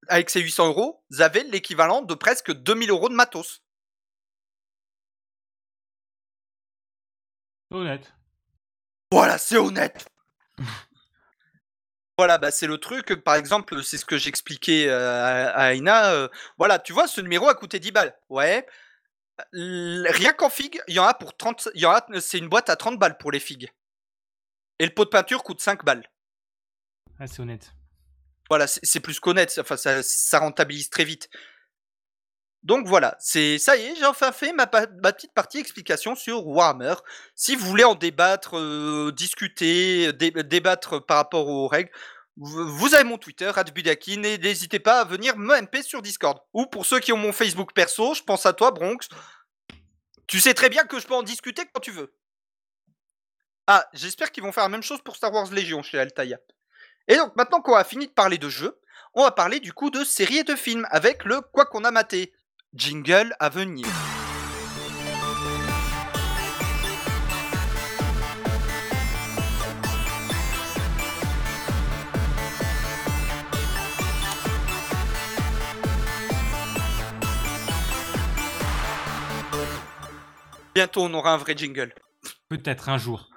Speaker 1: avec ces 800 euros, vous avez l'équivalent de presque 2000 euros de matos.
Speaker 2: Honnête.
Speaker 1: Voilà, c'est honnête. voilà, bah c'est le truc. Par exemple, c'est ce que j'expliquais euh, à, Aina. euh, voilà, tu vois, ce numéro a coûté 10 balles. Ouais. L- Rien qu'en figues, il y en a pour 30. Il y en a, c'est une boîte à 30 balles pour les figues. Et le pot de peinture coûte 5 balles.
Speaker 2: Ah, c'est honnête.
Speaker 1: Voilà, c'est c'est plus qu'honnête. Enfin, ça, ça rentabilise très vite. Donc voilà, c'est ça y est, j'ai enfin fait ma, petite partie explication sur Warhammer. Si vous voulez en débattre, euh, discuter, dé- débattre par rapport aux règles, vous vous avez mon Twitter, @budakin, et n'hésitez pas à venir me MP sur Discord. Ou pour ceux qui ont mon Facebook perso, je pense à toi, Bronx. Tu sais très bien que je peux en discuter quand tu veux. Ah, j'espère qu'ils vont faire la même chose pour Star Wars Légion chez Altaïa. Et donc maintenant qu'on a fini de parler de jeux, on va parler du coup de séries et de films avec le quoi qu'on a maté. Jingle à venir. Bientôt on aura un vrai jingle.
Speaker 2: Peut-être un jour.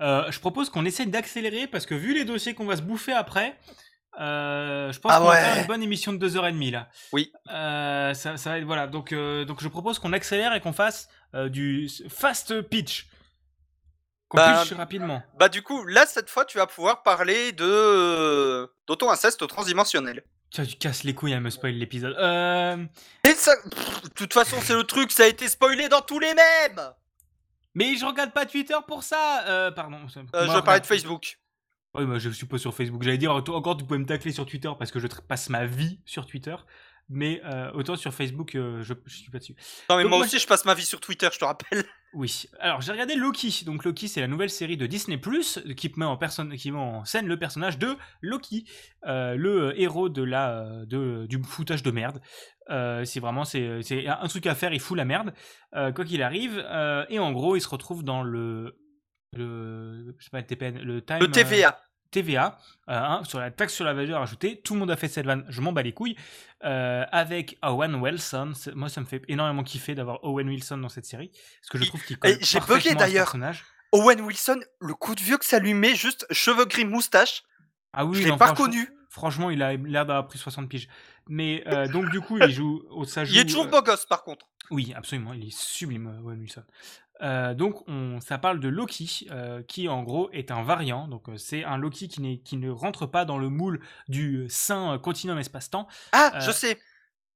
Speaker 2: Euh, je propose qu'on essaie d'accélérer parce que vu les dossiers qu'on va se bouffer après, euh, je pense
Speaker 1: Ah
Speaker 2: qu'on va
Speaker 1: ouais.
Speaker 2: faire une bonne émission de 2h30 là.
Speaker 1: Oui.
Speaker 2: Euh, ça, ça va être voilà. Donc, euh, donc je propose qu'on accélère et qu'on fasse euh, du fast pitch. Qu'on
Speaker 1: Bah,
Speaker 2: pitch rapidement.
Speaker 1: Bah du coup, là cette fois tu vas pouvoir parler de d'auto-inceste transdimensionnel.
Speaker 2: Tu vois, tu casses les couilles à me spoil l'épisode. Euh,
Speaker 1: Et ça, pff, de toute façon c'est le truc, ça a été spoilé dans tous les mêmes.
Speaker 2: Mais je regarde pas Twitter pour ça. Euh, pardon.
Speaker 1: Euh,
Speaker 2: moi,
Speaker 1: je veux parler de Facebook.
Speaker 2: Oui, bah, je suis pas sur Facebook. J'allais dire, toi, encore, tu pouvais me tacler sur Twitter parce que je passe ma vie sur Twitter. Mais euh, autant sur Facebook, euh, je, je suis pas dessus.
Speaker 1: Non mais
Speaker 2: Donc
Speaker 1: moi
Speaker 2: moi,
Speaker 1: aussi je passe ma vie sur Twitter, je te rappelle.
Speaker 2: Oui. Alors, j'ai regardé Loki. Donc, Loki, c'est la nouvelle série de Disney Plus qui met en personne, qui met en scène le personnage de Loki, euh, le euh, héros de la, euh, de, du foutage de merde. Euh, c'est vraiment, c'est, c'est un truc à faire. Il fout la merde, euh, quoi qu'il arrive. Euh, et en gros, il se retrouve dans le, le, je sais pas, le TPN, le time.
Speaker 1: Le
Speaker 2: euh,
Speaker 1: TVA.
Speaker 2: TVA, euh, hein, sur la taxe sur la valeur ajoutée. Tout le monde a fait cette vanne, je m'en bats les couilles. Euh, avec Owen Wilson. Moi, ça me fait énormément kiffer d'avoir Owen Wilson dans cette série. Parce que je trouve qu'il colle
Speaker 1: j'ai bugué, d'ailleurs.
Speaker 2: personnage.
Speaker 1: Owen Wilson, le coup de vieux que ça lui met, juste cheveux gris, moustache,
Speaker 2: Ah oui,
Speaker 1: je l'ai pas reconnu.
Speaker 2: Franchement, il a l'air d'avoir pris 60 piges. Mais euh, donc, du coup, il joue. au- Ça joue
Speaker 1: Il est toujours beau gosse par contre.
Speaker 2: Oui, absolument, il est sublime, Owen Wilson. Euh, donc, on, ça parle de Loki, euh, qui en gros est un variant. Donc, euh, c'est un Loki qui, ne rentre pas dans le moule du saint continuum espace-temps.
Speaker 1: Ah, je sais.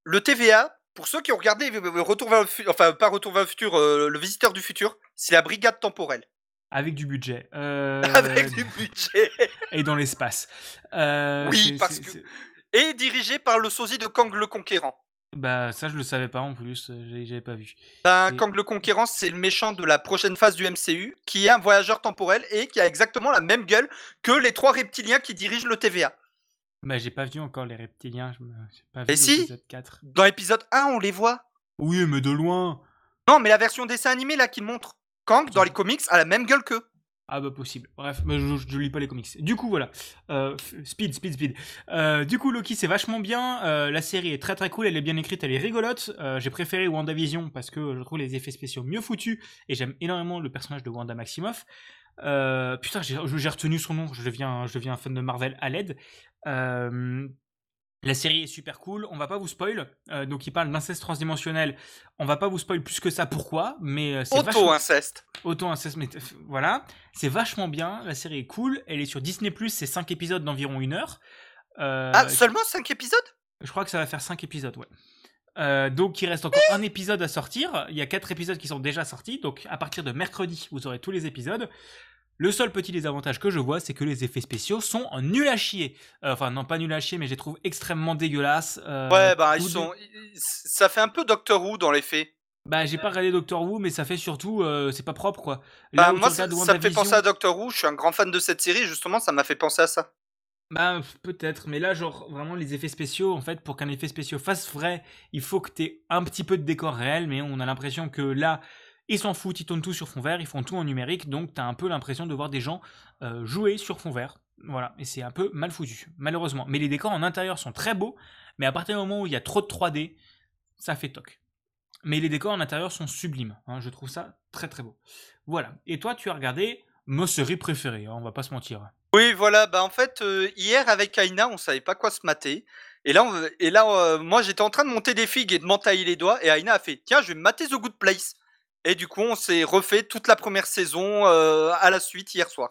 Speaker 1: Le TVA, pour ceux qui ont regardé Retour vers le futur, enfin pas Retour vers le futur, le visiteur du futur, c'est la brigade temporelle.
Speaker 2: Avec du budget.
Speaker 1: Avec du budget.
Speaker 2: Et dans l'espace.
Speaker 1: Oui, parce que- Et dirigé par le sosie de Kang le Conquérant.
Speaker 2: Bah, ça, je le savais pas en plus, euh, j'avais pas vu.
Speaker 1: Ben,
Speaker 2: Et-
Speaker 1: Kang le Conquérant, c'est le méchant de la prochaine phase du MCU, qui est un voyageur temporel et qui a exactement la même gueule que les trois reptiliens qui dirigent le TVA.
Speaker 2: Bah, j'ai pas vu encore les reptiliens, je me- j'ai pas vu
Speaker 1: Mais si.
Speaker 2: l'épisode 4.
Speaker 1: Dans l'épisode 1, on les voit.
Speaker 2: Oui, mais de loin
Speaker 1: Non, mais la version dessin animé là qui montre. Kang, dans les comics, a la même gueule qu'eux.
Speaker 2: Ah bah possible. Bref, je, je lis pas les comics. Du coup voilà, Euh, speed, speed, speed. Euh, du coup Loki c'est vachement bien. Euh, la série est très très cool, elle est bien écrite, elle est rigolote. J'ai préféré WandaVision parce que je trouve les effets spéciaux mieux foutus et j'aime énormément le personnage de Wanda Maximoff. Putain, j'ai retenu son nom. Je deviens, je deviens fan de Marvel à l'aide. La série est super cool, on va pas vous spoil. Euh, donc il parle d'inceste transdimensionnel. On va pas vous spoil plus que ça. Pourquoi Mais euh, c'est vachement
Speaker 1: Auto-inceste.
Speaker 2: auto-inceste. mais, euh, voilà, c'est vachement bien. La série est cool. Elle est sur Disney c'est 5 épisodes d'environ une heure. Euh,
Speaker 1: Ah, seulement 5 épisodes?
Speaker 2: Je crois que ça va faire 5 épisodes, ouais. Donc il reste encore un épisode à sortir. Il y a 4 épisodes qui sont déjà sortis. Donc à partir de mercredi, vous aurez tous les épisodes. Le seul petit désavantage que je vois, c'est que les effets spéciaux sont nuls à chier. Euh, enfin, non, pas nuls à chier, mais je les trouve extrêmement dégueulasses. Euh,
Speaker 1: Ouais, bah ils sont. ils- Ça fait un peu Doctor Who dans les faits.
Speaker 2: Bah, j'ai pas regardé Doctor Who, mais ça fait surtout. euh, c'est pas propre, quoi.
Speaker 1: Bah,
Speaker 2: où tu
Speaker 1: moi, ça, me fait penser à Doctor Who. Je suis un grand fan de cette série. Justement, ça m'a fait penser à ça.
Speaker 2: Bah, peut-être, mais là, genre, vraiment, les effets spéciaux, en fait, pour qu'un effet spéciaux fasse vrai, il faut que t'aies un petit peu de décor réel, mais on a l'impression que là, ils s'en foutent, ils tournent tout sur fond vert, ils font tout en numérique, donc t'as un peu l'impression de voir des gens euh, jouer sur fond vert. Voilà, et c'est un peu mal foutu, malheureusement. Mais les décors en intérieur sont très beaux, mais à partir du moment où il y a trop de 3D, ça fait toc. Mais les décors en intérieur sont sublimes, hein, je trouve ça très très beau. Voilà, et toi, tu as regardé ma série préférée, hein, on va pas se mentir.
Speaker 1: Oui, voilà. Bah en fait, euh, hier avec Aina, on savait pas quoi se mater. Et là, euh, moi, j'étais en train de monter des figues et de m'entailler les doigts. Et Aina a fait, tiens, je vais me mater The Good Place. Et du coup, on s'est refait toute la première saison euh, à la suite hier soir.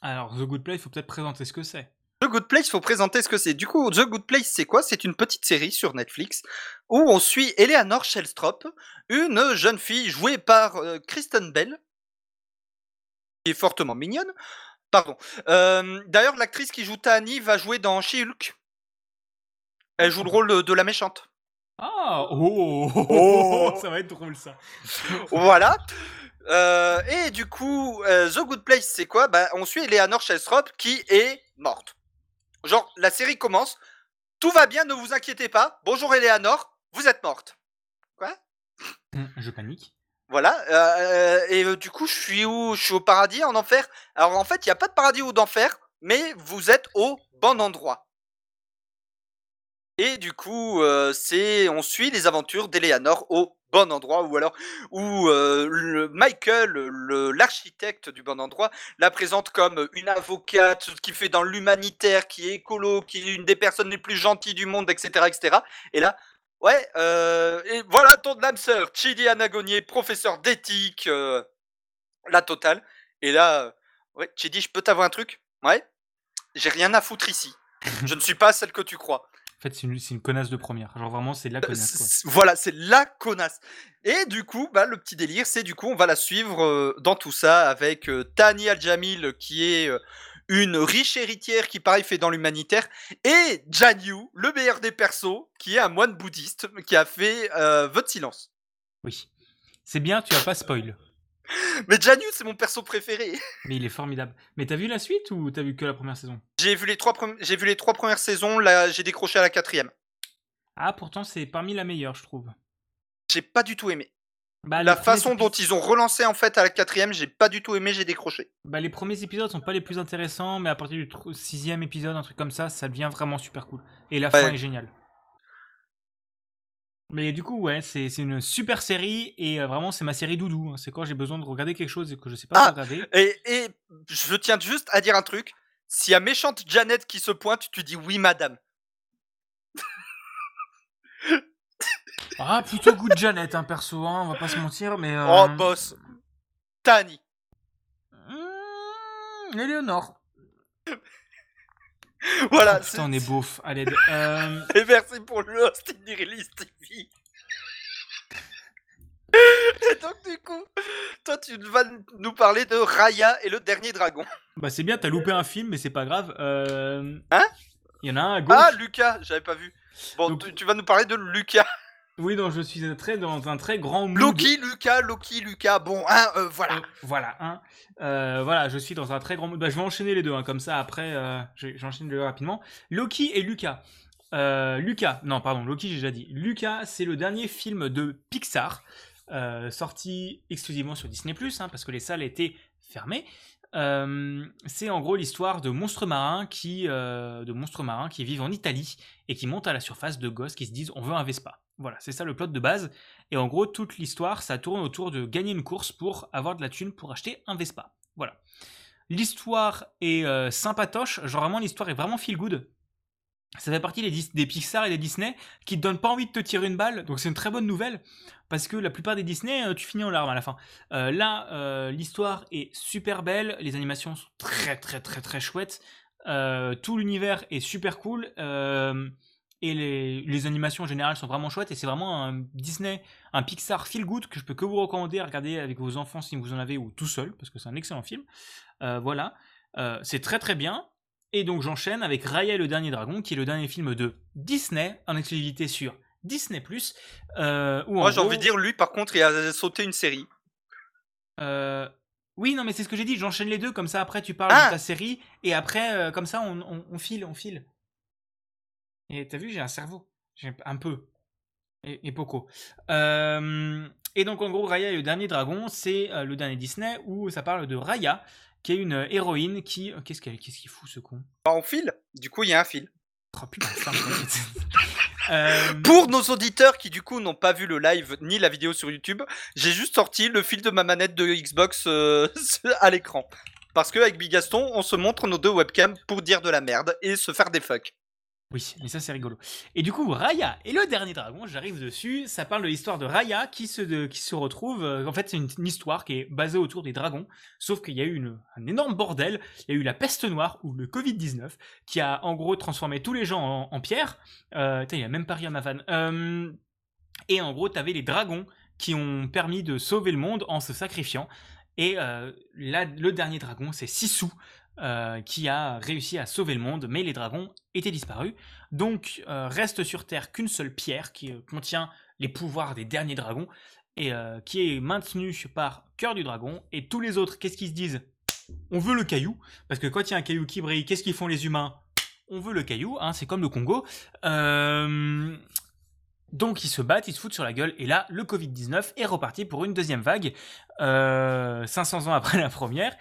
Speaker 2: Alors, The Good Place, il faut peut-être présenter ce que c'est.
Speaker 1: The Good Place, faut présenter ce que c'est. Du coup, The Good Place, c'est quoi? C'est une petite série sur Netflix où on suit Eleanor Shellstrop, une jeune fille jouée par euh, Kristen Bell, qui est fortement mignonne. Pardon. Euh, D'ailleurs, l'actrice qui joue Tani va jouer dans She-Hulk. Elle joue le rôle de la méchante.
Speaker 2: Ah oh,
Speaker 1: Oh.
Speaker 2: Ça va être drôle ça.
Speaker 1: voilà. Euh, et du coup, euh, The Good Place, c'est quoi? Bah, On suit Eleanor Shellstrop qui est morte. Genre, la série commence. Tout va bien, ne vous inquiétez pas. Bonjour Eleanor, vous êtes morte.
Speaker 2: Hum, Je panique.
Speaker 1: Voilà. euh, et du coup, je suis où? Je suis au paradis, en enfer. Alors en fait, il n'y a pas de paradis ou d'enfer, mais vous êtes au bon endroit. Et du coup, euh, c'est on suit les aventures d'Eleanor au bon endroit, ou alors où euh, le Michael, l'architecte du bon endroit, la présente comme une avocate qui fait dans l'humanitaire, qui est écolo, qui est une des personnes les plus gentilles du monde, etc., etc. Et là, ouais, euh, et voilà ton âme sœur, Chidi Anagonier, professeur d'éthique, la totale. Et là, ouais, Chidi, je peux t'avoir un truc? Ouais. J'ai rien à foutre ici. Je ne suis pas celle que tu crois.
Speaker 2: En fait, c'est une, connasse de première. Genre vraiment, c'est la connasse. Quoi.
Speaker 1: C'est- Voilà, c'est la connasse. Et du coup, bah, le petit délire, c'est du coup, on va la suivre euh, dans tout ça avec euh, Tani Al-Jamil, qui est euh, une riche héritière qui, pareil, fait dans l'humanitaire, et Jan Yu, le meilleur des persos, qui est un moine bouddhiste qui a fait euh, de silence.
Speaker 2: Oui. C'est bien, tu as pas spoil.
Speaker 1: Mais Jan Yu, c'est mon perso préféré.
Speaker 2: Mais il est formidable. Mais t'as vu la suite ou t'as vu que la première saison?
Speaker 1: J'ai vu, les trois premi- j'ai vu les trois premières saisons, là, j'ai décroché à la quatrième.
Speaker 2: Ah, pourtant, c'est parmi la meilleure, je trouve.
Speaker 1: J'ai pas du tout aimé.
Speaker 2: Bah,
Speaker 1: La façon dont ils ont relancé en fait à la quatrième, j'ai pas du tout aimé, j'ai décroché.
Speaker 2: Bah, les premiers épisodes sont pas les plus intéressants, mais à partir du sixième épisode, un truc comme ça, ça devient vraiment super cool. Et la
Speaker 1: Ouais.
Speaker 2: fin est géniale. Mais du coup, ouais, c'est une super série et euh, vraiment, c'est ma série doudou. hein. C'est quand j'ai besoin de regarder quelque chose et que je sais pas
Speaker 1: Ah.
Speaker 2: regarder.
Speaker 1: Et, et je tiens juste à dire un truc. S'il y a méchante Janet qui se pointe, tu dis oui, madame.
Speaker 2: Ah, plutôt goût de Janet, hein, perso, hein, on va pas se mentir, mais. euh,
Speaker 1: Oh, boss. Tani.
Speaker 2: Mmh, Éléonore.
Speaker 1: Voilà.
Speaker 2: Oh, putain, on est beauf. Allez, euh,
Speaker 1: Et merci pour le host Release TV. Et donc, du coup, toi, tu vas nous parler de Raya et le dernier dragon.
Speaker 2: bah, c'est bien, t'as loupé un film, mais c'est pas grave. Euh,
Speaker 1: Hein?
Speaker 2: Il y en a un à gauche.
Speaker 1: Ah, Lucas, j'avais pas vu. Bon,
Speaker 2: Donc-
Speaker 1: tu, tu vas nous parler de Lucas.
Speaker 2: Oui, non, je suis très, dans un très grand mood.
Speaker 1: Loki, Lucas, Loki, Lucas. Bon, hein, euh, voilà.
Speaker 2: Euh, voilà, hein. Euh, voilà, je suis dans un très grand mood. Bah, je vais enchaîner les deux, hein, comme ça après, je- j'enchaîne les deux rapidement. Loki et Lucas. Lucas, non, pardon, Loki, j'ai déjà dit. Lucas, c'est le dernier film de Pixar, sorti exclusivement sur Disney, hein, parce que les salles étaient fermées. Euh, c'est en gros l'histoire de monstres marins qui, euh, de monstres marins qui vivent en Italie et qui montent à la surface de gosses qui se disent on veut un Vespa. Voilà, c'est ça le plot de base. Et en gros, toute l'histoire, ça tourne autour de gagner une course pour avoir de la thune pour acheter un Vespa. Voilà. L'histoire est euh, sympatoche, genre vraiment l'histoire est vraiment feel good. Ça fait partie des, des Pixar et des Disney qui te donnent pas envie de te tirer une balle, donc c'est une très bonne nouvelle parce que la plupart des Disney, euh, tu finis en larmes à la fin. Euh, là, l'histoire est super belle, les animations sont très très très très chouettes, tout l'univers est super cool et les, les animations en général sont vraiment chouettes et c'est vraiment un Disney, un Pixar feel good que je peux que vous recommander à regarder avec vos enfants si vous en avez ou tout seul parce que c'est un excellent film. Euh, voilà, Euh, c'est très très bien. Et donc j'enchaîne avec Raya et le dernier dragon, qui est le dernier film de Disney en exclusivité sur Disney+. Euh, où
Speaker 1: Moi, j'ai
Speaker 2: gros-
Speaker 1: envie de dire, lui, par contre, il a sauté une série.
Speaker 2: Euh, Oui, non, mais c'est ce que j'ai dit. J'enchaîne les deux, comme ça après tu parles
Speaker 1: Ah
Speaker 2: de ta série et après euh, comme ça on, on- on file, on file. Et t'as vu, j'ai un cerveau, j'ai un peu et, et beaucoup. Euh, et donc en gros, Raya et le dernier dragon, c'est euh, le dernier Disney où ça parle de Raya, qui est une héroïne qui, euh, qu'est-ce qu'elle, qu'est-ce qu'il fout ce con?
Speaker 1: Bah, on file. Du coup, il y a un fil.
Speaker 2: Oh putain, ça, euh,
Speaker 1: Pour nos auditeurs qui, du coup, n'ont pas vu le live ni la vidéo sur YouTube, j'ai juste sorti le fil de ma manette de Xbox euh, à l'écran. Parce que avec Bigaston, on se montre nos deux webcams pour dire de la merde et se faire des fucks.
Speaker 2: Oui, mais ça c'est rigolo. Et du coup, Raya et le dernier dragon, j'arrive dessus, ça parle de l'histoire de Raya qui se, retrouve. euh, en fait, c'est une, histoire qui est basée autour des dragons, sauf qu'il y a eu une- un énorme bordel. Il y a eu la peste noire ou le Covid-19 qui a en gros transformé tous les gens en, pierre. Euh, a même pas ri à. Euh, et en gros, t'avais les dragons qui ont permis de sauver le monde en se sacrifiant. Et euh, là, le dernier dragon, c'est Sisu, euh, qui a réussi à sauver le monde, mais les dragons étaient disparus. Donc, euh, reste sur Terre qu'une seule pierre qui euh, contient les pouvoirs des derniers dragons et qui est maintenue par Cœur du Dragon. Et tous les autres, qu'est-ce qu'ils se disent? On veut le caillou, parce que quand il y a un caillou qui brille, qu'est-ce qu'ils font les humains? On veut le caillou, hein, c'est comme le Congo. Donc ils se battent, ils se foutent sur la gueule, et là, le Covid-19 est reparti pour une deuxième vague, euh, 500 ans après la première.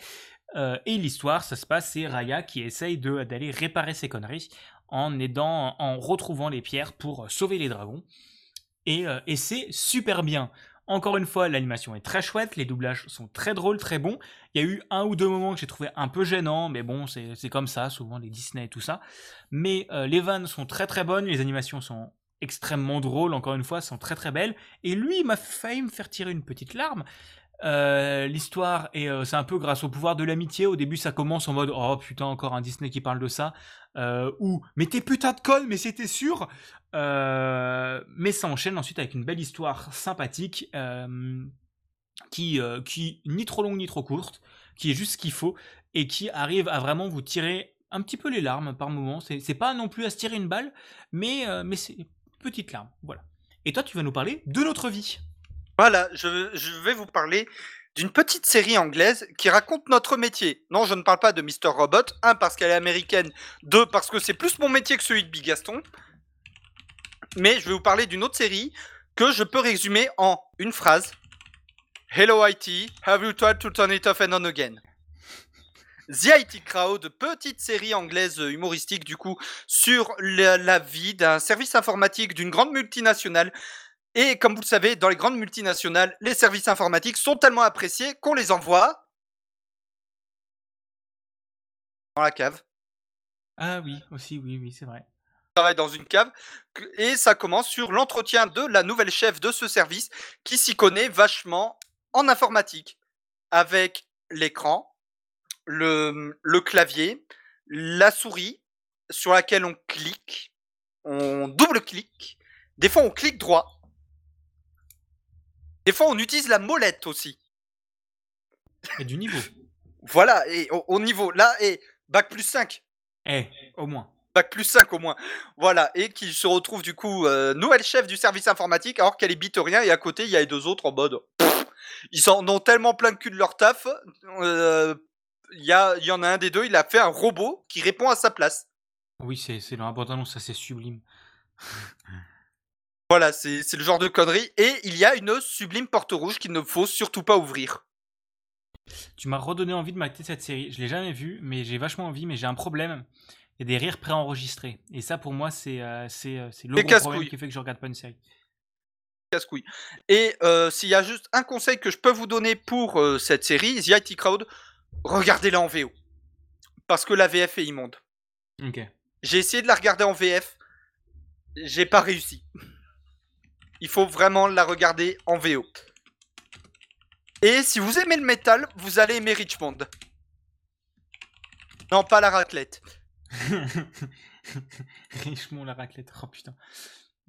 Speaker 2: Euh, et l'histoire, ça se passe, c'est Raya qui essaye d'aller réparer ses conneries en aidant, en retrouvant les pierres pour sauver les dragons. Et, euh, et c'est super bien. Encore une fois, l'animation est très chouette, les doublages sont très drôles, très bons. Il y a eu un ou deux moments que j'ai trouvé un peu gênants, mais bon, c'est comme ça, souvent les Disney et tout ça. Mais euh, les vannes sont très très bonnes, les animations sont extrêmement drôles, encore une fois, sont très très belles. Et lui, il m'a failli me faire tirer une petite larme. Euh, L'histoire, et euh, c'est un peu grâce au pouvoir de l'amitié. Au début, ça commence en mode Oh putain, encore un Disney qui parle de ça. Euh, ou Mais t'es putain de conne, mais c'était sûr Mais ça enchaîne ensuite avec une belle histoire sympathique qui, qui, ni trop longue ni trop courte, qui est juste ce qu'il faut et qui arrive à vraiment vous tirer un petit peu les larmes par moment. C'est pas non plus à se tirer une balle, mais, mais c'est petite larme. Voilà. Et toi, tu vas nous parler de notre vie.
Speaker 1: Voilà, je, vais vous parler d'une petite série anglaise qui raconte notre métier. Non, je ne parle pas de Mr. Robot. Un, parce qu'elle est américaine. Deux, parce que c'est plus mon métier que celui de Bigaston. Mais je vais vous parler d'une autre série que je peux résumer en une phrase. Hello IT, have you tried to turn it off and on again? The IT Crowd, petite série anglaise humoristique du coup sur la vie d'un service informatique d'une grande multinationale et comme vous le savez, dans les grandes multinationales, les services informatiques sont tellement appréciés qu'on les envoie dans la cave.
Speaker 2: Ah oui, aussi, oui, oui, c'est vrai.
Speaker 1: On travaille dans une cave et ça commence sur l'entretien de la nouvelle chef de ce service qui s'y connaît vachement en informatique avec l'écran, le, le clavier, la souris sur laquelle on clique, on double-clique, des fois on clique droit, des fois on utilise la molette aussi.
Speaker 2: Et du niveau.
Speaker 1: Voilà, et au, au niveau là, et bac plus 5.
Speaker 2: Eh, au moins.
Speaker 1: Bac plus 5 au moins. Voilà, et qui se retrouve du coup euh, nouvelle chef du service informatique alors qu'elle est bite rien et à côté il y a les deux autres en mode. pff, ils en ont tellement plein le cul de leur taf. euh, Il y, a- il y en a un des deux, il a fait un robot qui répond à sa place.
Speaker 2: Oui, c'est c'est dans la bande-annonce, ça c'est sublime.
Speaker 1: Voilà, c'est le genre de connerie. Et il y a une sublime porte rouge qu'il ne faut surtout pas ouvrir.
Speaker 2: Tu m'as redonné envie de mater cette série. Je l'ai jamais vue, mais j'ai vachement envie, mais j'ai un problème. Il y a des rires préenregistrés. Et ça, pour moi, c'est euh, euh, le gros problème qui fait que je regarde pas une série.
Speaker 1: casse-couille. Et euh, s'il y a juste un conseil que je peux vous donner pour euh, cette série, The IT Crowd, regardez-la en VO. Parce que la VF est immonde.
Speaker 2: Ok.
Speaker 1: J'ai essayé de la regarder en VF. J'ai pas réussi. Il faut vraiment la regarder en VO. Et si vous aimez le métal, vous allez aimer Richmond. Non, pas la raclette.
Speaker 2: Richemont la raclette. Oh putain.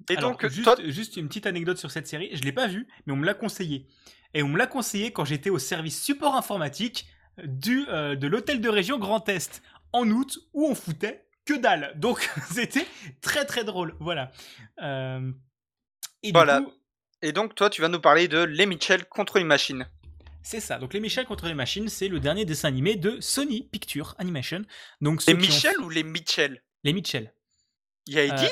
Speaker 1: Et
Speaker 2: Alors,
Speaker 1: donc,
Speaker 2: juste,
Speaker 1: toi,
Speaker 2: juste une petite anecdote sur cette série. Je l'ai pas vue, mais on me l'a conseillé. Et on me l'a conseillé quand j'étais au service support informatique du, euh, de l'hôtel de région Grand Est en août où on foutait que dalle. Donc c'était très très drôle. Voilà. Euh, et
Speaker 1: Voilà.
Speaker 2: coup,
Speaker 1: et donc, toi, tu vas nous parler de Les Mitchell contre une machine.
Speaker 2: c'est ça. Donc les Michel contre les machines, c'est le dernier dessin animé de Sony Picture Animation. Donc
Speaker 1: Les
Speaker 2: qui ont
Speaker 1: ou les Mitchell?
Speaker 2: Les Mitchell.
Speaker 1: Il y a Eddie?
Speaker 2: Euh,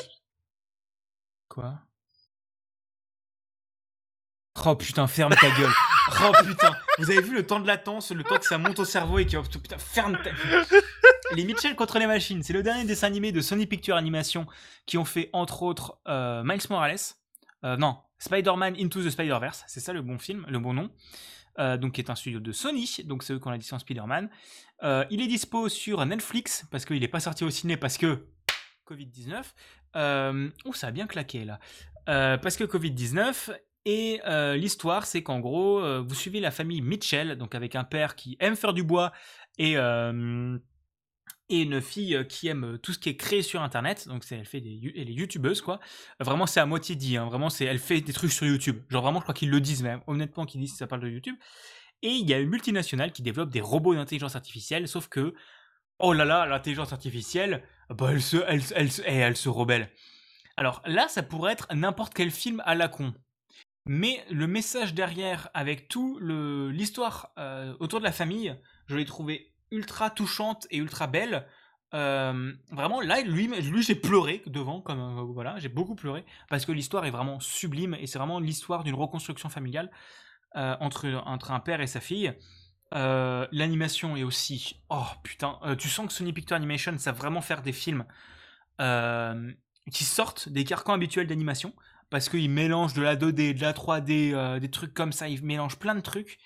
Speaker 2: Quoi? Oh putain, ferme ta gueule. Oh putain, vous avez vu le temps de latence, le temps que ça monte au cerveau et que oh, putain, ferme ta Les Mitchell contre les machines, c'est le dernier dessin animé de Sony Picture Animation qui ont fait entre autres euh, Miles Morales, euh, non, Spider-Man Into the Spider-Verse, c'est ça le bon film, le bon nom. Euh, donc qui est un studio de Sony, donc c'est eux qui ont licence Spider-Man. Euh, il est dispo sur Netflix parce qu'il n'est pas sorti au ciné parce que Covid-19. Euh, oh, ça a bien claqué là. Parce que Covid-19. Et l'histoire, c'est qu'en gros, vous suivez la famille Mitchell, donc avec un père qui aime faire du bois et, et une fille euh, qui aime tout ce qui est créé sur Internet. Donc c'est, elle fait des, elle est youtubeuse quoi. Vraiment, c'est à moitié dit. hein. Vraiment, c'est, elle fait des trucs sur YouTube. Genre vraiment, je crois qu'ils le disent même. Honnêtement, qu'ils disent si ça parle de YouTube. Et il y a une multinationale qui développe des robots d'intelligence artificielle, sauf que oh là là, l'intelligence artificielle, bah elle se, elle, elle, eh, elle se rebelle. Alors là, ça pourrait être n'importe quel film à la con. Mais le message derrière, avec tout l'histoire euh, autour de la famille, je l'ai trouvé ultra touchante et ultra belle. Euh, vraiment, là, lui, lui j'ai pleuré devant, comme euh, voilà, j'ai beaucoup pleuré parce que l'histoire est vraiment sublime et c'est vraiment l'histoire d'une reconstruction familiale euh, entre entre un père et sa fille. L'animation est aussi, oh putain, tu sens que Sony Picture Animation savent vraiment faire des films qui sortent des carcans habituels d'animation parce qu'ils mélangent de la 2D, de la 3D, euh, des trucs comme ça, ils mélangent plein de trucs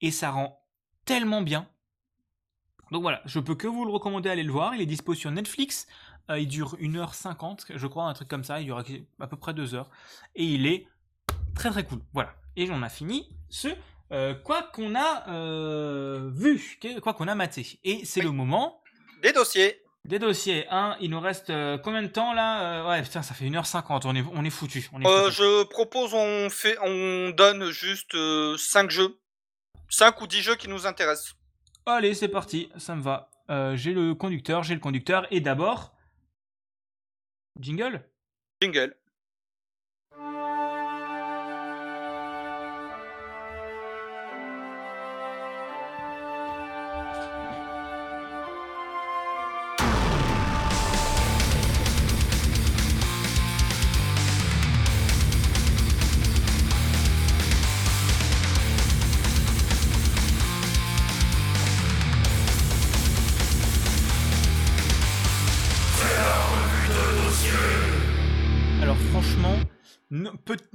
Speaker 2: et ça rend tellement bien. Donc voilà, je peux que vous le recommander, allez le voir. Il est dispo sur Netflix. Euh, il dure 1h50, je crois, un truc comme ça. Il dure à peu près 2 heures. Et il est très très cool. Voilà. Et on a fini ce euh, quoi qu'on a euh, vu, quoi qu'on a maté. Et c'est
Speaker 1: Oui.
Speaker 2: le moment
Speaker 1: Des dossiers.
Speaker 2: des dossiers. Un, il nous reste euh, combien de temps là Ouais, putain, ça fait 1h50. On est, on est foutu. On est
Speaker 1: Euh,
Speaker 2: foutu.
Speaker 1: je propose, on, fait, on donne juste 5 jeux. 5 ou 10 jeux qui nous intéressent.
Speaker 2: Allez, c'est parti, ça me va. Euh, j'ai le conducteur, j'ai le conducteur, et d'abord. Jingle?
Speaker 1: Jingle.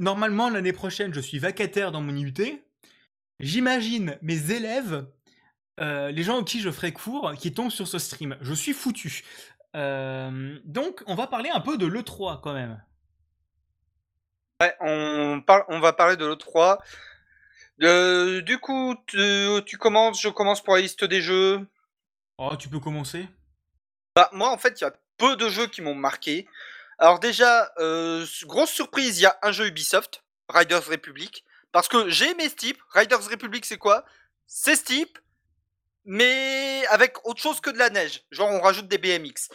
Speaker 2: Normalement, l'année prochaine, je suis vacataire dans mon IUT. J'imagine mes élèves, euh, les gens à qui je ferai cours, qui tombent sur ce stream. Je suis foutu. Euh, donc, on va parler un peu de l'E3 quand même.
Speaker 1: Ouais, on, parle, on va parler de l'E3. Euh, du coup, tu, tu commences, je commence pour la liste des jeux.
Speaker 2: Oh, tu peux commencer
Speaker 1: Bah, moi, en fait, il y a peu de jeux qui m'ont marqué. Alors déjà, euh, grosse surprise, il y a un jeu Ubisoft, Riders Republic. Parce que j'ai aimé Steep. Riders Republic, c'est quoi? C'est Steep, mais avec autre chose que de la neige. Genre, on rajoute des BMX.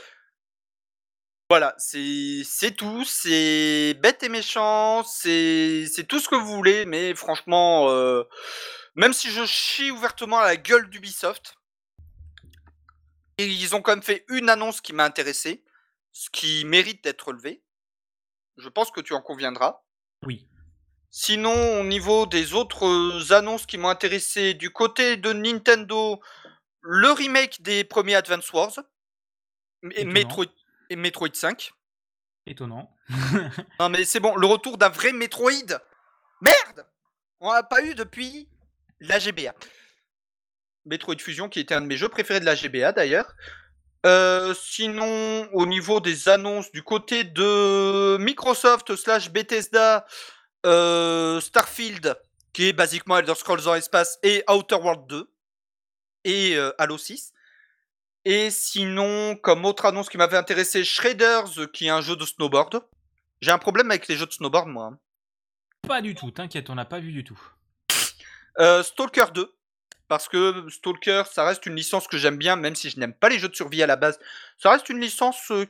Speaker 1: Voilà, c'est tout. C'est bête et méchant. C'est tout ce que vous voulez. Mais franchement, euh, même si je chie ouvertement à la gueule d'Ubisoft, ils ont quand même fait une annonce qui m'a intéressé, ce qui mérite d'être relevé. Je pense que tu en conviendras.
Speaker 2: Oui.
Speaker 1: Sinon, au niveau des autres annonces qui m'ont intéressé, du côté de Nintendo, le remake des premiers Advance Wars et. Metroid, et Metroid 5.
Speaker 2: Étonnant.
Speaker 1: Non mais c'est bon, le retour d'un vrai Metroid. Merde On l'a pas eu depuis la GBA. Metroid Fusion, qui était un de mes jeux préférés de la GBA d'ailleurs. Euh, sinon, au niveau des annonces, du côté de Microsoft slash Bethesda, euh, Starfield, qui est basiquement Elder Scrolls en espace, et Outer World 2, et euh, Halo 6. Et sinon, comme autre annonce qui m'avait intéressé, Shredders, qui est un jeu de snowboard. J'ai un problème avec les jeux de snowboard, moi. hein.
Speaker 2: Pas du tout, t'inquiète, on n'a pas vu du tout.
Speaker 1: Stalker 2. Parce que Stalker, ça reste une licence que j'aime bien, même si je n'aime pas les jeux de survie à la base. Ça reste une licence, euh,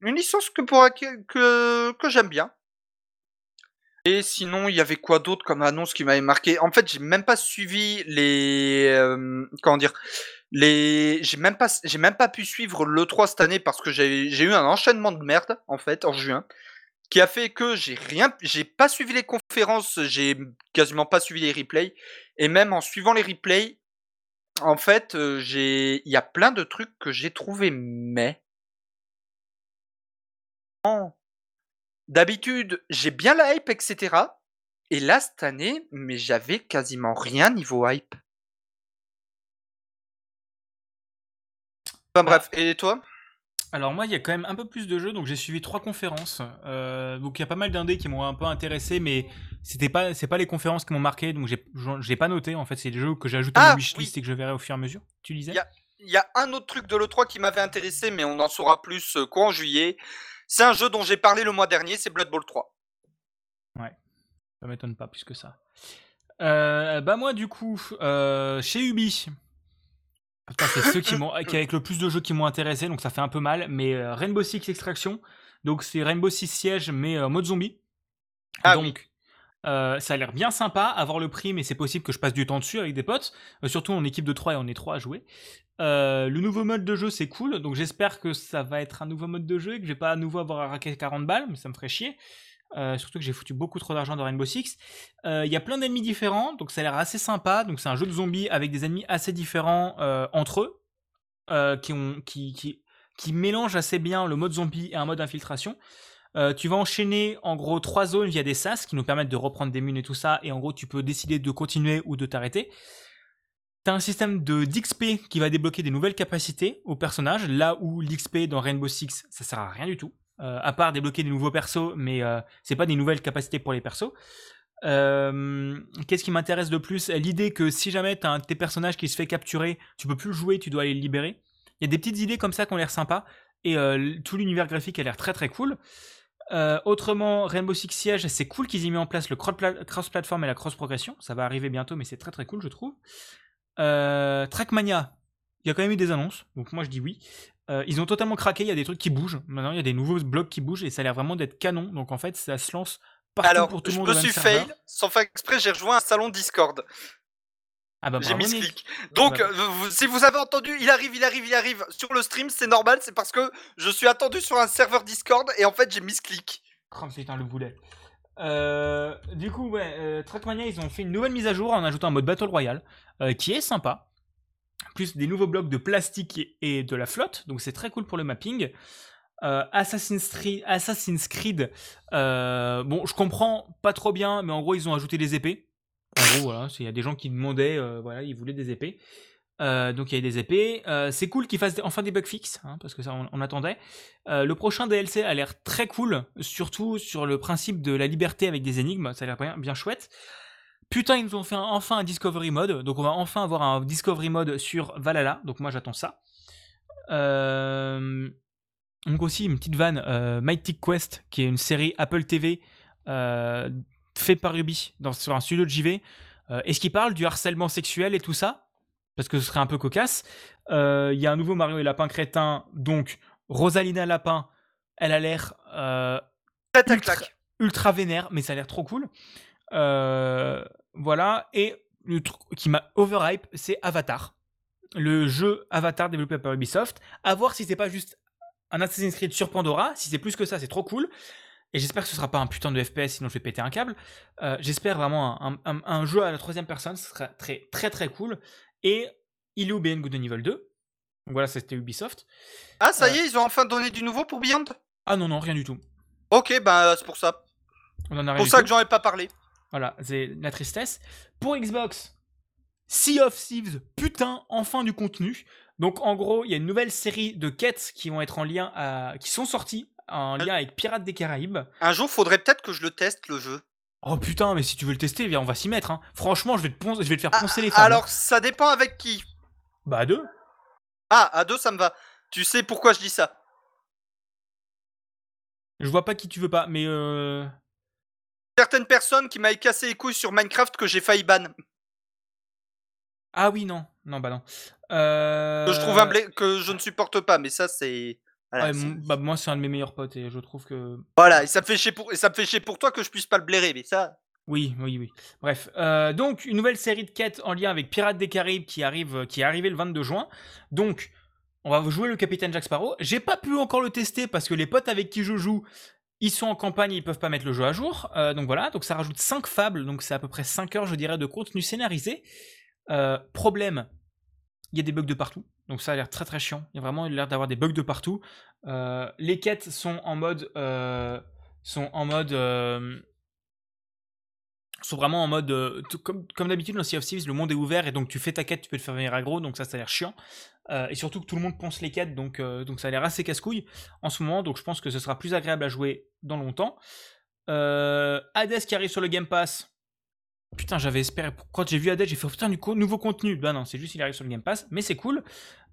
Speaker 1: une licence que, pour, que, que j'aime bien. Et sinon, il y avait quoi d'autre comme annonce qui m'avait marqué? En fait, j'ai même pas suivi les. euh, comment dire les, j'ai même pas, j'ai même pas pu suivre le 3 cette année parce que j'ai eu un enchaînement de merde en fait en juin, qui a fait que j'ai rien, j'ai pas suivi les conférences, j'ai quasiment pas suivi les replays, et même en suivant les replays, en fait, euh, j'ai, il y a plein de trucs que j'ai trouvé mais. D'habitude, j'ai bien la hype, etc. Et là, cette année, mais j'avais quasiment rien niveau hype. Enfin bref, et toi?
Speaker 2: Alors moi, il y a quand même un peu plus de jeux, donc j'ai suivi trois conférences. Euh, donc il y a pas mal d'indés qui m'ont un peu intéressé, mais c'était pas, c'est pas les conférences qui m'ont marqué, donc j'ai, j'ai pas noté. En fait, c'est des jeux que j'ai ajoutés à
Speaker 1: Ah,
Speaker 2: ma wishlist
Speaker 1: oui.
Speaker 2: et que je verrai au fur et à mesure. Tu
Speaker 1: a- Il y a un autre truc de l'E3 qui m'avait intéressé, mais on en saura plus euh, qu'en juillet. C'est un jeu dont j'ai parlé le mois dernier, c'est Blood Bowl 3.
Speaker 2: Ça m'étonne pas plus que ça. Euh, bah moi du coup, euh, chez Ubi, C'est ceux qui m'ont, qui avec le plus de jeux qui m'ont intéressé, donc ça fait un peu mal. Mais euh, Rainbow Six Extraction, donc c'est Rainbow Six Siege mais euh, mode zombie.
Speaker 1: Ah
Speaker 2: donc euh, ça a l'air bien sympa, avoir le prix, mais c'est possible que je passe du temps dessus avec des potes, euh, surtout en équipe de 3 et on est 3 à jouer. Euh, le nouveau mode de jeu c'est cool, donc j'espère que ça va être un nouveau mode de jeu et que je vais pas à nouveau avoir à raquer 40 balles, mais ça me ferait chier. Euh, surtout que j'ai foutu beaucoup trop d'argent dans Rainbow Six. Euh, Il y a plein d'ennemis différents, donc ça a l'air assez sympa. Donc c'est un jeu de zombies avec des ennemis assez différents euh, entre eux, qui, ont, mélangent assez bien le mode zombie et un mode infiltration. Tu vas enchaîner en gros trois zones via des sas qui nous permettent de reprendre des munes et tout ça, et en gros tu peux décider de continuer ou de t'arrêter. T'as un système de d'XP qui va débloquer des nouvelles capacités aux personnages, là où l'XP dans Rainbow Six ça sert à rien du tout. Euh, à part débloquer des nouveaux persos, mais euh, c'est pas des nouvelles capacités pour les persos. Euh, Qu'est-ce qui m'intéresse de plus? L'idée que si jamais t'as un de tes personnages qui se fait capturer, tu peux plus le jouer, tu dois aller le libérer. Il y a des petites idées comme ça qui ont l'air sympas, et tout l'univers graphique a l'air très très cool. Autrement, Rainbow Six Siege, c'est cool qu'ils aient mis en place le cross- cross-platform et la cross-progression. Ça va arriver bientôt, mais c'est très très cool, je trouve. Trackmania, il y a quand même eu des annonces, donc moi je dis oui. Euh, ils ont totalement craqué, il y a des trucs qui bougent. Maintenant, il y a des nouveaux blocs qui bougent et ça a l'air vraiment d'être canon. Donc en fait, ça se lance partout
Speaker 1: Alors,
Speaker 2: pour tout le
Speaker 1: je
Speaker 2: monde.
Speaker 1: me
Speaker 2: au même
Speaker 1: suis
Speaker 2: serveur.
Speaker 1: fail, sans faire exprès, j'ai rejoint un salon Discord.
Speaker 2: Ah bah
Speaker 1: J'ai mis clic. Donc,
Speaker 2: Bah,
Speaker 1: euh, vous- si vous avez entendu, il arrive, il arrive, il arrive sur le stream, c'est normal, c'est parce que je suis attendu sur un serveur Discord et en fait j'ai mis ce clic.
Speaker 2: Oh putain, le boulet. Euh, du coup, ouais, euh, Trackmania, ils ont fait une nouvelle mise à jour en ajoutant un mode Battle Royale euh, qui est sympa. Plus des nouveaux blocs de plastique et- de la flotte, donc c'est très cool pour le mapping. Euh, Assassin's Creed, euh, bon, je comprends pas trop bien, mais en gros, ils ont ajouté des épées. En gros, voilà, il y a des gens qui demandaient, euh, voilà, ils voulaient des épées. Donc il y a des épées. C'est cool qu'ils fassent enfin des bugs fixes, hein, parce que ça on, on attendait. Le prochain DLC a l'air très cool, surtout sur le principe de la liberté avec des énigmes, ça a l'air bien, bien chouette. Putain, ils nous ont fait un- enfin un Discovery Mode, donc on va enfin avoir un Discovery Mode sur Valhalla, donc moi j'attends ça. Euh, donc aussi une petite vanne, euh, Mighty Quest, qui est une série Apple TV euh, fait par Ubi dans, sur un studio de JV. Euh, Est-ce qu'il parle du harcèlement sexuel et tout ça? Parce que ce serait un peu cocasse. Il y a un nouveau Mario et Lapin Crétin, donc Rosalina Lapin, elle a l'air ultra, ultra vénère, mais ça a l'air trop cool. Euh, voilà, et le truc qui m'a overhype, c'est Avatar. Le jeu Avatar développé par Ubisoft. À voir si c'est pas juste un Assassin's Creed sur Pandora. Si c'est plus que ça, c'est trop cool. Et j'espère que ce sera pas un putain de FPS, sinon je vais péter un câble. Euh, j'espère vraiment un, un- un jeu à la troisième personne, ce sera très très très cool. Et Illu Beyond Good and Evil 2. Donc voilà, c'était Ubisoft.
Speaker 1: Ah, ça y
Speaker 2: Euh.
Speaker 1: est, ils ont enfin donné du nouveau pour Beyond?
Speaker 2: Ah non, non, rien du tout.
Speaker 1: Ok, bah c'est pour ça.
Speaker 2: Rien
Speaker 1: pour ça
Speaker 2: tout.
Speaker 1: que j'en ai pas parlé.
Speaker 2: Voilà, c'est la tristesse. Pour Xbox, Sea of Thieves, putain, enfin du contenu. Donc en gros, il y a une nouvelle série de quêtes qui vont être en lien à... qui sont sorties en lien avec Pirates des Caraïbes.
Speaker 1: Un jour, faudrait peut-être que je le teste le jeu.
Speaker 2: Oh putain, mais si tu veux le tester, viens, on va s'y mettre. Hein. Franchement, je vais, te poncer- je vais te faire poncer les femmes.
Speaker 1: Alors, ça dépend avec qui.
Speaker 2: Bah à deux.
Speaker 1: Ah, à deux, ça me va. Tu sais pourquoi je dis ça
Speaker 2: Je vois pas qui tu veux pas, mais euh...
Speaker 1: Certaines personnes qui m'avaient cassé les couilles sur Minecraft que j'ai failli ban.
Speaker 2: Ah oui, non. Non, bah non. Euh...
Speaker 1: Que je trouve un blé... que je ne supporte pas, mais ça, c'est. Voilà,
Speaker 2: ouais, bah, moi, c'est un de mes meilleurs potes et je trouve que
Speaker 1: voilà, et ça me fait chier pour et ça me fait chier pour toi que je puisse pas le blairer, mais ça.
Speaker 2: Oui, oui, oui. Bref, euh, donc une nouvelle série de quêtes en lien avec Pirates des Caraïbes qui arrive, qui est arrivée le 22 juin. Donc, on va jouer le capitaine Jack Sparrow. J'ai pas pu encore le tester parce que les potes avec qui je joue, ils sont en campagne, ils peuvent pas mettre le jeu à jour. Euh, donc voilà, donc ça rajoute 5 fables, donc c'est à peu près 5 heures, je dirais, de contenu scénarisé. Euh, problème, il y a des bugs de partout. Donc ça a l'air très très chiant. Il y a vraiment l'air d'avoir des bugs de partout. Euh, les quêtes sont en mode, sont en mode, sont vraiment en mode, euh, comme, comme d'habitude dans Sea of Thieves, le monde est ouvert et donc tu fais ta quête, tu peux le faire venir aggro, donc ça, ça a l'air chiant. Euh, et surtout que tout le monde pense les quêtes, donc, euh, donc ça a l'air assez casse-couille en ce moment, donc je pense que ce sera plus agréable à jouer dans longtemps. Hades qui arrive sur le Game Pass. Putain, j'avais espéré. Quand j'ai vu Hades, j'ai fait oh, putain, du co- nouveau contenu. Bah non, c'est juste il arrive sur le Game Pass, mais c'est cool.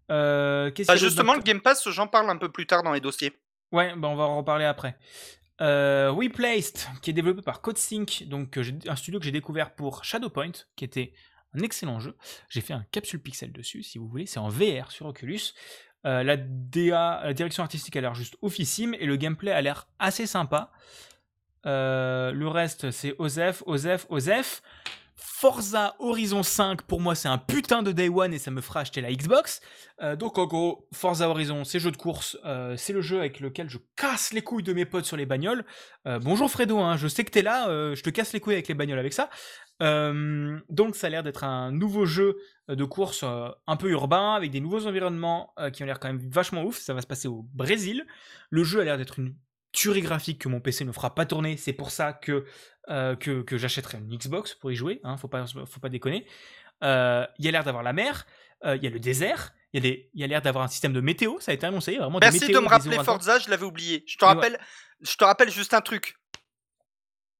Speaker 1: Bah, justement, le Game Pass, j'en parle un peu plus tard dans les dossiers.
Speaker 2: Ouais, bah on va en reparler après. Euh, Replaced, qui est développé par CodeSync, donc euh, un studio que j'ai découvert pour Shadowpoint, qui était un excellent jeu. J'ai fait un capsule pixel dessus, si vous voulez. C'est en VR sur Oculus. Euh, la DA, la direction artistique a l'air juste oufissime et le gameplay a l'air assez sympa. Euh, le reste, c'est Osef, Osef, Osef. Forza Horizon 5, pour moi, c'est un putain de day one et ça me fera acheter la Xbox. Euh, donc, en gros, Forza Horizon, c'est jeu de course. euh, c'est le jeu avec lequel je casse les couilles de mes potes sur les bagnoles. Euh, bonjour Fredo, hein, je sais que t'es là, je te casse les couilles avec les bagnoles avec ça. Donc, ça a l'air d'être un nouveau jeu de course un peu urbain, avec des nouveaux environnements qui ont l'air quand même vachement ouf. Ça va se passer au Brésil. Le jeu a l'air d'être une tuerie graphique que mon PC ne fera pas tourner. C'est pour ça que, euh, que, que j'achèterai une Xbox pour y jouer. Hein, faut, pas, faut pas déconner. Euh, Il y a l'air d'avoir la mer, euh, il y a le désert, il y a, des- l'air d'avoir un système de météo. Ça a été annoncé. Vraiment des
Speaker 1: Merci de
Speaker 2: météos,
Speaker 1: me
Speaker 2: des
Speaker 1: rappeler. Forza, je l'avais oublié. Je te
Speaker 2: ouais.
Speaker 1: rappelle, je te rappelle juste un truc.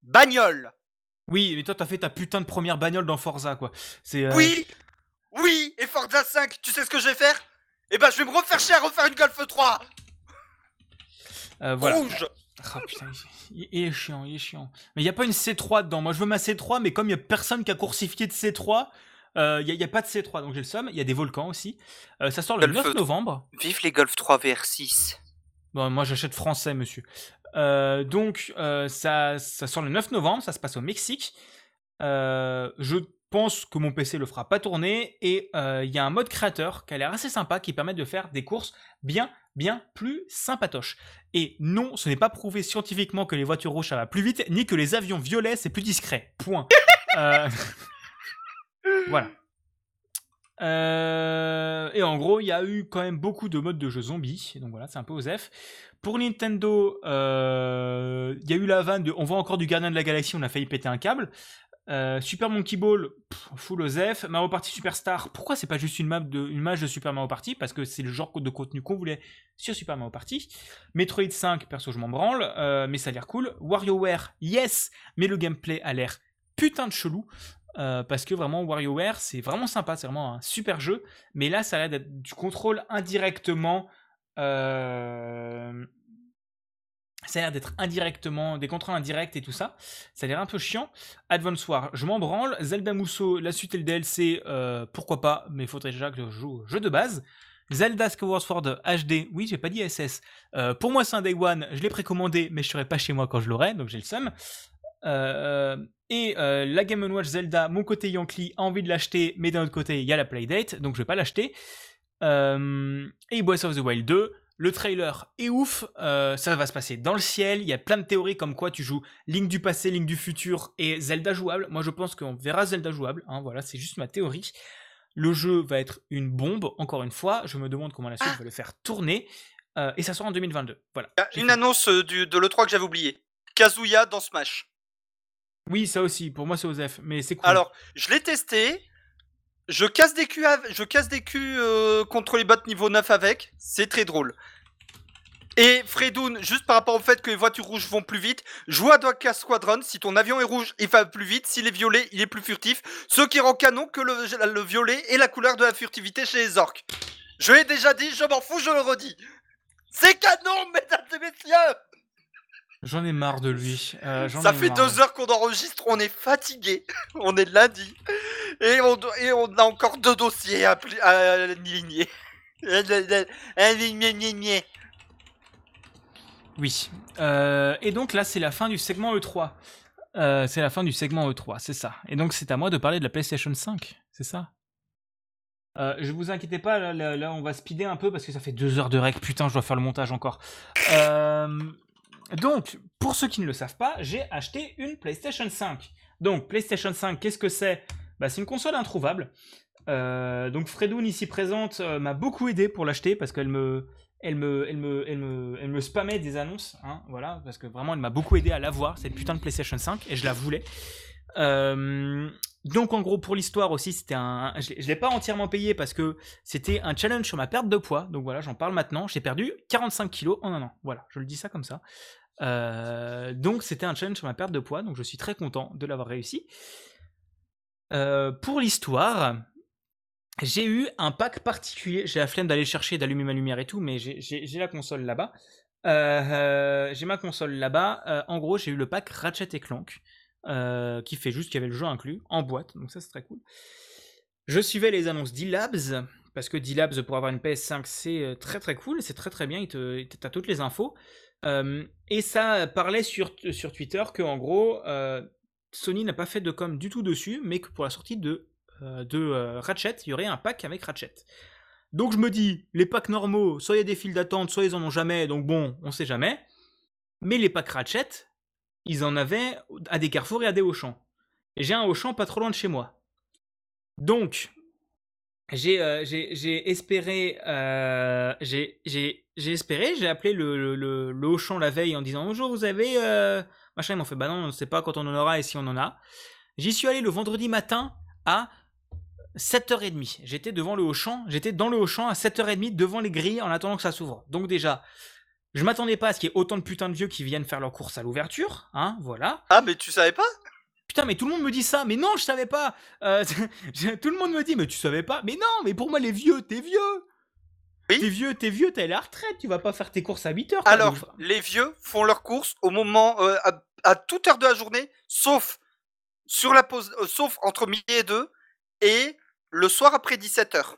Speaker 1: Bagnole.
Speaker 2: Oui, mais toi, t'as fait ta putain de première bagnole dans Forza, quoi. C'est.
Speaker 1: Oui, oui. Et Forza 5, tu sais ce que je vais faire? Eh ben, je vais me refaire chier à refaire une Golf 3
Speaker 2: euh, voilà.
Speaker 1: rouge.
Speaker 2: Ah putain, il, est chiant, il est chiant. Mais il n'y a pas une C3 dedans. Moi, je veux ma C3, mais comme il n'y a personne qui a coursifié de C3, euh, il n'y a, pas de C3, donc j'ai le somme. Il y a des volcans aussi. Euh, ça sort le
Speaker 1: Golf
Speaker 2: 9
Speaker 1: 3.
Speaker 2: novembre.
Speaker 1: Vive les Golf 3 VR6.
Speaker 2: Bon, moi, j'achète français, monsieur. Donc, ça, ça sort le 9 novembre, ça se passe au Mexique. Je pense que mon PC le fera pas tourner. Et euh, il y a un mode créateur qui a l'air assez sympa qui permet de faire des courses bien, bien plus sympatoches. Et non, ce n'est pas prouvé scientifiquement que les voitures rouges ça va plus vite, ni que les avions violets c'est plus discret. Point. Euh, voilà. Euh, et en gros, il y a eu quand même beaucoup de modes de jeu zombies. Donc voilà, c'est un peu osef. Pour Nintendo, euh, il y a eu la vanne de on voit encore du Gardien de la Galaxie, on a failli péter un câble. Euh, Super Monkey Ball, full osef. Mario Party Superstar, pourquoi c'est pas juste une, map de Super Mario Party? Parce que c'est le genre de contenu qu'on voulait sur Super Mario Party. Metroid 5, perso, je m'en branle, euh, mais ça a l'air cool. WarioWare, yes, mais le gameplay a l'air putain de chelou. euh, parce que vraiment WarioWare c'est vraiment sympa, c'est vraiment un super jeu, mais là ça a l'air d'être du contrôle indirectement. Ça a l'air d'être indirectement, des contrôles indirects et tout ça. Ça a l'air un peu chiant. Advance War, je m'en branle. Zelda Musso, la suite et le DLC, euh, pourquoi pas, mais faudrait déjà que je joue au jeu de base. Zelda Skyward Sword HD, oui, j'ai pas dit SS. Euh, pour moi, c'est un Day One, je l'ai précommandé, mais je serai pas chez moi quand je l'aurai, donc j'ai le seum. Euh, et la Game Watch Zelda, mon côté Yankee a envie de l'acheter, mais d'un autre côté, il y a la Playdate, donc je vais pas l'acheter. Et Breath of the Wild 2, le trailer est ouf, euh, ça va se passer dans le ciel, il y a plein de théories comme quoi tu joues Link du passé, Link du futur et Zelda jouable. Moi je pense qu'on verra Zelda jouable, hein, voilà, c'est juste ma théorie. Le jeu va être une bombe, encore une fois, je me demande comment la suite va le faire tourner, euh, et ça sort en 2022. Voilà.
Speaker 1: Ah, Une
Speaker 2: fait-
Speaker 1: annonce euh, du, de l'E3 que j'avais oublié. Kazuya dans Smash.
Speaker 2: Oui, ça aussi, pour moi c'est Osef, mais c'est cool.
Speaker 1: Alors, je l'ai testé. Je casse des culs, euh, contre les bots niveau 9 avec. C'est très drôle. Et Fredoun, juste par rapport au fait que les voitures rouges vont plus vite, joue à Dogcast Squadron. Si ton avion est rouge, il va plus vite. S'il est violet, il est plus furtif. Ce qui rend canon que le, le violet est la couleur de la furtivité chez les orques. Je l'ai déjà dit, je m'en fous, je le redis. C'est canon, mesdames et messieurs
Speaker 2: J'en ai marre de lui. euh, j'en
Speaker 1: Ça
Speaker 2: ai
Speaker 1: fait
Speaker 2: marre.
Speaker 1: deux heures qu'on enregistre, on est fatigué. on est lundi. Et on, doit- et on a encore deux dossiers à, pli- à aligner. Aligner.
Speaker 2: Oui. Euh, et donc là, c'est la fin du segment E3. Euh, c'est la fin du segment E3, c'est ça. Et donc c'est à moi de parler de la PlayStation 5, c'est ça? Euh, Je vous inquiétez pas, là, là, là, on va speeder un peu parce que ça fait deux heures de rec. Putain, je dois faire le montage encore. Euh, donc, pour ceux qui ne le savent pas, j'ai acheté une PlayStation 5. Donc, PlayStation 5, qu'est-ce que c'est? Bah, C'est une console introuvable. Euh, donc, Fredoun, ici présente, euh, m'a beaucoup aidé pour l'acheter parce qu'elle me, elle spammait des annonces, hein, voilà, parce que vraiment, elle m'a beaucoup aidé à l'avoir, cette putain de PlayStation 5, et je la voulais. Euh, donc, en gros, pour l'histoire aussi. Je je l'ai pas entièrement payé parce que c'était un challenge sur ma perte de poids. Donc voilà, j'en parle maintenant. J'ai perdu 45 kilos en un an. Voilà, je le dis ça comme ça. Euh, donc, c'était un challenge sur ma perte de poids. Donc, je suis très content de l'avoir réussi. Euh, pour l'histoire, j'ai eu un pack particulier. J'ai la flemme d'aller chercher, d'allumer ma lumière et tout, mais j'ai- la console là-bas. Euh, j'ai ma console là-bas. En gros, j'ai eu le pack Ratchet et Clank, qui fait juste qu'il y avait le jeu inclus en boîte, donc ça c'est très cool. Je suivais les annonces d'E-Labs, parce que D-Labs pour avoir une PS5 c'est très très cool, c'est très très bien, t'as toutes les infos. Euh, et ça parlait sur, sur Twitter que en gros, euh, Sony n'a pas fait de com du tout dessus, mais que pour la sortie de, euh, de Ratchet, il y aurait un pack avec Ratchet. Donc je me dis, les packs normaux, soit il y a des files d'attente, soit ils en ont jamais, donc bon, on sait jamais. Mais les packs Ratchet, ils en avaient à des carrefours et à des Auchan. Et j'ai un Auchan pas trop loin de chez moi. Donc, j'ai espéré, j'ai j'ai- espéré, j'ai appelé le, le, le- le Auchan la veille en disant bonjour, vous avez euh... machin, ils m'ont fait bah non, on ne sait pas quand on en aura et si on en a. J'y suis allé le vendredi matin à 7h30. J'étais devant le Auchan, j'étais dans le Auchan à 7h30 devant les grilles en attendant que ça s'ouvre. Donc déjà, je m'attendais pas à ce qu'il y ait autant de putains de vieux qui viennent faire leur course à l'ouverture, hein, voilà.
Speaker 1: Ah, mais tu savais pas?
Speaker 2: Putain, mais tout le monde me dit ça, mais non, je savais pas. Euh, tout le monde me dit, mais tu savais pas. Mais non, mais pour moi, les vieux, t'es vieux.
Speaker 1: Oui.
Speaker 2: T'es vieux, t'es vieux, t'es à la retraite, tu vas pas faire tes courses à 8 heures.
Speaker 1: Alors, les vieux font leurs courses au moment, euh, à, à toute heure de la journée, sauf sur la pause, euh, sauf entre midi et deux, et le soir après 17h.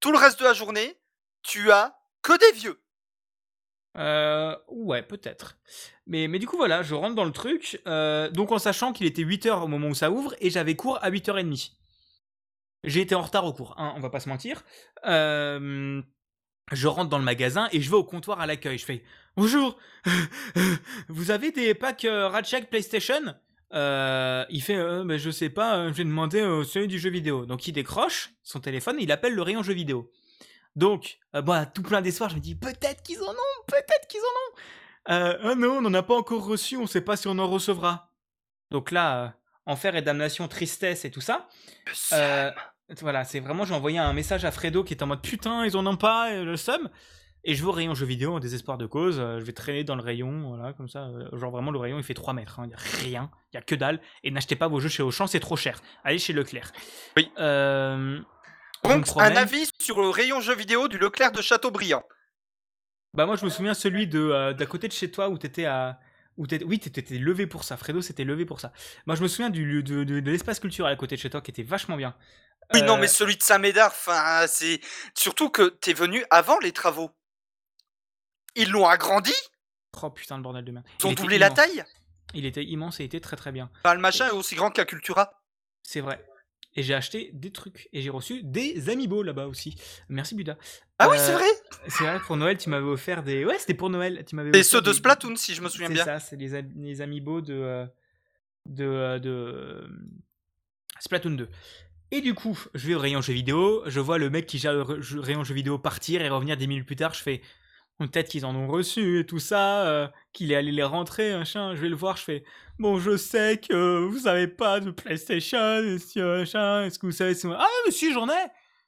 Speaker 1: Tout le reste de la journée, tu as que des vieux.
Speaker 2: Euh, ouais, peut-être. Mais, mais du coup, voilà, je rentre dans le truc. euh, donc, en sachant qu'il était 8h au moment où ça ouvre, et j'avais cours à 8h30. J'ai été en retard au cours, hein, on va pas se mentir. Euh, je rentre dans le magasin et je vais au comptoir à l'accueil. Je fais Bonjour, vous avez des packs euh, Ratchet PlayStation? Euh, Il fait euh, mais Je sais pas, euh, j'ai demandé au celui du jeu vidéo. Donc, il décroche son téléphone et il appelle le rayon jeu vidéo. Donc, bah, tout plein d'espoir, je me dis peut-être qu'ils en ont, peut-être qu'ils en ont. Ah non, on n'en a pas encore reçu, on sait pas si on en recevra. Donc là, enfer et damnation, tristesse et tout ça. Voilà, c'est vraiment, j'ai envoyé un message à Fredo qui est en mode putain, ils en ont pas, euh, le seum. Et je vais au rayon jeux vidéo en désespoir de cause. euh, je vais traîner dans le rayon, voilà, comme ça. euh, genre vraiment, le rayon il fait 3 mètres. hein, Il y a rien, il y a que dalle. Et n'achetez pas vos jeux chez Auchan, c'est trop cher. Allez chez Leclerc.
Speaker 1: Oui.
Speaker 2: Euh,
Speaker 1: Donc, un avis sur le rayon jeux vidéo du Leclerc de Châteaubriand.
Speaker 2: Bah moi je me souviens celui de euh, d'à côté de chez toi où t'étais à t'étais- oui t'étais levé pour ça. Fredo s'était levé pour ça. Moi je me souviens du lieu de, de, de l'espace culturel à côté de chez toi qui était vachement bien.
Speaker 1: Oui, non,
Speaker 2: Euh,
Speaker 1: mais celui de Saint-Médard, enfin, c'est surtout que t'es venu avant les travaux. Ils l'ont agrandi,
Speaker 2: oh putain le bordel de merde.
Speaker 1: Ils ont doublé la taille.
Speaker 2: il était immense et était très très bien.
Speaker 1: Enfin, le machin est aussi grand qu'un Cultura.
Speaker 2: c'est vrai et j'ai acheté des trucs et j'ai reçu des amiibo là-bas aussi merci Buda
Speaker 1: Ah oui,
Speaker 2: Euh,
Speaker 1: c'est vrai.
Speaker 2: c'est vrai pour Noël tu m'avais offert des ouais c'était pour Noël tu m'avais
Speaker 1: Et ceux de
Speaker 2: des-
Speaker 1: Splatoon, si je me souviens
Speaker 2: C'est
Speaker 1: bien.
Speaker 2: ça, c'est les, les amiibo de, euh, de, euh, de euh, Splatoon 2. Et du coup, je vais au rayon jeux vidéo, je vois le mec qui gère le rayon jeux vidéo partir et revenir 10 minutes plus tard, je fais peut-être qu'ils en ont reçu et tout ça, euh, qu'il est allé les rentrer, machin. Je vais le voir, je fais Bon, je sais que vous avez pas de PlayStation, Est-ce que vous savez si... Ah, mais si, j'en ai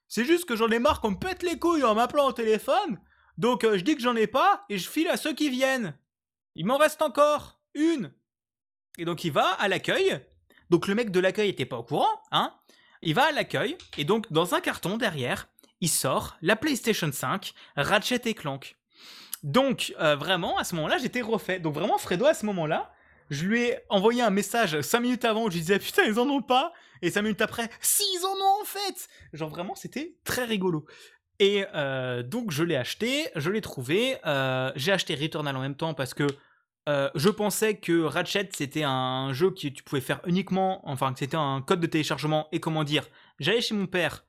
Speaker 2: C'est juste que j'en ai marre qu'on me pète les couilles en m'appelant au téléphone. Donc, euh, je dis que j'en ai pas et je file à ceux qui viennent. Il m'en reste encore une. Et donc, il va à l'accueil. Donc, le mec de l'accueil était pas au courant, hein. Il va à l'accueil et donc, dans un carton derrière, il sort la PlayStation 5, Ratchet et Clank. Donc, euh, vraiment, à ce moment-là, j'étais refait. Donc, vraiment, Fredo, à ce moment-là, je lui ai envoyé un message 5 minutes avant où je lui disais putain, ils en ont pas. Et 5 minutes après, si, ils en ont en fait. Genre, vraiment, c'était très rigolo. Et euh, donc, je l'ai acheté, je l'ai trouvé. Euh, j'ai acheté Returnal en même temps parce que je pensais que Ratchet c'était un jeu que tu pouvais faire uniquement, enfin que c'était un code de téléchargement et comment dire, j'allais chez mon père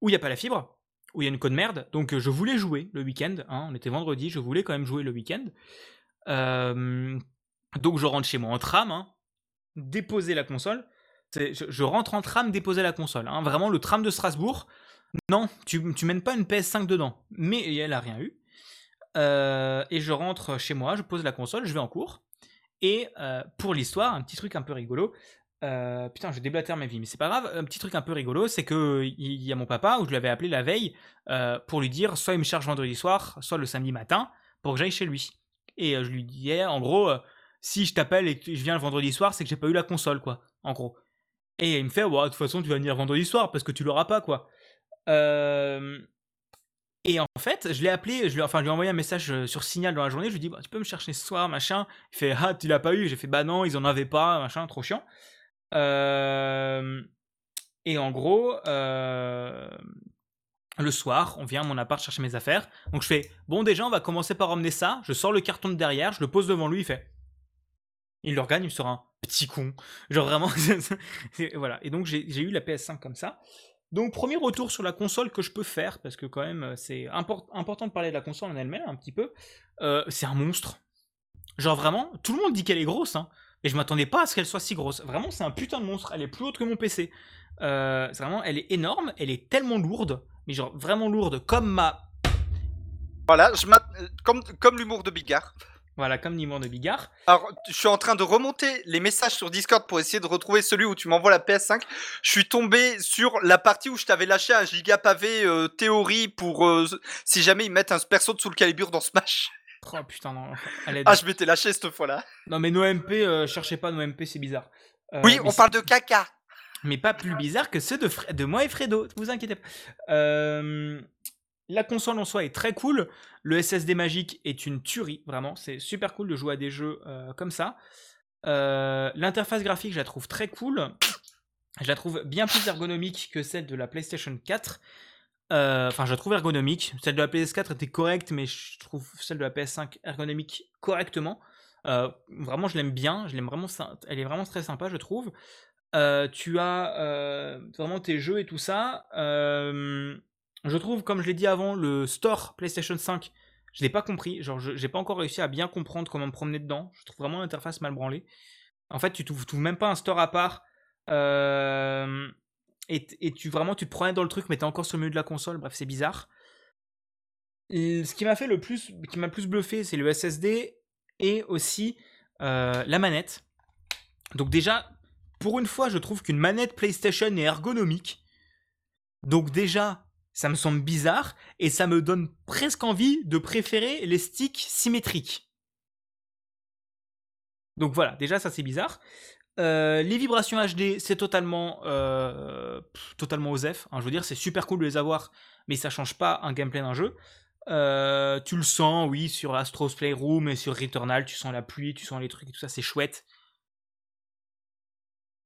Speaker 2: où il n'y a pas la fibre, où il y a une code merde. Donc euh, je voulais jouer le week-end. Hein, on était vendredi, je voulais quand même jouer le week-end. Euh, donc je rentre chez moi en tram, hein, déposer la console. Je, rentre en tram, déposer la console. Hein, vraiment le tram de Strasbourg. Non, tu, tu mènes pas une PS5 dedans. Mais elle a rien eu. Euh, et je rentre chez moi, je pose la console, je vais en cours. Et pour l'histoire, un petit truc un peu rigolo, euh, putain, je déblatère ma vie, mais c'est pas grave. Un petit truc un peu rigolo, c'est que il y a mon papa où je l'avais appelé la veille euh, pour lui dire soit il me charge vendredi soir, soit le samedi matin pour que j'aille chez lui. Et euh, je lui disais, en gros, si je t'appelle et que je viens le vendredi soir, c'est que j'ai pas eu la console, quoi. En gros. Et il me fait, de toute façon, tu vas venir vendredi soir parce que tu l'auras pas, quoi. Et en fait, je l'ai appelé, je lui, enfin, je lui ai envoyé un message sur Signal dans la journée. Je lui ai dit, bah, tu peux me chercher ce soir, machin. Il fait, ah, tu l'as pas eu. J'ai fait, bah non, ils en avaient pas, machin, trop chiant. Euh, et en gros, euh, le soir, on vient à mon appart chercher mes affaires. Donc je fais, bon déjà, on va commencer par emmener ça. Je sors le carton de derrière, je le pose devant lui, il fait. Il le regagne, il sera un petit con. Genre vraiment. voilà. Et donc j'ai eu la PS5 comme ça. Donc premier retour sur la console que je peux faire, parce que quand même c'est important de parler de la console en elle-même un petit peu. Euh, c'est un monstre. Genre vraiment, tout le monde dit qu'elle est grosse, hein. Et je m'attendais pas à ce qu'elle soit si grosse. Vraiment, c'est un putain de monstre. Elle est plus haute que mon PC. Euh, vraiment, elle est énorme. Elle est tellement lourde. Mais genre, vraiment lourde. Comme ma.
Speaker 1: Voilà, je comme, comme l'humour de Bigard.
Speaker 2: Voilà, comme l'humour de Bigard.
Speaker 1: Alors, je suis en train de remonter les messages sur Discord pour essayer de retrouver celui où tu m'envoies la PS5. Je suis tombé sur la partie où je t'avais lâché un giga pavé euh, théorie pour euh, si jamais ils mettent un perso de sous le calibre dans Smash.
Speaker 2: Oh putain, non.
Speaker 1: Ah, je m'étais lâché cette fois-là.
Speaker 2: Non, mais nos MP, euh, cherchez pas nos MP, c'est bizarre.
Speaker 1: Euh, oui, on parle de caca.
Speaker 2: Mais pas plus bizarre que ceux de, de moi et Fredo, vous inquiétez pas. Euh, la console en soi est très cool. Le SSD magique est une tuerie, vraiment. C'est super cool de jouer à des jeux comme ça. L'interface graphique, je la trouve très cool. Je la trouve bien plus ergonomique que celle de la PlayStation 4. Euh, enfin, je la trouve ergonomique. Celle de la PS4 était correcte, mais je trouve celle de la PS5 ergonomique correctement. Euh, vraiment, je l'aime bien. Je l'aime vraiment. Elle est vraiment très sympa, je trouve. Euh, tu as vraiment tes jeux et tout ça. je trouve, comme je l'ai dit avant, le store PlayStation 5, je l'ai pas compris. Genre, je n'ai pas encore réussi à bien comprendre comment me promener dedans. Je trouve vraiment l'interface mal branlée. En fait, tu trouves, trouves même pas un store à part. Euh, et, tu vraiment tu te prenais dans le truc mais t'es encore sur le milieu de la console. Bref c'est bizarre. Ce qui m'a fait le plus qui m'a plus bluffé c'est le SSD et aussi euh, la manette. Donc déjà pour une fois je trouve qu'une manette PlayStation est ergonomique. Donc déjà ça me semble bizarre et ça me donne presque envie de préférer les sticks symétriques. Donc voilà, déjà ça c'est bizarre. Euh, les vibrations HD, c'est totalement, euh, totalement osef. Hein, je veux dire, c'est super cool de les avoir, mais ça change pas un gameplay d'un jeu. Euh, tu le sens, oui, sur Astro's Playroom et sur Returnal, tu sens la pluie, tu sens les trucs et tout ça, c'est chouette.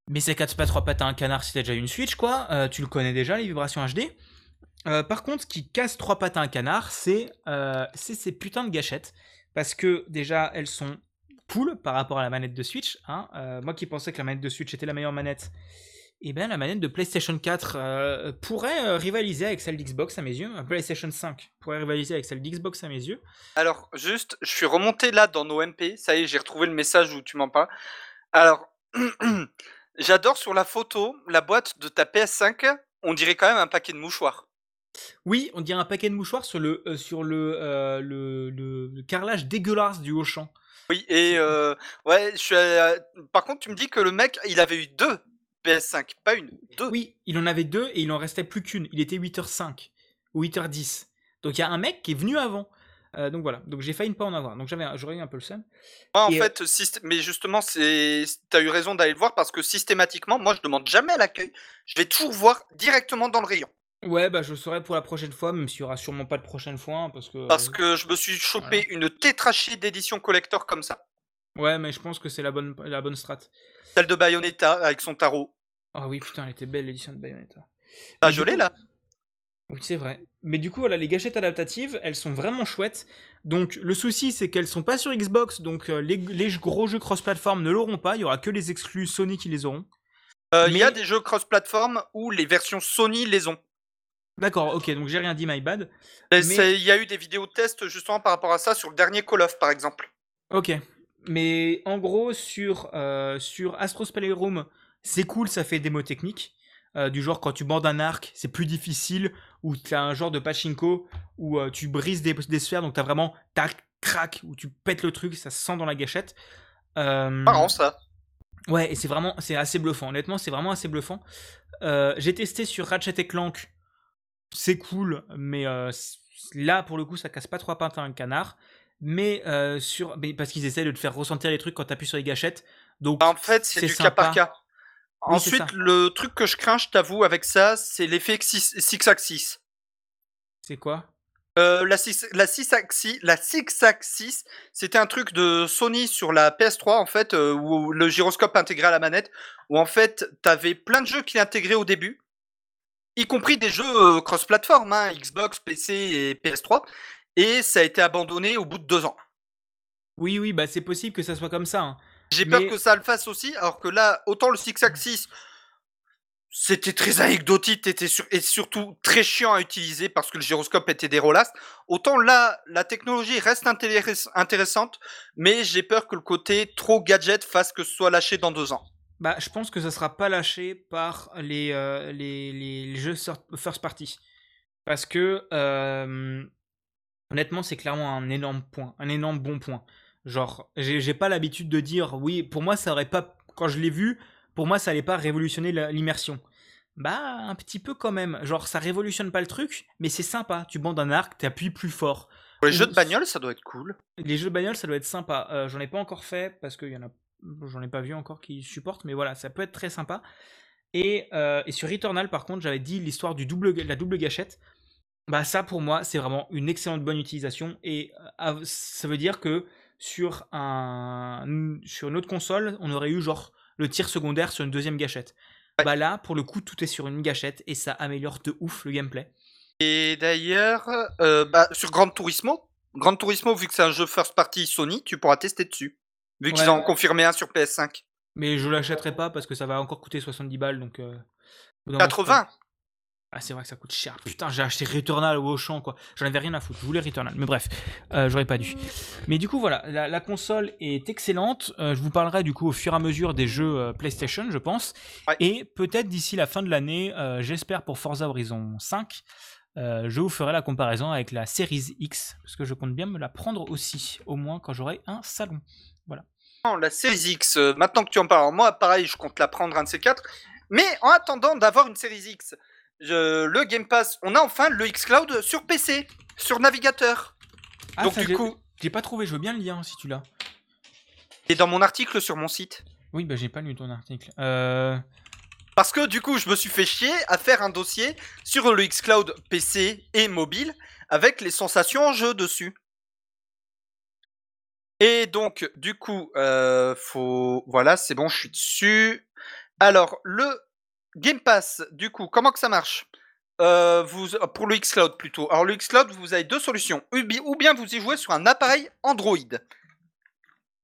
Speaker 2: Mais c'est 4 pas 3 pattes à un canard si t'as déjà une Switch, quoi. tu le connais déjà, les vibrations HD. par contre, ce qui casse 3 pattes à un canard, c'est ces putains de gâchettes. Parce que déjà, elles sont cool par rapport à la manette de Switch. Hein. Euh, moi qui pensais que la manette de Switch était la meilleure manette, et eh bien la manette de PlayStation 4 euh, pourrait euh, rivaliser avec celle d'Xbox à mes yeux. PlayStation 5 pourrait rivaliser avec celle d'Xbox à mes yeux.
Speaker 1: Alors, juste, je suis remonté là dans nos MP. Ça y est, j'ai retrouvé le message où tu m'en parles. Alors, j'adore sur la photo, la boîte de ta PS5, on dirait quand même un paquet de mouchoirs.
Speaker 2: Oui, on dirait un paquet de mouchoirs sur le, euh, sur euh, le- le carrelage dégueulasse du Auchan.
Speaker 1: Oui, et euh, ouais, je suis. à- Par contre, tu me dis que le mec, il avait eu deux PS5, pas une, deux.
Speaker 2: Oui, il en avait deux et il en restait plus qu'une. Il était 8h05 ou 8h10. Donc il y a un mec qui est venu avant. Euh, donc voilà, donc j'ai failli ne pas en avoir. Donc j'avais, un- j'aurais eu un peu le seum.
Speaker 1: Moi, en
Speaker 2: Et, euh,
Speaker 1: fait, syst- mais justement, c'est, t'as eu raison d'aller le voir parce que systématiquement, moi, je demande jamais à l'accueil. Je vais toujours voir directement dans le rayon.
Speaker 2: Ouais, bah je saurai pour la prochaine fois, même s'il y aura sûrement pas de prochaine fois, hein, parce que.
Speaker 1: Parce que je me suis chopé une tétrachée d'édition collector comme ça.
Speaker 2: Ouais, mais je pense que c'est la bonne, la bonne strat.
Speaker 1: Celle de Bayonetta avec son tarot.
Speaker 2: Ah oui, putain, elle était belle l'édition de Bayonetta.
Speaker 1: Ah,
Speaker 2: Mais
Speaker 1: je l'ai
Speaker 2: coup-
Speaker 1: là.
Speaker 2: Oui, c'est vrai. Mais du coup, voilà, les gâchettes adaptatives, elles sont vraiment chouettes. Donc, le souci, c'est qu'elles sont pas sur Xbox, donc euh, les, les gros jeux cross-platform ne l'auront pas. Il y aura que les exclus Sony qui les auront.
Speaker 1: Euh, Il y a des jeux cross-platform où les versions Sony les ont.
Speaker 2: D'accord, ok, donc j'ai rien dit, my bad. Mais-
Speaker 1: Il y a eu des vidéos de test justement par rapport à ça sur le dernier Call of par exemple.
Speaker 2: Ok. Mais en gros, sur, euh, sur Astro's Playroom, c'est cool, ça fait démo technique. Euh, du genre, quand tu bandes un arc, c'est plus difficile. Ou tu as un genre de pachinko où euh, tu brises des, des sphères, donc tu as vraiment tac, crac, où tu pètes le truc, ça se sent dans la gâchette. Euh,
Speaker 1: Marrant ça.
Speaker 2: Ouais, et c'est vraiment, c'est assez bluffant. Honnêtement, c'est vraiment assez bluffant. Euh, j'ai testé sur Ratchet et Clank. C'est cool, mais euh, là, pour le coup, ça casse pas trois pattes à un canard. Mais euh, sur, mais parce qu'ils essaient de te faire ressentir les trucs quand t'appuies sur les gâchettes. Donc,
Speaker 1: Bah, en fait, c'est du cas par cas.
Speaker 2: Oui,
Speaker 1: Ensuite, le truc que je crains, je t'avoue, avec ça, c'est l'effet six, six axis.
Speaker 2: c'est quoi?
Speaker 1: Euh, la six, la six axis, la axis, c'était un truc de Sony sur la PS3 en fait, euh, où le gyroscope intégré à la manette, où en fait, t'avais plein de jeux qui intégraient au début, y compris des jeux euh, cross-platform, hein, Xbox, PC et PS3, et ça a été abandonné au bout de deux ans.
Speaker 2: Oui, oui, bah c'est possible que ça soit comme ça. hein.
Speaker 1: J'ai peur que ça le fasse aussi, alors que là, autant le Six Axis, c'était très anecdotique était sur- et surtout très chiant à utiliser parce que le gyroscope était dégueulasse. Autant là, la technologie reste intéress- intéressante, mais j'ai peur que le côté trop gadget fasse que ce soit lâché dans deux ans.
Speaker 2: Bah, je pense que ça sera pas lâché par les, euh, les, les- les jeux first party. Parce que, euh, honnêtement, c'est clairement un énorme point, un énorme bon point. Genre, j'ai pas l'habitude de dire, oui, pour moi, ça aurait pas, quand je l'ai vu, pour moi, ça allait pas révolutionner l'immersion. Bah, un petit peu quand même. Genre, ça révolutionne pas le truc, mais c'est sympa. Tu bandes un arc, t'appuies plus fort.
Speaker 1: Pour les jeux de bagnole, ça doit être cool.
Speaker 2: Les jeux de bagnole, ça doit être sympa. Euh, j'en ai pas encore fait parce qu'il y en a, j'en ai pas vu encore qui supportent, mais voilà, ça peut être très sympa. Et, euh, et sur Returnal, par contre, j'avais dit l'histoire du double, la double gâchette. Bah ça, pour moi, c'est vraiment une excellente bonne utilisation. Et euh, ça veut dire que sur un, sur une autre console, on aurait eu genre le tir secondaire sur une deuxième gâchette.
Speaker 1: Ouais.
Speaker 2: Bah là, pour le coup, tout est sur une gâchette et ça améliore de ouf le gameplay.
Speaker 1: Et d'ailleurs, euh, bah, sur Gran Turismo, Gran Turismo, vu que c'est un jeu first party Sony, tu pourras tester dessus. Vu qu'ils en ont confirmé un sur PS5.
Speaker 2: Mais je l'achèterai pas parce que ça va encore coûter 70 balles, donc... euh, au bout d'un moment, c'est pas-
Speaker 1: 80
Speaker 2: Ah, c'est vrai que ça coûte cher. Putain, j'ai acheté Returnal au Auchan, quoi. J'en avais rien à foutre. Je voulais Returnal. Mais bref, euh, j'aurais pas dû. Mais du coup, voilà. La, la console est excellente. Euh, je vous parlerai du coup au fur et à mesure des jeux euh, PlayStation, je pense.
Speaker 1: Ouais.
Speaker 2: Et peut-être d'ici la fin de l'année, euh, j'espère pour Forza Horizon 5, euh, je vous ferai la comparaison avec la Series X. Parce que je compte bien me la prendre aussi. Au moins quand j'aurai un salon.
Speaker 1: Non, la Series X, euh, maintenant que tu en parles, moi, pareil, je compte la prendre un de ces quatre. Mais en attendant d'avoir une Series X, je- le Game Pass, on a enfin le xCloud sur PC, sur navigateur.
Speaker 2: Ah,
Speaker 1: Donc
Speaker 2: ça,
Speaker 1: du coup,
Speaker 2: J'ai pas trouvé. Je veux bien le lien si tu l'as.
Speaker 1: et dans mon article sur mon site.
Speaker 2: Oui, bah j'ai pas lu ton article. Euh...
Speaker 1: Parce que du coup, je me suis fait chier à faire un dossier sur le xCloud PC et mobile avec les sensations en jeu dessus. Et donc, du coup, euh, faut... voilà, c'est bon, je suis dessus. Alors, le Game Pass, du coup, comment que ça marche? Euh, vous, Pour le xCloud plutôt. Alors, le xCloud, vous avez deux solutions. Ou bi- Ou bien vous y jouez sur un appareil Android.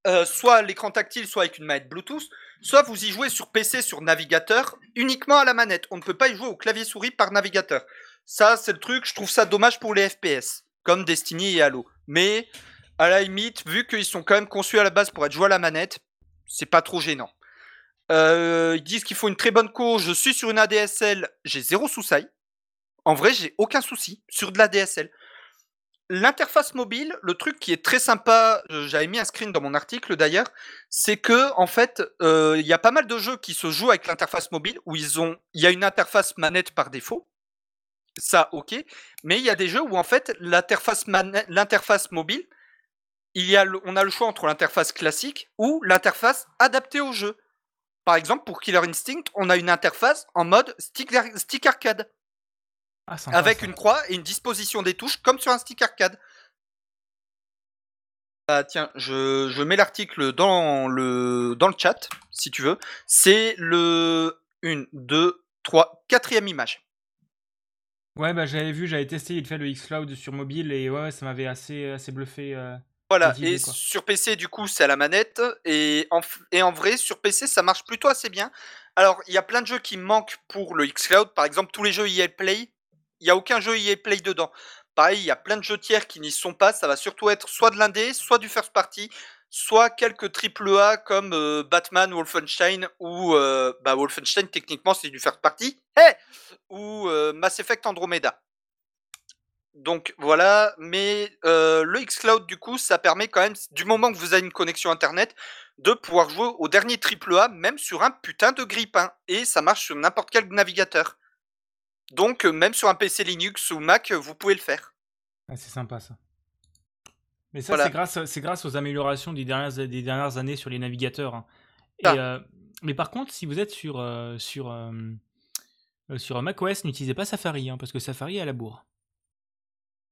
Speaker 1: Euh, soit l'écran tactile, soit avec une manette Bluetooth. Soit vous y jouez sur PC, sur navigateur, uniquement à la manette. On ne peut pas y jouer au clavier souris par navigateur. Ça, c'est le truc, je trouve ça dommage pour les FPS, comme Destiny et Halo. Mais, à la limite, vu qu'ils sont quand même conçus à la base pour être joués à la manette, c'est pas trop gênant. Euh, ils disent qu'il faut une très bonne course. Je suis sur une ADSL, j'ai zéro sous-saille. En vrai, j'ai aucun souci sur de la DSL. L'interface mobile, le truc qui est très sympa, euh, j'avais mis un screen dans mon article d'ailleurs, c'est que en fait, euh, il y a pas mal de jeux qui se jouent avec l'interface mobile où ils il y a une interface manette par défaut. Ça, ok. Mais il y a des jeux où en fait l'interface mobile, il y a, le- on a le choix entre l'interface classique ou l'interface adaptée au jeu. Par exemple, pour Killer Instinct, on a une interface en mode stick, stick arcade
Speaker 2: Ah, sympa,
Speaker 1: avec
Speaker 2: ça.
Speaker 1: une croix et une disposition des touches comme sur un stick arcade. Ah, tiens, je, je mets l'article dans le, dans le chat, si tu veux. C'est le 1, 2, 3, quatrième image.
Speaker 2: Ouais, bah j'avais vu, j'avais testé il fait le xCloud sur mobile et ouais, ça m'avait assez, assez bluffé. euh.
Speaker 1: Voilà, et
Speaker 2: quoi.
Speaker 1: sur PC, du coup, c'est à la manette. Et en, f- et en vrai, sur PC, ça marche plutôt assez bien. Alors, il y a plein de jeux qui manquent pour le xCloud. Par exemple, tous les jeux EA Play, il n'y a aucun jeu EA Play dedans. Pareil, il y a plein de jeux tiers qui n'y sont pas. Ça va surtout être soit de l'indé, soit du first party, soit quelques triple A comme euh, Batman, Wolfenstein ou euh, bah, Wolfenstein. Techniquement, c'est du first party. Ou euh, Mass Effect Andromeda. Donc voilà, mais euh, le xCloud du coup, ça permet quand même, du moment que vous avez une connexion internet, de pouvoir jouer au dernier AAA, même sur un putain de grippin. Et ça marche sur n'importe quel navigateur. Donc euh, même sur un PC Linux ou Mac, euh, vous pouvez le faire.
Speaker 2: Ah, c'est sympa ça. Mais ça,
Speaker 1: Voilà.
Speaker 2: c'est grâce, aux améliorations des dernières, des dernières années sur les navigateurs. hein. Et,
Speaker 1: Ah.
Speaker 2: euh, mais par contre, si vous êtes sur, sur, euh, sur macOS, n'utilisez pas Safari, hein, parce que Safari est à la bourre.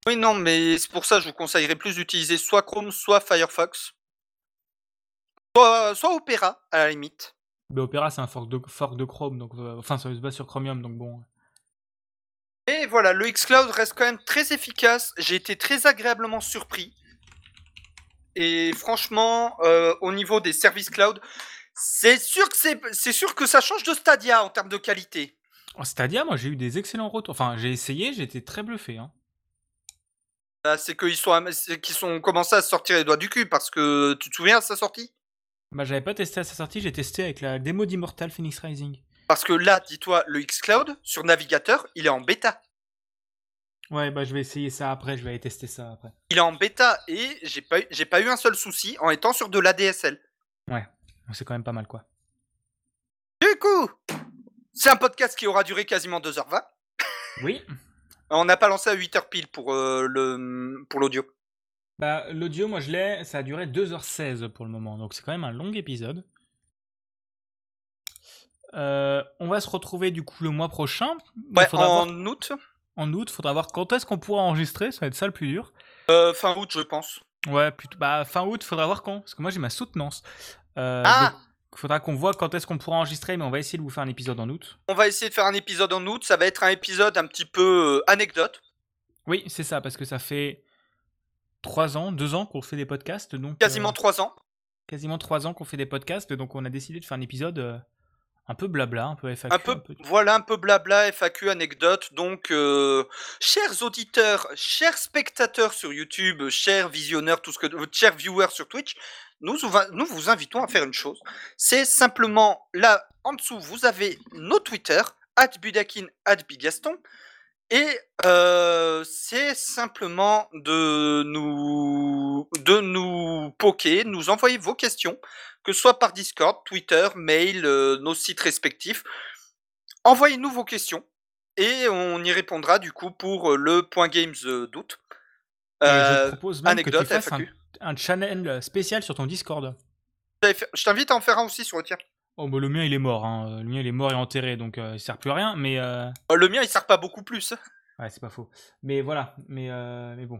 Speaker 1: Oui, non, mais c'est pour ça que je vous conseillerais plus d'utiliser soit Chrome, soit Firefox. Soit, soit Opera, à la limite.
Speaker 2: Mais Opera, c'est un fork de, fork de Chrome, donc, euh, enfin, ça se base sur Chromium, donc bon.
Speaker 1: Et voilà, le xCloud reste quand même très efficace. J'ai été très agréablement surpris. Et franchement, euh, au niveau des services cloud, c'est sûr que c'est, c'est sûr que ça change de Stadia en termes de qualité.
Speaker 2: Oh, Stadia, moi, j'ai eu des excellents retours. Enfin, j'ai essayé, j'ai été très bluffé. Hein.
Speaker 1: Là, C'est qu'ils sont, qu'ils sont commencé à sortir les doigts du cul parce que tu te souviens de sa sortie?
Speaker 2: Bah, j'avais pas testé à sa sortie, j'ai testé avec la démo d'Immortal Phoenix Rising.
Speaker 1: Parce que là, dis-toi, le xCloud sur navigateur, il est en bêta.
Speaker 2: Ouais, bah, je vais essayer ça après, je vais aller tester ça après.
Speaker 1: Il est en bêta et j'ai pas, eu- j'ai pas eu un seul souci en étant sur de l'ADSL.
Speaker 2: C'est quand même pas mal, quoi.
Speaker 1: Du coup, c'est un podcast qui aura duré quasiment 2h20.
Speaker 2: Oui.
Speaker 1: On n'a pas lancé à 8h pile pour euh, le pour l'audio.
Speaker 2: Bah, l'audio, moi, je l'ai, ça a duré 2h16 pour le moment, donc c'est quand même un long épisode. Euh, on va se retrouver du coup le mois prochain.
Speaker 1: Ouais, en
Speaker 2: voir-
Speaker 1: août,
Speaker 2: en août, faudra voir quand est-ce qu'on pourra enregistrer, ça va être ça le plus dur.
Speaker 1: euh, fin août, je pense.
Speaker 2: Ouais, plutôt, bah, fin août, faudra voir quand, parce que moi j'ai ma soutenance.
Speaker 1: Ah
Speaker 2: faudra qu'on voit quand est-ce qu'on pourra enregistrer, mais on va essayer de vous faire un épisode en août.
Speaker 1: On va essayer de faire un épisode en août. Ça va être un épisode un petit peu euh, anecdote.
Speaker 2: Oui, c'est ça, parce que ça fait 3 ans, 2 ans qu'on fait des podcasts, donc...
Speaker 1: Quasiment
Speaker 2: euh,
Speaker 1: 3 ans.
Speaker 2: quasiment 3 ans qu'on fait des podcasts, donc on a décidé de faire un épisode euh, un peu blabla, un peu FAQ.
Speaker 1: Un peu, voilà, un peu blabla, FAQ, anecdote. Donc, euh, chers auditeurs, chers spectateurs sur YouTube, chers visionneurs, tout ce que, euh, chers viewers sur Twitch, nous, vous va- nous vous invitons à faire une chose. C'est simplement là, en dessous, vous avez nos Twitter, @budakin, @bigaston, et euh, c'est simplement de nous, de nous poker, nous envoyer vos questions, que ce soit par Discord, Twitter, mail, euh, nos sites respectifs. Envoyez-nous vos questions et on y répondra du coup pour euh, le point games d'août.
Speaker 2: Et
Speaker 1: Euh,
Speaker 2: je propose même que
Speaker 1: anecdote,
Speaker 2: tu fasses un,
Speaker 1: FAQ.
Speaker 2: un channel spécial sur ton Discord.
Speaker 1: Je t'invite à en faire un aussi sur le tien.
Speaker 2: Oh, bah, le mien il est mort, hein. le mien il est mort et enterré, donc euh, il sert plus à rien, mais... euh,
Speaker 1: Euh, Le mien, il sert pas beaucoup plus.
Speaker 2: Ouais, c'est pas faux. Mais voilà, mais, euh, mais bon.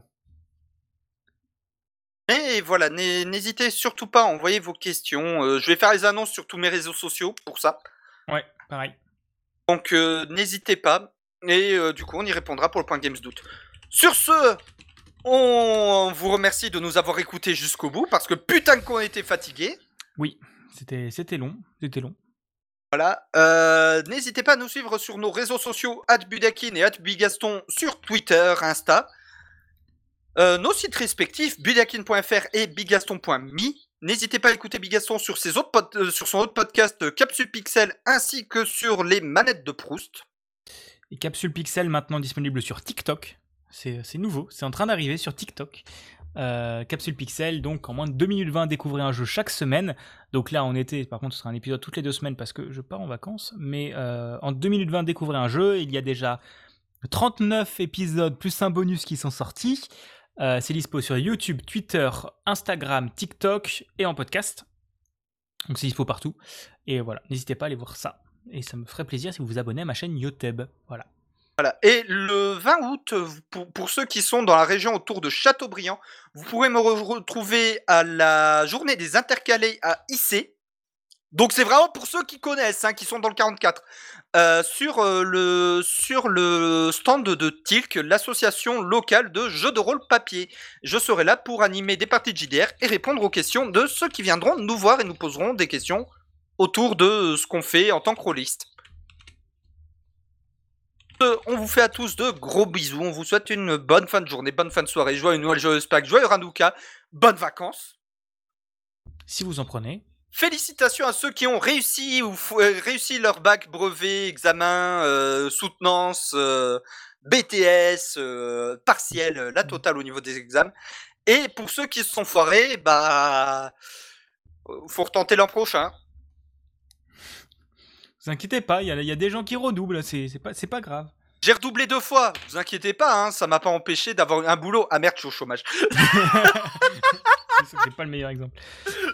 Speaker 1: Mais voilà, n'hé- n'hésitez surtout pas à envoyer vos questions. Euh, je vais faire les annonces sur tous mes réseaux sociaux pour ça.
Speaker 2: Ouais, pareil.
Speaker 1: Donc euh, n'hésitez pas. Et euh, du coup, on y répondra pour le point Games Doute. Sur ce, on vous remercie de nous avoir écoutés jusqu'au bout parce que putain qu'on était fatigués.
Speaker 2: Oui, c'était c'était long, c'était long.
Speaker 1: Voilà. Euh, N'hésitez pas à nous suivre sur nos réseaux sociaux @budakin et @bigaston sur Twitter, Insta. Euh, nos sites respectifs budakin.fr et bigaston.me. N'hésitez pas à écouter Bigaston sur, ses autres pod- euh, sur son autre podcast Capsule Pixel ainsi que sur les manettes de Proust.
Speaker 2: Et Capsule Pixel maintenant disponible sur TikTok. C'est c'est nouveau, c'est en train d'arriver sur TikTok. Euh, Capsule Pixel, donc en moins de 2 minutes 20, découvrir un jeu chaque semaine. Donc là, en été, par contre, ce sera un épisode toutes les deux semaines parce que je pars en vacances. Mais euh, en 2 minutes 20, découvrir un jeu. Il y a déjà 39 épisodes plus un bonus qui sont sortis. Euh, c'est dispo sur YouTube, Twitter, Instagram, TikTok et en podcast. Donc c'est dispo partout. Et voilà, n'hésitez pas à aller voir ça. Et ça me ferait plaisir si vous vous abonnez à ma chaîne YouTube. Voilà.
Speaker 1: Et le 20 août, vous- pour, ceux qui sont dans la région autour de Châteaubriand, vous pourrez me re- retrouver à la journée des intercalés à IC. Donc c'est vraiment pour ceux qui connaissent, hein, qui sont dans le 44, euh, sur, euh, le, sur le stand de Tilk, l'association locale de jeux de rôle papier. Je serai là pour animer des parties de JDR et répondre aux questions de ceux qui viendront nous voir et nous poseront des questions autour de ce qu'on fait en tant que rôliste. Euh, On vous fait à tous de gros bisous. On vous souhaite une bonne fin de journée, bonne fin de soirée, joyeux Noël, joyeux Pâques, joyeux Hanouka, bonnes vacances.
Speaker 2: Si vous en prenez.
Speaker 1: Félicitations à ceux qui ont réussi ou euh, réussi leur bac, brevet, examen, euh, soutenance, euh, BTS, partiel, la totale au niveau des examens. Et pour ceux qui se sont foirés, bah, faut retenter l'an prochain.
Speaker 2: Vous inquiétez pas, il y, a- il y a des gens qui redoublent, c'est c'est pas, c'est pas grave.
Speaker 1: J'ai redoublé deux fois, vous inquiétez pas, hein, ça m'a pas empêché d'avoir un boulot. Ah merde, je suis au chômage.
Speaker 2: C'est c'est pas le meilleur exemple.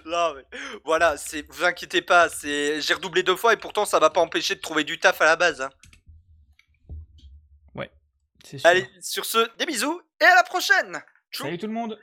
Speaker 1: Non, mais voilà, c'est, vous inquiétez pas, c'est, j'ai redoublé deux fois et pourtant ça m'a pas empêché de trouver du taf à la base. hein.
Speaker 2: C'est sûr.
Speaker 1: Allez, sur ce, des bisous et à la prochaine. Tchou.
Speaker 2: Salut tout le monde